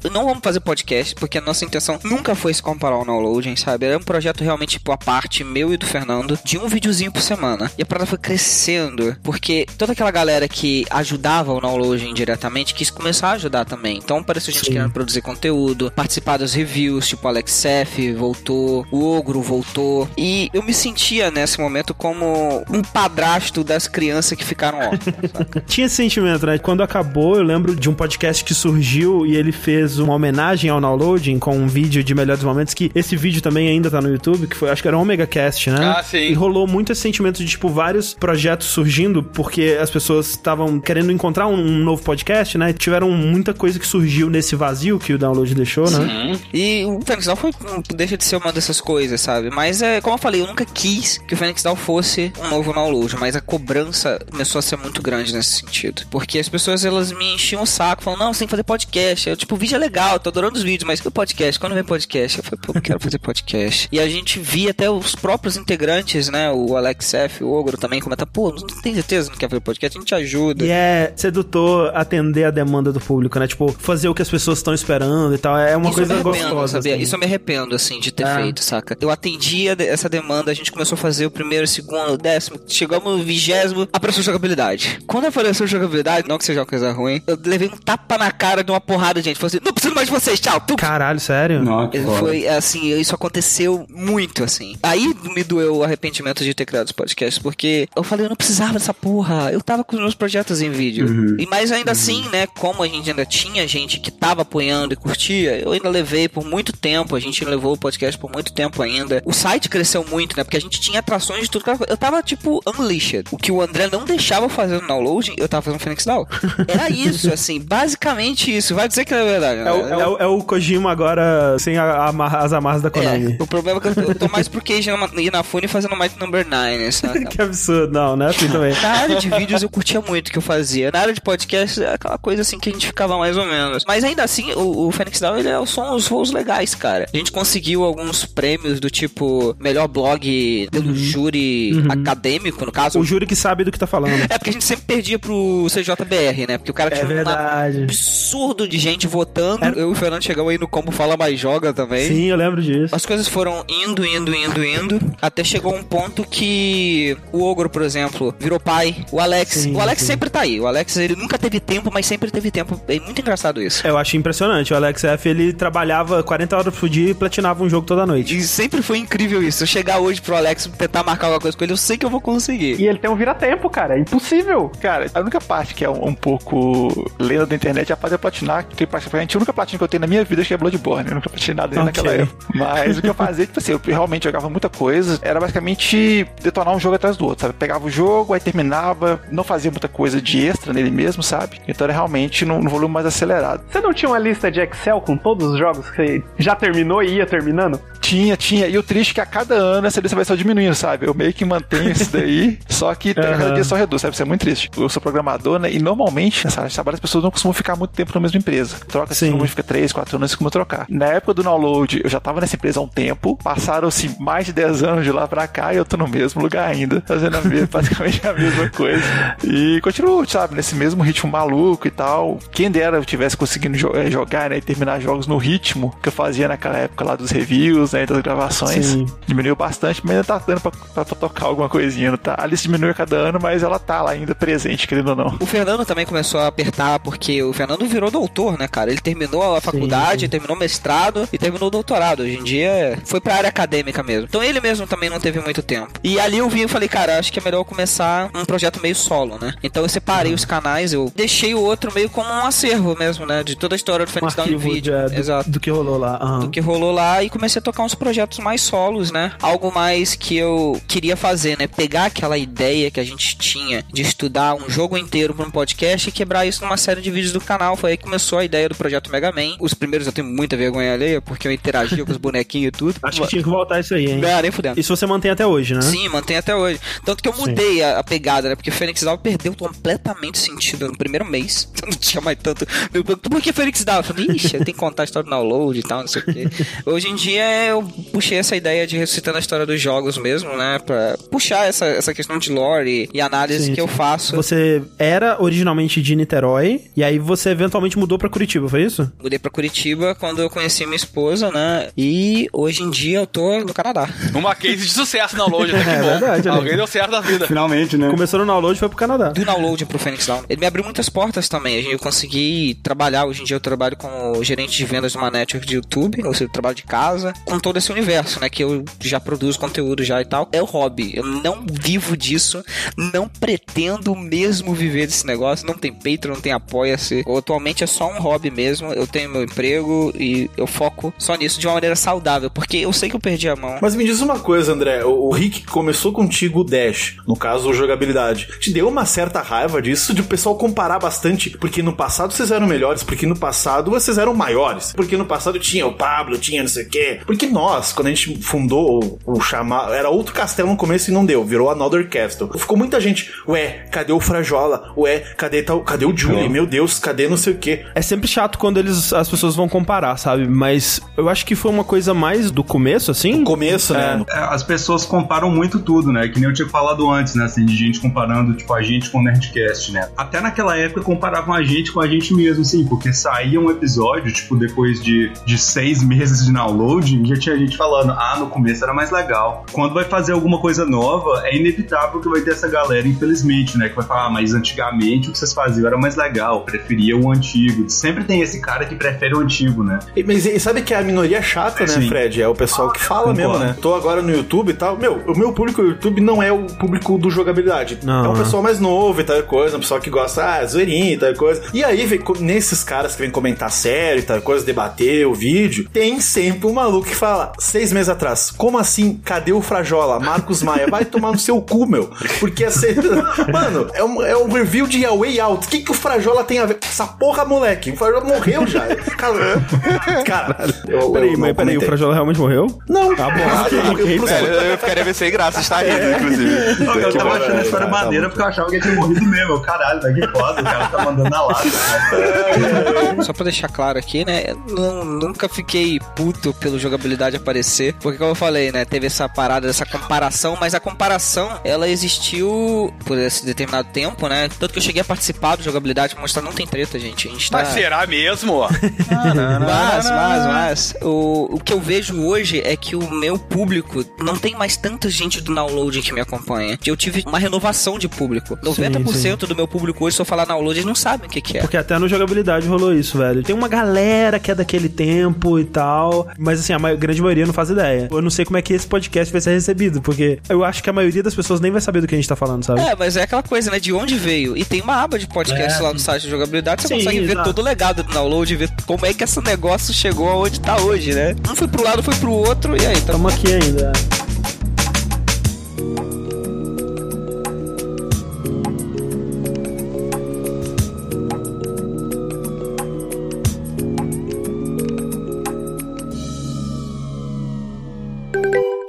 É? Não vamos fazer podcast, porque a nossa intenção nunca foi se comparar ao downloading, sabe? Era um projeto realmente, tipo, a parte meu e do Fernando, de um videozinho por semana. E a parada foi crescendo, porque toda aquela galera que ajudava o downloading diretamente quis começar a ajudar também. Então apareceu gente Sim. querendo produzir conteúdo, participar das reviews, tipo, Alex Sef voltou, o Ogro voltou. E eu me sentia nesse momento como um padrasto das crianças que ficaram órfãos. Tinha esse sentimento, né? Quando acabou, eu lembro de um podcast que surgiu e ele fez uma homenagem ao downloading com um vídeo de melhores momentos, que esse vídeo também ainda tá no YouTube, que foi, acho que era o Omega Cast, né? Ah, sim. E rolou muito esse sentimento de, tipo, vários projetos surgindo, porque as pessoas estavam querendo encontrar um, um novo podcast, né? Tiveram muita coisa que surgiu nesse vazio que o download deixou, né? E o Phoenix Down foi, deixa de ser uma dessas coisas, sabe? Mas é, como eu falei, eu nunca quis que o Phoenix Down fosse um novo download, mas a cobrança começou a ser muito grande nesse sentido. Porque as pessoas, elas me enchiam o saco, falando, não, você tem que fazer podcast. Eu, tipo, o vídeo é legal, tô adorando os vídeos, mas e o podcast? Quando vem podcast? Eu falei, pô, eu quero fazer podcast. E a gente via até os próprios integrantes, né? O Alex F, o Ogro também comenta, pô, não tem certeza que não quer fazer podcast? A gente ajuda. E é sedutor atender a demanda do público, né? Tipo, fazer o que as pessoas estão esperando e tal. É uma Isso coisa eu me arrependo, gostosa. sabia? assim. Isso eu me arrependo, assim, de ter É. feito, saca? Eu atendia essa demanda, a gente começou a fazer o primeiro, o segundo, o décimo, chegamos no vigésimo, apareceu jogabilidade. Quando apareceu jogabilidade, não que seja uma coisa ruim, eu levei um tapa na cara de uma porrada de gente. Falei assim, não preciso mais de vocês, tchau. Pum. Caralho, sério? Foi assim, isso aconteceu muito, assim. Aí me doeu o arrependimento de ter criado os podcasts, porque eu falei, eu não precisava dessa porra. Eu tava com os meus projetos em vídeo. Uhum. E mais ainda assim, né, como a gente ainda tinha gente que tava apoiando e curtia, eu ainda levei por muito tempo, a gente levou o podcast por muito tempo ainda. O site cresceu muito, né, porque a gente tinha atrações de tudo. Eu tava, tipo, unleashed. O que o André não deixava fazer no downloading, eu tava fazendo Phoenix Down. Era isso, assim, basicamente isso. Vai dizer que é verdade, né? É o, é o- é o Kojima agora sem a- amarra- as amarras da Konami. O problema é que eu, eu tô mais pro Cage na- e na Fune fazendo Might Number 9, sabe? que absurdo. Não, não é assim também. Na área de vídeos eu curtia muito o que eu fazia. Na área de podcast é aquela coisa assim que a gente ficava mais ou menos. Mas ainda assim, o, o Phoenix Down ele é, são os voos legais, cara. A gente conseguiu alguns prêmios do tipo melhor blog pelo júri acadêmico, no caso. O júri que sabe do que tá falando. É porque a gente sempre perdia pro CJBR, né? Porque o cara É tinha verdade. um absurdo de gente votando. Eu e o Fernando chegamos aí no Como Fala Mais Joga também. Sim, eu lembro disso. As coisas foram indo, indo, indo, indo, até chegou um ponto que o Ogro, por exemplo, virou pai. O Alex, Sim, o Alex sim. sempre tá aí. O Alex, ele nunca teve tempo, mas sempre teve tempo. É muito engraçado isso. Eu acho impressionante. O Alex F, ele trabalhava 40 horas por dia e platinava um jogo toda noite. E sempre foi incrível isso. Se eu chegar hoje pro Alex tentar marcar alguma coisa com ele, eu sei que eu vou conseguir. E ele tem um vira-tempo, cara. É impossível. Cara, a única parte que é um, um pouco lenda da internet é a fazer platinar, que praticamente a única platina que eu tenho na minha vida é que é Bloodborne. Eu nunca platinei nada Ok. naquela época. Mas o que eu fazia, tipo assim, eu realmente jogava muita coisa, era basicamente detonar um jogo atrás do outro, sabe? Pegava o jogo, aí terminava, não fazia muita coisa de extra nele mesmo, sabe? Então era realmente num, num volume mais acelerado. Você não tinha uma lista de Excel com todos os jogos que você já terminou e ia terminando? Tinha, tinha. E o triste é que a cada ano essa lista vai só diminuindo, sabe? Eu meio que mantenho isso daí, só que a cada dia só reduz, sabe? Isso é muito triste. Eu sou programador, né? E normalmente, nessa área de trabalho, as pessoas não costumam ficar muito tempo na mesma empresa. Troca, assim, normalmente fica 3, 4 anos, costuma trocar. Na época do download, eu já tava nessa empresa há um tempo, passaram-se mais de 10 anos de lá pra cá e eu tô no mesmo lugar ainda, fazendo a mesma, basicamente a mesma coisa. E continuo, sabe? Nesse mesmo ritmo maluco e tal. Quem dera eu tivesse conseguindo jo- eh, jogar, né? E terminar jogos no ritmo que eu fazia naquela época lá dos reviews, né? Das gravações. Sim. Diminuiu bastante, mas ainda tá dando pra, pra- pra tocar alguma coisinha, não tá? A lista diminui a cada ano, mas ela tá lá ainda presente, querendo ou não. O Fernando também começou a apertar, porque o Fernando virou doutor, né, cara? Ele terminou a faculdade, terminou o mestrado e terminou o doutorado. Hoje em dia foi pra área acadêmica mesmo. Então ele mesmo também não teve muito tempo. E ali eu vi e falei, cara, acho que é melhor eu começar um projeto meio solo, né? Então eu separei os canais, eu deixei o outro meio como um acervo mesmo, né? De toda a história do Um Phoenix Down em arquivo vídeo. de- é, do, Exato. do que rolou lá. Aham. Do que rolou lá e comecei a tocar uns projetos mais solos, né? Algo mais que eu queria fazer, né? Pegar aquela ideia que a gente tinha de estudar um jogo inteiro para um podcast e quebrar isso numa série de vídeos do canal. Foi aí que começou a ideia do projeto Mega Man. Os primeiros eu tenho muita vergonha alheia, porque eu interagia com os bonequinhos e tudo. Acho que tinha que voltar isso aí, hein? Não, nem fudendo. Isso você mantém até hoje, né? Sim, mantém até hoje. Tanto que eu mudei a, a pegada, né? Porque Fênix Down perdeu completamente sentido no primeiro mês. Não tinha mais tanto. Por que Fênix Down? Eu falei, ixi, eu tenho que contar a história do download e tal, não sei o quê. Hoje em dia eu puxei essa ideia de ressuscitando a história dos jogos mesmo, né? Pra puxar essa, essa questão de lore e, e análise Sim, que eu sim. faço. Você era originalmente de Niterói, e aí você eventualmente mudou pra Curitiba, foi isso? Mudei pra Curitiba quando eu conheci minha esposa, né? E hoje em dia eu tô no Canadá. Uma case de sucesso na download, até que É bom. verdade, aí. Alguém deu certo na vida. Finalmente, né? Começou no download e foi pro Canadá. do download pro Phoenix Down. Ele me abriu muitas portas também. Eu consegui trabalhar, hoje em dia eu trabalho como gerente de vendas de uma network de YouTube, ou seja, eu trabalho de casa, com todo esse universo, né, que eu já produzo conteúdo já e tal. É o hobby. Eu não vivo disso, não pretendo mesmo viver desse negócio, não tem Patreon, não tem Apoia-se. Atualmente é só um hobby mesmo. Eu tenho meu emprego e eu foco só nisso de uma maneira saudável, porque eu sei que eu perdi a mão. Mas me diz uma coisa, André. O, Rick começou contigo o Dash, no caso, jogabilidade. Te deu uma certa raiva disso, de o pessoal comparar bastante, porque no passado vocês eram melhores, porque no passado vocês eram maiores, porque no passado tinha o Pablo, tinha não sei o quê. Porque nós, quando a gente fundou o, o chamar, era outro castelo no começo e não deu, virou Another Castle. Ficou muita gente, ué, cadê o Frajola? Ué, cadê tal, cadê o Julie? Meu Deus, cadê não sei o quê? É sempre chato quando eles, as pessoas vão comparar, sabe? Mas eu acho que foi uma coisa mais do começo, assim. No começo, né? É, As pessoas comparam muito tudo, né? Que nem eu tinha falado antes, né? Assim, de gente comparando, tipo, a gente com o Nerdcast, né? Até naquela época comparavam a gente com a gente mesmo, assim, porque saía um episódio, tipo, depois de, de seis meses de downloading, já tinha gente falando, ah, no começo era mais legal. Quando vai fazer alguma coisa nova, é inevitável que vai ter essa galera, infelizmente, né? Que vai falar, ah, mas antigamente o que vocês faziam era mais legal, preferia o antigo. Sempre tem esse cara que prefere o antigo, né? E- Mas e sabe que a minoria chata, né, Sim. Fred? É o pessoal que fala Concordo. mesmo, né? Tô agora no YouTube e tal. Meu, o meu público no YouTube não é o público do jogabilidade. Não, é é. pessoal mais novo e tal coisa, um pessoal que gosta, ah, zoeirinha e tal coisa. E aí, vem, nesses caras que vêm comentar sério e tal coisa, debater o vídeo, tem sempre um maluco que fala, seis meses atrás, como assim? Cadê o Frajola? Marcos Maia, vai tomar no seu cu, meu. Porque essa... Mano, é um, é um review de A Way Out. O que, que o Frajola tem a ver? Essa porra, moleque. O Frajola morreu já. Cara, cara eu, Peraí, eu mas peraí, o. Frajola realmente morreu? Não. Tá bom. Ah, ok, tá. ok, Eu- pera. É, eu ficaria ver sem graça, está rindo, inclusive. Não, eu Que tava achando a história tá maneira porque eu achava que ele tinha morrido mesmo. Eu, Caralho, velho, que foda, o cara tá mandando na lata. Só pra deixar claro aqui, né? Eu nu- nunca fiquei puto pelo jogabilidade aparecer. Porque, como eu falei, né? Teve essa parada, essa comparação, mas a comparação, ela existiu por esse determinado tempo, né? Tanto que eu cheguei a participar do jogabilidade pra mostrar não tem treta, gente. A gente tá. Mas será mesmo? Mas, mas, mas, o, o que eu vejo hoje é que o meu público não tem mais tanta gente do download que me acompanha. Eu tive uma renovação de público. 90% do meu público hoje, se eu falar download, eles não sabem o que, que é. Porque até no jogabilidade rolou isso, velho. Tem uma galera que é daquele tempo e tal, mas assim, a ma- grande maioria não faz ideia. Eu não sei como é que esse podcast vai ser recebido, porque eu acho que a maioria das pessoas nem vai saber do que a gente tá falando, sabe? É, mas é aquela coisa, né? De onde veio. E tem uma aba de podcast É, lá no site de jogabilidade, você Sim, consegue ver exato. todo o legado do download, ver como é que esse negócio chegou aonde tá hoje, né? Um foi pro lado, foi pro outro, e aí, tá Tamo aqui ainda.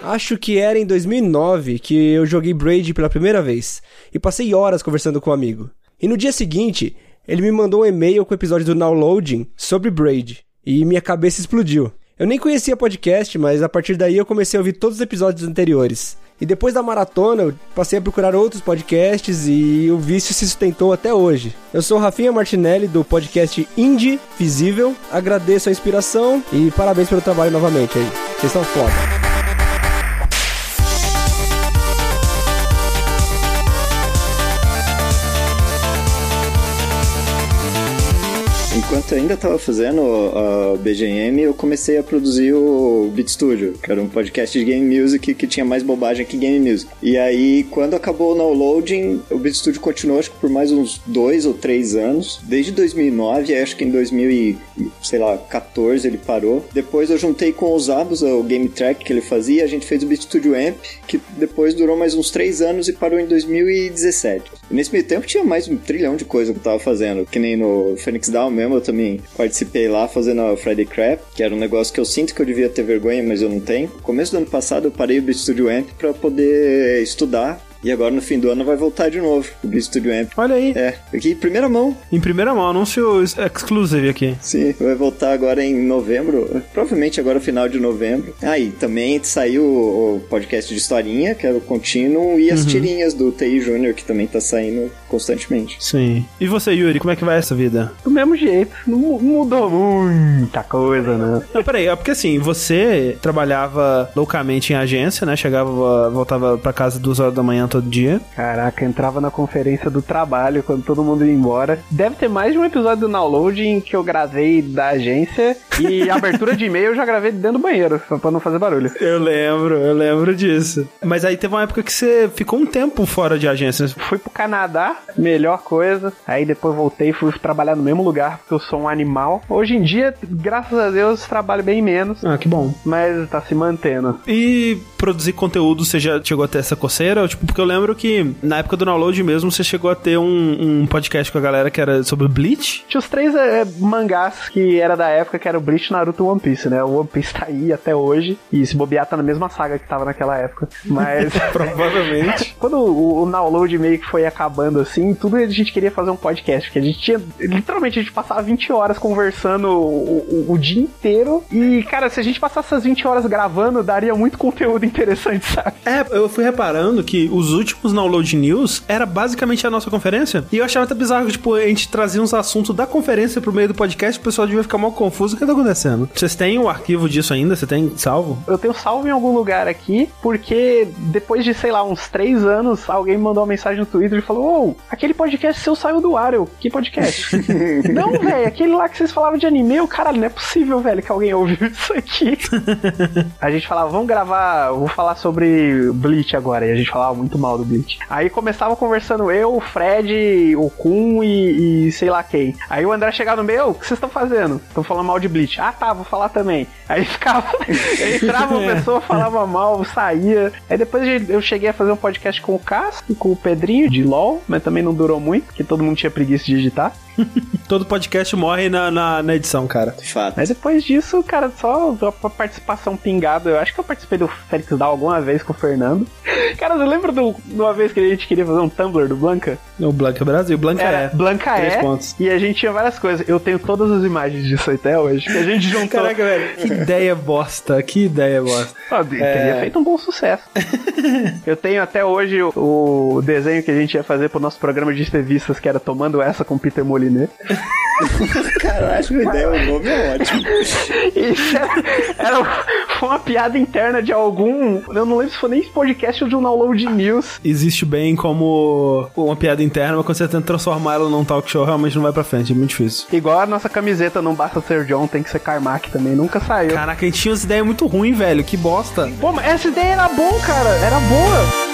Acho que era em 2009 que eu joguei Braid pela primeira vez e passei horas conversando com um amigo. E no dia seguinte, ele me mandou um e-mail com o episódio do Downloading sobre Braid e minha cabeça explodiu. Eu nem conhecia podcast, mas a partir daí eu comecei a ouvir todos os episódios anteriores. E depois da maratona, eu passei a procurar outros podcasts e o vício se sustentou até hoje. Eu sou Rafinha Martinelli do podcast Indie Visível. Agradeço a inspiração e parabéns pelo trabalho novamente aí. Vocês são foda. Enquanto eu ainda tava fazendo a BGM, eu comecei a produzir o Beat Studio, que era um podcast de game music que tinha mais bobagem que game music. E aí, quando acabou o downloading, o Beat Studio continuou, acho que por mais uns dois ou três anos. Desde 2009, acho que em 2000 e, sei lá, 14 ele parou. Depois eu juntei com os Abos, o game track que ele fazia, a gente fez o Beat Studio Amp, que depois durou mais uns três anos e parou em 2017. E nesse meio tempo tinha mais um trilhão de coisa que eu tava fazendo, que nem no Phoenix Down mesmo, eu também participei lá fazendo a Friday Crap, que era um negócio que eu sinto que eu devia ter vergonha, mas eu não tenho. No começo do ano passado eu parei o Studio Amp pra poder estudar e agora no fim do ano vai voltar de novo o Beat Studio Amp. Olha aí. É, aqui em primeira mão. Em primeira mão, anúncio exclusive aqui. Sim, vai voltar agora em novembro, provavelmente agora final de novembro. Aí ah, também saiu o podcast de historinha, que era o contínuo, e as Uhum. tirinhas do TI Júnior, que também tá saindo constantemente. Sim. E você, Yuri, como é que vai essa vida? Do mesmo jeito, não mu- mudou muita coisa, né? Não, peraí, é porque assim, você trabalhava loucamente em agência, né? Chegava, voltava pra casa duas horas da manhã todo dia. Caraca, entrava na conferência do trabalho quando todo mundo ia embora. Deve ter mais de um episódio do downloading que eu gravei da agência e abertura de e-mail eu já gravei dentro do banheiro, só pra não fazer barulho. Eu lembro, eu lembro disso. Mas aí teve uma época que você ficou um tempo fora de agência. Fui pro Canadá, melhor coisa. Aí depois voltei e fui trabalhar no mesmo lugar, porque eu sou um animal. Hoje em dia, graças a Deus, trabalho bem menos. Ah, que bom. Mas tá se mantendo. E produzir conteúdo, você já chegou a ter essa coceira? Tipo, porque eu lembro que na época do download mesmo, você chegou a ter um, um podcast com a galera que era sobre Bleach. Tinha os três é, mangás que era da época, que era o Bleach, Naruto e One Piece, né? O One Piece tá aí até hoje. E se bobear, tá na mesma saga que tava naquela época. Mas. Provavelmente. Quando o, o download meio que foi acabando assim, tudo a gente queria fazer um podcast. Porque a gente tinha. Literalmente, a gente passava 20 horas conversando o, o- o dia inteiro. E, cara, se a gente passasse essas 20 horas gravando, daria muito conteúdo interessante, sabe? É, eu fui reparando que os últimos download news era basicamente a nossa conferência. E eu achava até bizarro que, tipo, a gente trazia uns assuntos da conferência pro meio do podcast, o pessoal devia ficar mal confuso. O que tá acontecendo? Vocês têm o arquivo disso ainda? Você tem salvo? Eu tenho salvo em algum lugar aqui, porque depois de, sei lá, uns três anos, alguém me mandou uma mensagem no Twitter e falou: Ô, aquele podcast seu saiu do ar. Eu, que podcast? não, velho, aquele lá que vocês falavam de anime, eu, caralho, não é possível, velho, que alguém ouviu isso aqui. a gente falava, vamos gravar, vou falar sobre Bleach agora. E a gente falava muito mal do Bleach. Aí começava conversando eu, o Fred, o Kun e, e sei lá quem. Aí o André chegava no meio, "Ô, o que vocês estão fazendo? Estão falando mal de Bleach. Ah, tá, vou falar também. Aí ficava, entrava uma pessoa, falava mal, saía. Aí depois eu cheguei a fazer um podcast com o Cássio e com o Pedrinho de LOL, mas também não durou muito, porque todo mundo tinha preguiça de digitar. Todo podcast morre na, na, na edição, cara. Fato. Mas depois disso, cara, só a participação pingada. Eu acho que eu participei do Félix Down alguma vez com o Fernando. Cara, você lembra do- de uma vez que a gente queria fazer um Tumblr do Blanca? O Blanca Brasil, Blanca Era é. Blanca Três é. pontos. E a gente tinha várias coisas. Eu tenho todas as imagens disso até hoje. Que a gente juntou. Caraca, velho, que ideia bosta, que ideia bosta. Ah, teria É. feito um bom sucesso. Eu tenho até hoje o, o desenho que a gente ia fazer pro nosso programa de entrevistas, que era Tomando Essa com Peter Moliné. Caralho, a ideia, o nome é ótimo. Isso era, era foi uma piada interna de algum. Eu não lembro se foi nem podcast ou de um download news. Existe bem como uma piada interna, mas quando você tenta transformar ela num talk show, realmente não vai pra frente, é muito difícil. Igual a nossa camiseta Não Basta Ser John, tem que ser Carmack também, nunca saiu. Caraca, a gente tinha umas ideias muito ruins, velho, que bosta. Pô, mas essa ideia era bom, cara, era boa.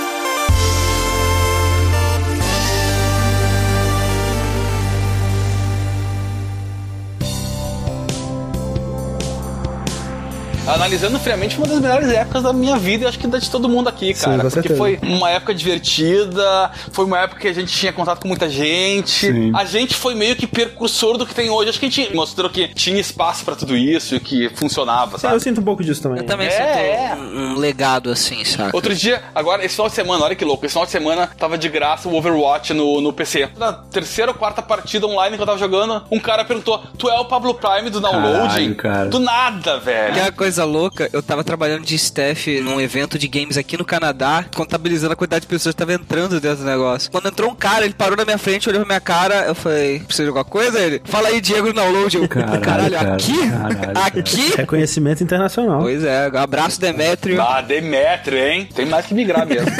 Analisando friamente, foi uma das melhores épocas da minha vida e acho que da de todo mundo aqui, Sim, cara. com porque certeza. foi uma época divertida, foi uma época que a gente tinha contato com muita gente. Sim. A gente foi meio que precursor do que tem hoje. Acho que a gente mostrou que tinha espaço pra tudo isso e que funcionava, Sim, sabe? eu sinto um pouco disso também. Eu também É, sinto é. Um, um legado assim, saca? Outro dia, agora, esse final de semana, olha que louco, esse final de semana tava de graça o Overwatch no, no PC. Na terceira ou quarta partida online que eu tava jogando, um cara perguntou: Tu é o Pablo Prime do download? Caralho, cara. Do nada, velho. Que é coisa louca, eu tava trabalhando de staff num evento de games aqui no Canadá, contabilizando a quantidade de pessoas que tava entrando dentro do negócio. Quando entrou um cara, ele parou na minha frente, olhou pra minha cara, eu falei, precisa de alguma coisa? Ele, fala aí, Diego, no download. Eu, caralho, cara, aqui? caralho. Aqui? Reconhecimento internacional. Pois é, um abraço, Demetrio. Ah, Demetrio, hein? Tem mais que migrar mesmo.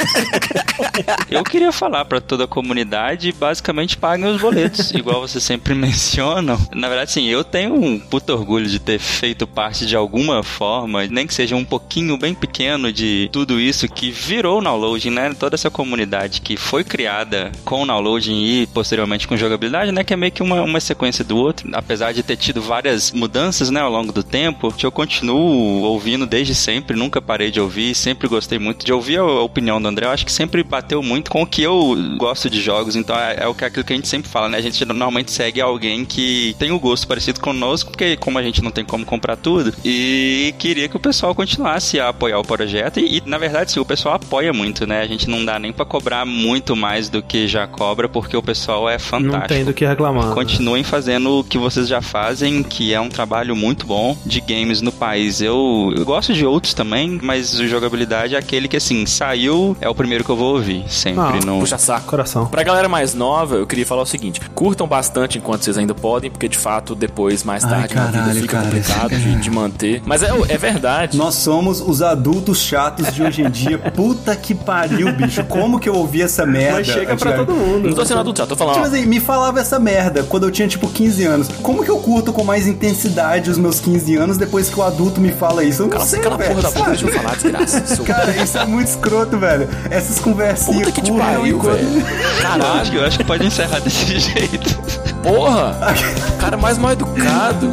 Eu queria falar pra toda a comunidade, basicamente paguem os boletos, igual vocês sempre mencionam. Na verdade, sim, eu tenho um puto orgulho de ter feito parte de alguma forma, nem que seja um pouquinho bem pequeno de tudo isso que virou o downloading, né? Toda essa comunidade que foi criada com o downloading e posteriormente com jogabilidade, né? Que é meio que uma, uma sequência do outro. Apesar de ter tido várias mudanças, né, ao longo do tempo, eu continuo ouvindo desde sempre, nunca parei de ouvir, sempre gostei muito de ouvir a opinião do André. Eu acho que sempre bateu muito com o que eu gosto de jogos, então é, é que aquilo que a gente sempre fala, né? A gente normalmente segue alguém que tem o gosto parecido conosco, porque como a gente não tem como comprar tudo, e queria que o pessoal continuasse a apoiar o projeto. E, e, na verdade, sim, o pessoal apoia muito, né? A gente não dá nem para cobrar muito mais do que já cobra, porque o pessoal é fantástico. Não tem do que reclamar. Continuem fazendo o que vocês já fazem, que é um trabalho muito bom de games no país. Eu, eu gosto de outros também, mas o jogabilidade é aquele que, assim, saiu, é o primeiro que eu vou ouvir. Sempre. Ah, no... Puxa saco. Coração. Pra galera mais nova, eu queria falar o seguinte: curtam bastante enquanto vocês ainda podem, porque de fato, depois, mais Ai, tarde, na vida caralho, fica cara, complicado isso- de, de manter. Mas é, é verdade. Nós somos os adultos chatos de hoje em dia. Puta que pariu, bicho. Como que eu ouvi essa merda? Mas chega pra todo mundo. Não tô sendo adulto, já tô falando. Tipo assim, me falava essa merda quando eu tinha tipo 15 anos. Como que eu curto com mais intensidade os meus 15 anos depois que o adulto me fala isso? Eu não Cala, sei, cala velho, porra da boca, deixa eu falar, desgraça. Cara, isso é muito escroto, velho. Essas conversinhas Puta que te pariu, velho. Que- eu acho que pode encerrar desse jeito. Porra! Cara mais mal educado.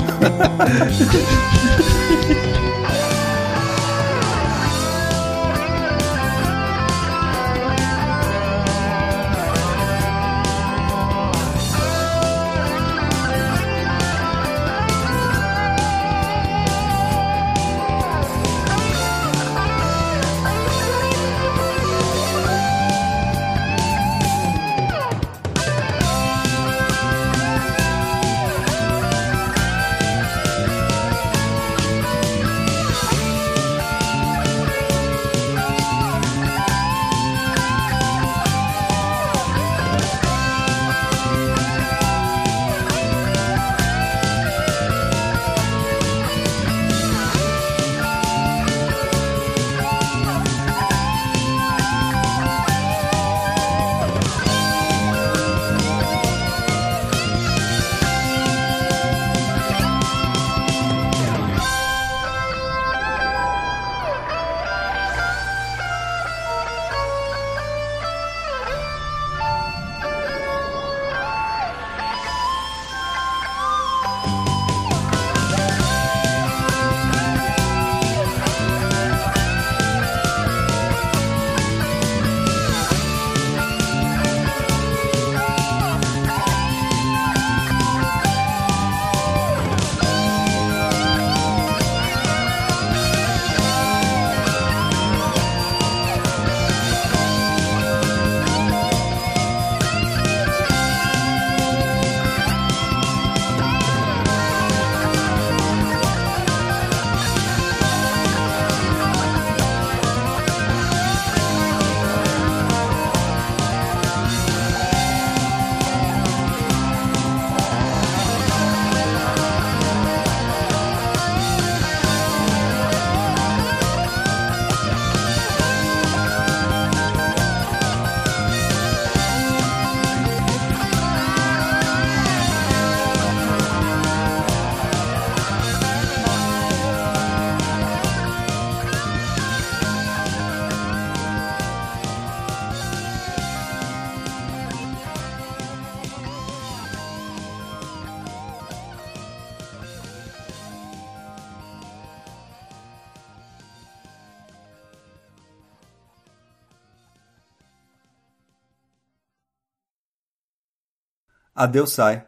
Adeus, sai.